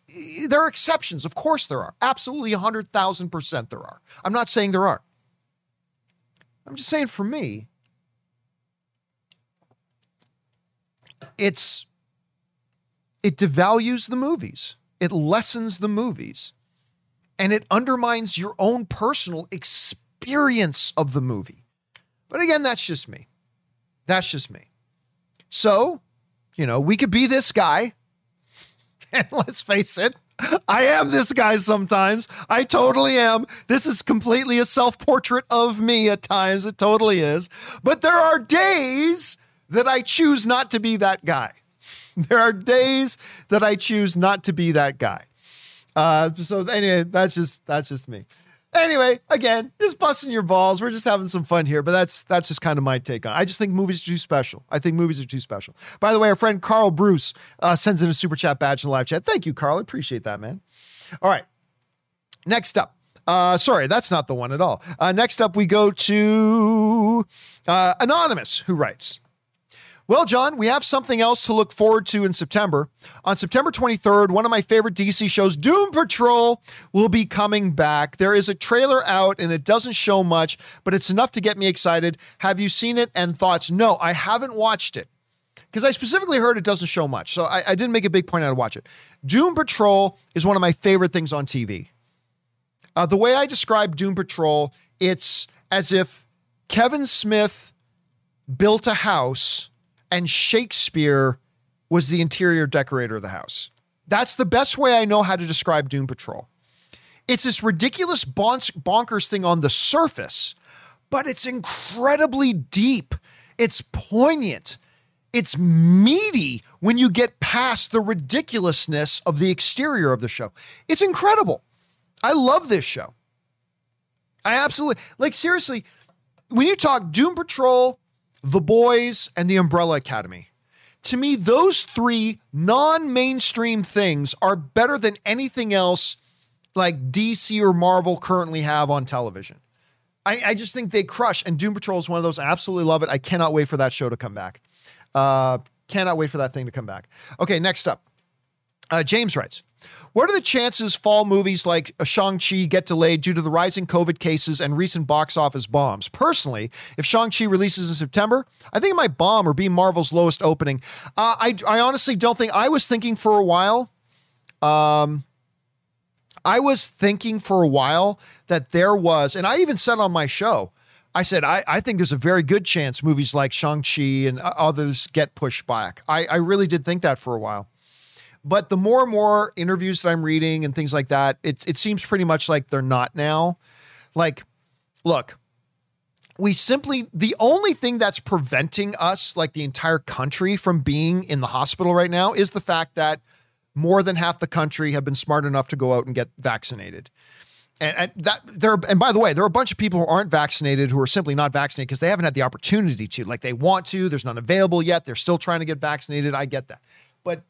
there are exceptions. Of course, there are. Absolutely, hundred thousand percent, there are. I'm not saying there aren't. I'm just saying, for me, it's it devalues the movies. It lessens the movies. And it undermines your own personal experience of the movie. But again, that's just me. That's just me. So, you know, we could be this guy. *laughs* And let's face it, I am this guy sometimes. I totally am. This is completely a self portrait of me at times. It totally is. But there are days that I choose not to be that guy. *laughs* There are days that I choose not to be that guy. Uh, so anyway, that's just that's just me. Anyway, again, just busting your balls. We're just having some fun here, but that's that's just kind of my take on. it. I just think movies are too special. I think movies are too special. By the way, our friend Carl Bruce uh, sends in a super chat badge in the live chat. Thank you, Carl. I appreciate that, man. All right. Next up, uh, sorry, that's not the one at all. Uh, next up, we go to uh, Anonymous, who writes well, John, we have something else to look forward to in September. On September 23rd, one of my favorite DC shows, Doom Patrol, will be coming back. There is a trailer out and it doesn't show much, but it's enough to get me excited. Have you seen it and thoughts? No, I haven't watched it because I specifically heard it doesn't show much. So I, I didn't make a big point out to watch it. Doom Patrol is one of my favorite things on TV. Uh, the way I describe Doom Patrol, it's as if Kevin Smith built a house and Shakespeare was the interior decorator of the house. That's the best way I know how to describe Doom Patrol. It's this ridiculous bonkers thing on the surface, but it's incredibly deep. It's poignant. It's meaty when you get past the ridiculousness of the exterior of the show. It's incredible. I love this show. I absolutely like seriously. When you talk Doom Patrol, the Boys, and The Umbrella Academy. To me, those three non mainstream things are better than anything else like DC or Marvel currently have on television. I, I, just think they crush, and Doom Patrol is one of those. I absolutely love it. I cannot wait for that show to come back. Uh, cannot wait for that thing to come back. Okay, next up. Uh, James writes what are the chances fall movies like Shang-Chi get delayed due to the rising COVID cases and recent box office bombs? Personally, if Shang-Chi releases in September, I think it might bomb or be Marvel's lowest opening. Uh, I, I honestly don't think, I was thinking for a while, um, I was thinking for a while that there was, and I even said on my show, I said, I, I think there's a very good chance movies like Shang-Chi and others get pushed back. I, I really did think that for a while. But the more and more interviews that I'm reading and things like that, it's it seems pretty much like they're not now. Like, look, we simply the only thing that's preventing us, like the entire country, from being in the hospital right now is the fact that more than half the country have been smart enough to go out and get vaccinated. And, and that there and by the way, there are a bunch of people who aren't vaccinated who are simply not vaccinated because they haven't had the opportunity to. Like they want to, there's none available yet. They're still trying to get vaccinated. I get that. But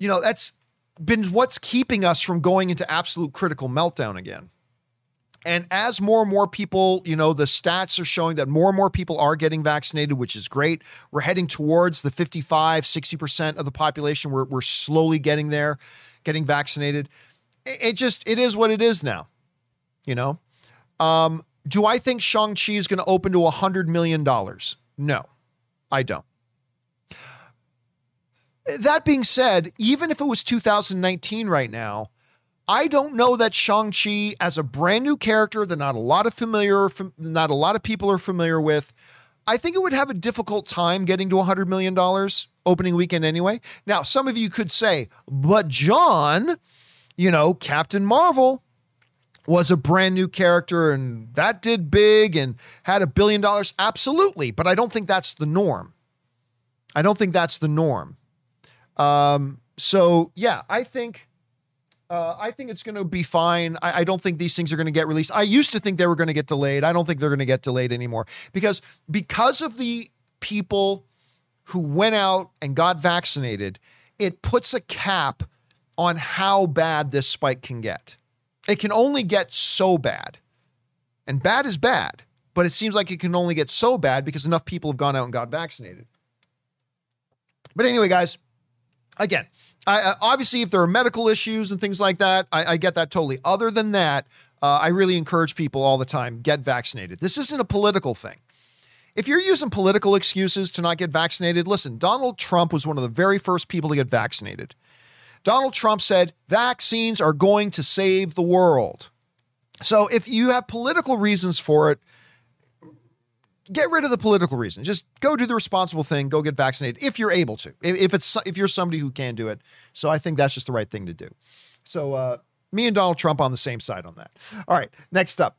you know, that's been what's keeping us from going into absolute critical meltdown again. And as more and more people, you know, the stats are showing that more and more people are getting vaccinated, which is great. We're heading towards the 55, 60% of the population. We're, we're slowly getting there, getting vaccinated. It, it just, it is what it is now, you know? Um, do I think Shang-Chi is going to open to $100 million? No, I don't. That being said, even if it was 2019 right now, I don't know that Shang-Chi as a brand new character that not a lot of familiar not a lot of people are familiar with, I think it would have a difficult time getting to 100 million dollars opening weekend anyway. Now, some of you could say, "But John, you know, Captain Marvel was a brand new character and that did big and had a billion dollars." Absolutely, but I don't think that's the norm. I don't think that's the norm. Um, so yeah, I think uh, I think it's going to be fine. I, I, don't think these things are going to get released. I used to think they were going to get delayed. I don't think they're going to get delayed anymore because because of the people who went out and got vaccinated, it puts a cap on how bad this spike can get. It can only get so bad, and bad is bad. But it seems like it can only get so bad because enough people have gone out and got vaccinated. But anyway, guys, again, I, obviously, if there are medical issues and things like that, I, I get that totally. Other than that, uh, I really encourage people all the time get vaccinated. This isn't a political thing. If you're using political excuses to not get vaccinated, listen, Donald Trump was one of the very first people to get vaccinated. Donald Trump said vaccines are going to save the world. So if you have political reasons for it, get rid of the political reason. Just go do the responsible thing. Go get vaccinated if you're able to. If it's if you're somebody who can do it. So I think that's just the right thing to do. So uh, me and Donald Trump on the same side on that. All right, next up,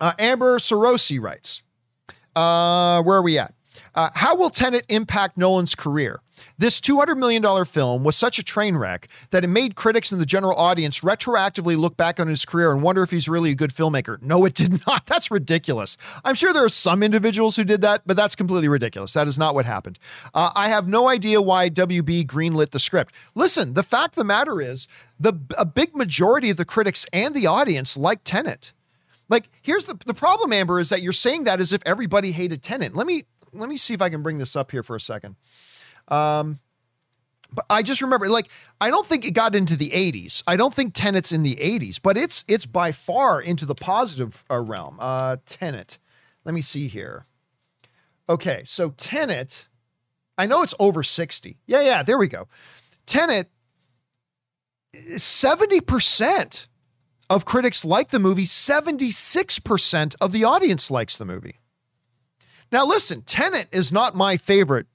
uh, Amber Sorosi writes, uh, "Where are we at? Uh, how will Tenet impact Nolan's career? This $200 million film was such a train wreck that it made critics and the general audience retroactively look back on his career and wonder if he's really a good filmmaker. No, it did *laughs* not. That's ridiculous. I'm sure there are some individuals who did that, but that's completely ridiculous. That is not what happened. Uh, I have no idea why WB greenlit the script. Listen, the fact of the matter is, the a big majority of the critics and the audience liked Tenet. Like, here's the, the problem, Amber, is that you're saying that as if everybody hated Tenet. Let me let me see if I can bring this up here for a second. Um, but I just remember, like, I don't think it got into the 80s. I don't think Tenet's in the 80s, but it's it's by far into the positive uh, realm. Uh, Tenet. Let me see here. Okay, so Tenet. I know it's over 60. Yeah, yeah, there we go. Tenet. 70% of critics like the movie, 76% of the audience likes the movie. Now, listen, Tenet is not my favorite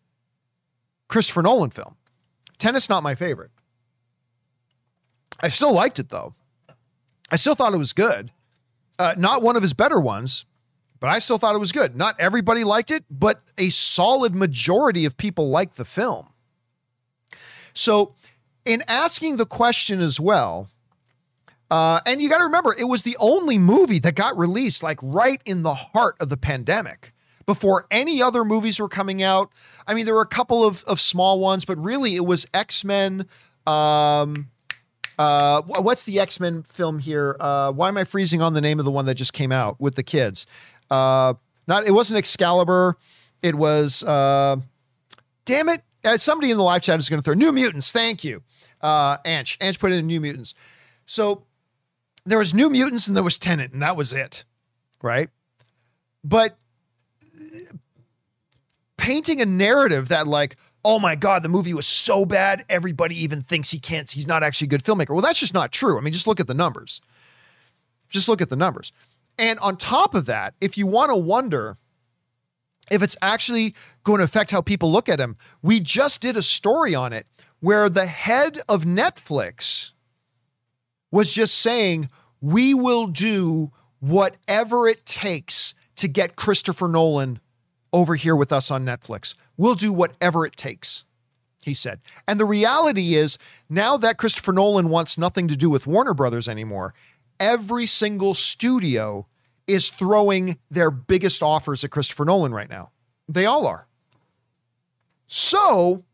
Christopher Nolan film. Tenet's not my favorite. I still liked it though. I still thought it was good. Uh, not one of his better ones, but I still thought it was good. Not everybody liked it, but a solid majority of people liked the film. So, in asking the question as well, uh, and you got to remember, it was the only movie that got released like right in the heart of the pandemic before any other movies were coming out. I mean, there were a couple of, of small ones, but really it was X Men. Um, uh, what's the X Men film here? Uh, why am I freezing on the name of the one that just came out with the kids? Uh, not it wasn't Excalibur. It was. Uh, damn it! Uh, somebody in the live chat is going to throw New Mutants. Thank you, uh, Anch. Anch put in New Mutants. So there was New Mutants and there was Tenet, and that was it, right? But painting a narrative that like oh my god the movie was so bad everybody even thinks he can't he's not actually a good filmmaker. Well that's just not true. I mean just look at the numbers. Just look at the numbers. And on top of that if you want to wonder if it's actually going to affect how people look at him we just did a story on it where the head of netflix was just saying we will do whatever it takes to get christopher nolan over here with us on Netflix. We'll do whatever it takes, he said. And the reality is, now that Christopher Nolan wants nothing to do with Warner Brothers anymore, every single studio is throwing their biggest offers at Christopher Nolan right now. They all are. So,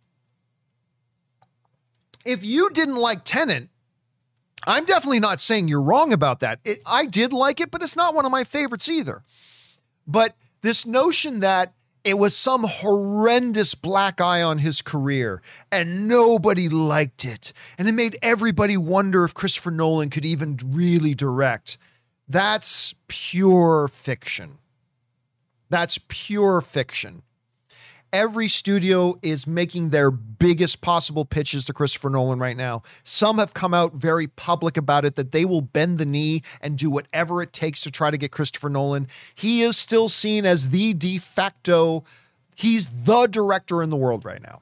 if you didn't like Tenet, I'm definitely not saying you're wrong about that. It, I did like it, but it's not one of my favorites either. But this notion that it was some horrendous black eye on his career and nobody liked it, and it made everybody wonder if Christopher Nolan could even really direct. That's pure fiction. That's pure fiction every studio is making their biggest possible pitches to Christopher Nolan right now. Some have come out very public about it that they will bend the knee and do whatever it takes to try to get Christopher Nolan. He is still seen as the de facto, he's the director in the world right now.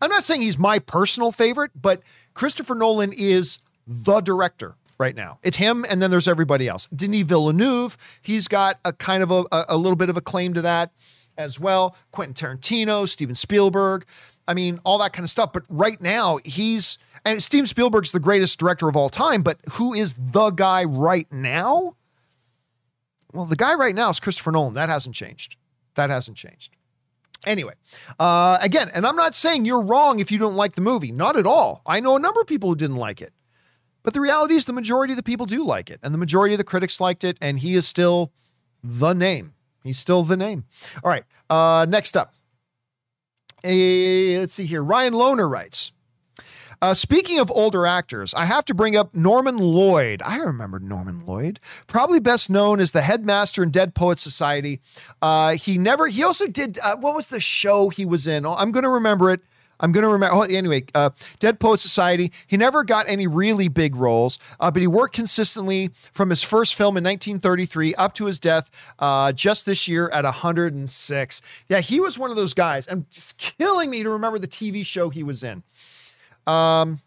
I'm not saying he's my personal favorite, but Christopher Nolan is the director right now. It's him, and then there's everybody else. Denis Villeneuve, he's got a kind of a, a little bit of a claim to that as well. Quentin Tarantino, Steven Spielberg. I mean, all that kind of stuff. But right now, he's and Steven Spielberg's the greatest director of all time. But who is the guy right now? Well, the guy right now is Christopher Nolan. That hasn't changed. That hasn't changed. Anyway, uh, again, and I'm not saying you're wrong if you don't like the movie. Not at all. I know a number of people who didn't like it. But the reality is, the majority of the people do like it, and the majority of the critics liked it, and he is still the name. He's still the name. All right. Uh, next up. A, let's see here. Ryan Lohner writes. Uh, speaking of older actors, I have to bring up Norman Lloyd. I remember Norman Lloyd, probably best known as the headmaster in Dead Poets Society. Uh, he never, he also did, uh, what was the show he was in? I'm going to remember it. I'm going to remember. Oh, anyway, uh, Dead Poet Society. He never got any really big roles, uh, but he worked consistently from his first film in 1933 up to his death uh, just this year at 106. Yeah, he was one of those guys. I'm just killing me to remember the TV show he was in. Um,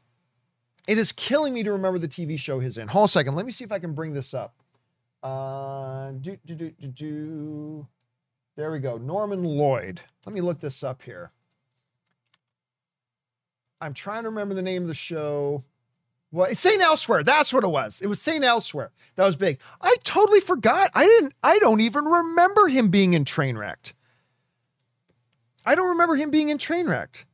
it is killing me to remember the TV show he's in. Hold a second. Let me see if I can bring this up. Uh, do, do, do, do, do. There we go. Norman Lloyd. Let me look this up here. I'm trying to remember the name of the show. Well, it's St. Elsewhere. That's what it was. It was St. Elsewhere. That was big. I totally forgot. I didn't, I don't even remember him being in Trainwrecked. I don't remember him being in Trainwrecked.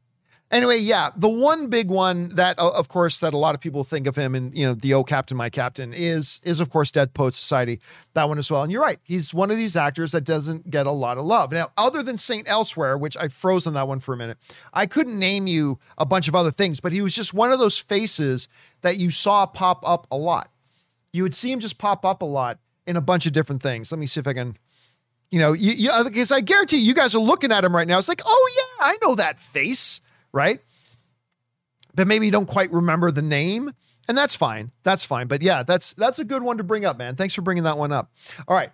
Anyway, yeah, the one big one that, of course, that a lot of people think of him and you know the "Oh Captain, My Captain" is is of course Dead Poet Society. That one as well. And you're right, he's one of these actors that doesn't get a lot of love. Now, other than Saint Elsewhere, which I froze on that one for a minute, I couldn't name you a bunch of other things, but he was just one of those faces that you saw pop up a lot. You would see him just pop up a lot in a bunch of different things. Let me see if I can you know, because uh, I guarantee you guys are looking at him right now. It's like, oh yeah, I know that face right? But maybe you don't quite remember the name, and that's fine. That's fine. But yeah, that's that's a good one to bring up, man. Thanks for bringing that one up. All right,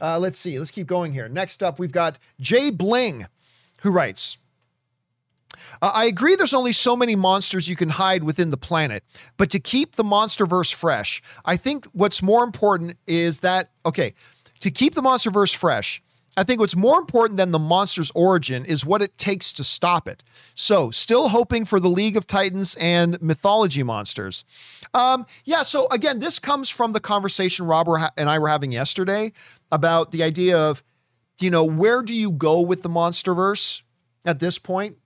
uh, let's see. Let's keep going here. Next up, we've got Jay Bling, who writes. I agree there's only so many monsters you can hide within the planet, but to keep the monster verse fresh, I think what's more important is that, okay, to keep the monster verse fresh, I think what's more important than the monster's origin is what it takes to stop it. So, still hoping for the League of Titans and mythology monsters. Um, yeah, so again, this comes from the conversation Robert and I were having yesterday about the idea of, you know, where do you go with the monsterverse at this point?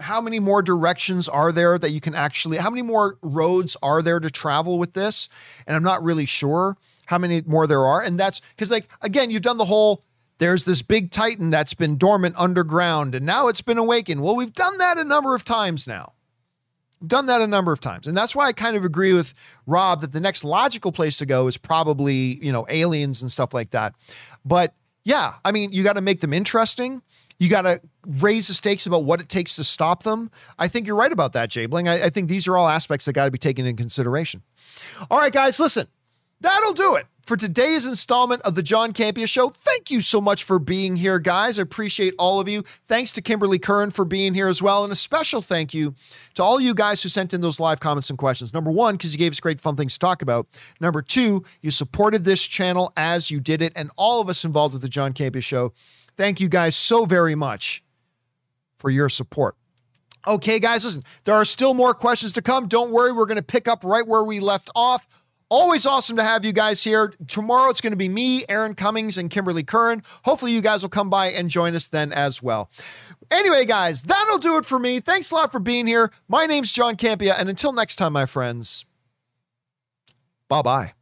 How many more directions are there that you can actually, how many more roads are there to travel with this? And I'm not really sure how many more there are. And that's because, like, again, you've done the whole there's this big titan that's been dormant underground and now it's been awakened. Well, we've done that a number of times now. Done that a number of times. And that's why I kind of agree with Rob that the next logical place to go is probably, you know, aliens and stuff like that. But yeah, I mean, you got to make them interesting. You got to raise the stakes about what it takes to stop them. I think you're right about that, Jay Bling. I, I think these are all aspects that got to be taken into consideration. All right, guys, listen. That'll do it for today's installment of the John Campea Show. Thank you so much for being here, guys. I appreciate all of you. Thanks to Kimberly Curran for being here as well. And a special thank you to all you guys who sent in those live comments and questions. Number one, because you gave us great fun things to talk about. Number two, you supported this channel as you did it, and all of us involved with the John Campea Show. Thank you guys so very much for your support. Okay, guys, listen, there are still more questions to come. Don't worry, we're going to pick up right where we left off. Always awesome to have you guys here. Tomorrow it's going to be me, Aaron Cummings, and Kimberly Curran. Hopefully, you guys will come by and join us then as well. Anyway, guys, that'll do it for me. Thanks a lot for being here. My name's John Campea, and until next time, my friends, Bye bye.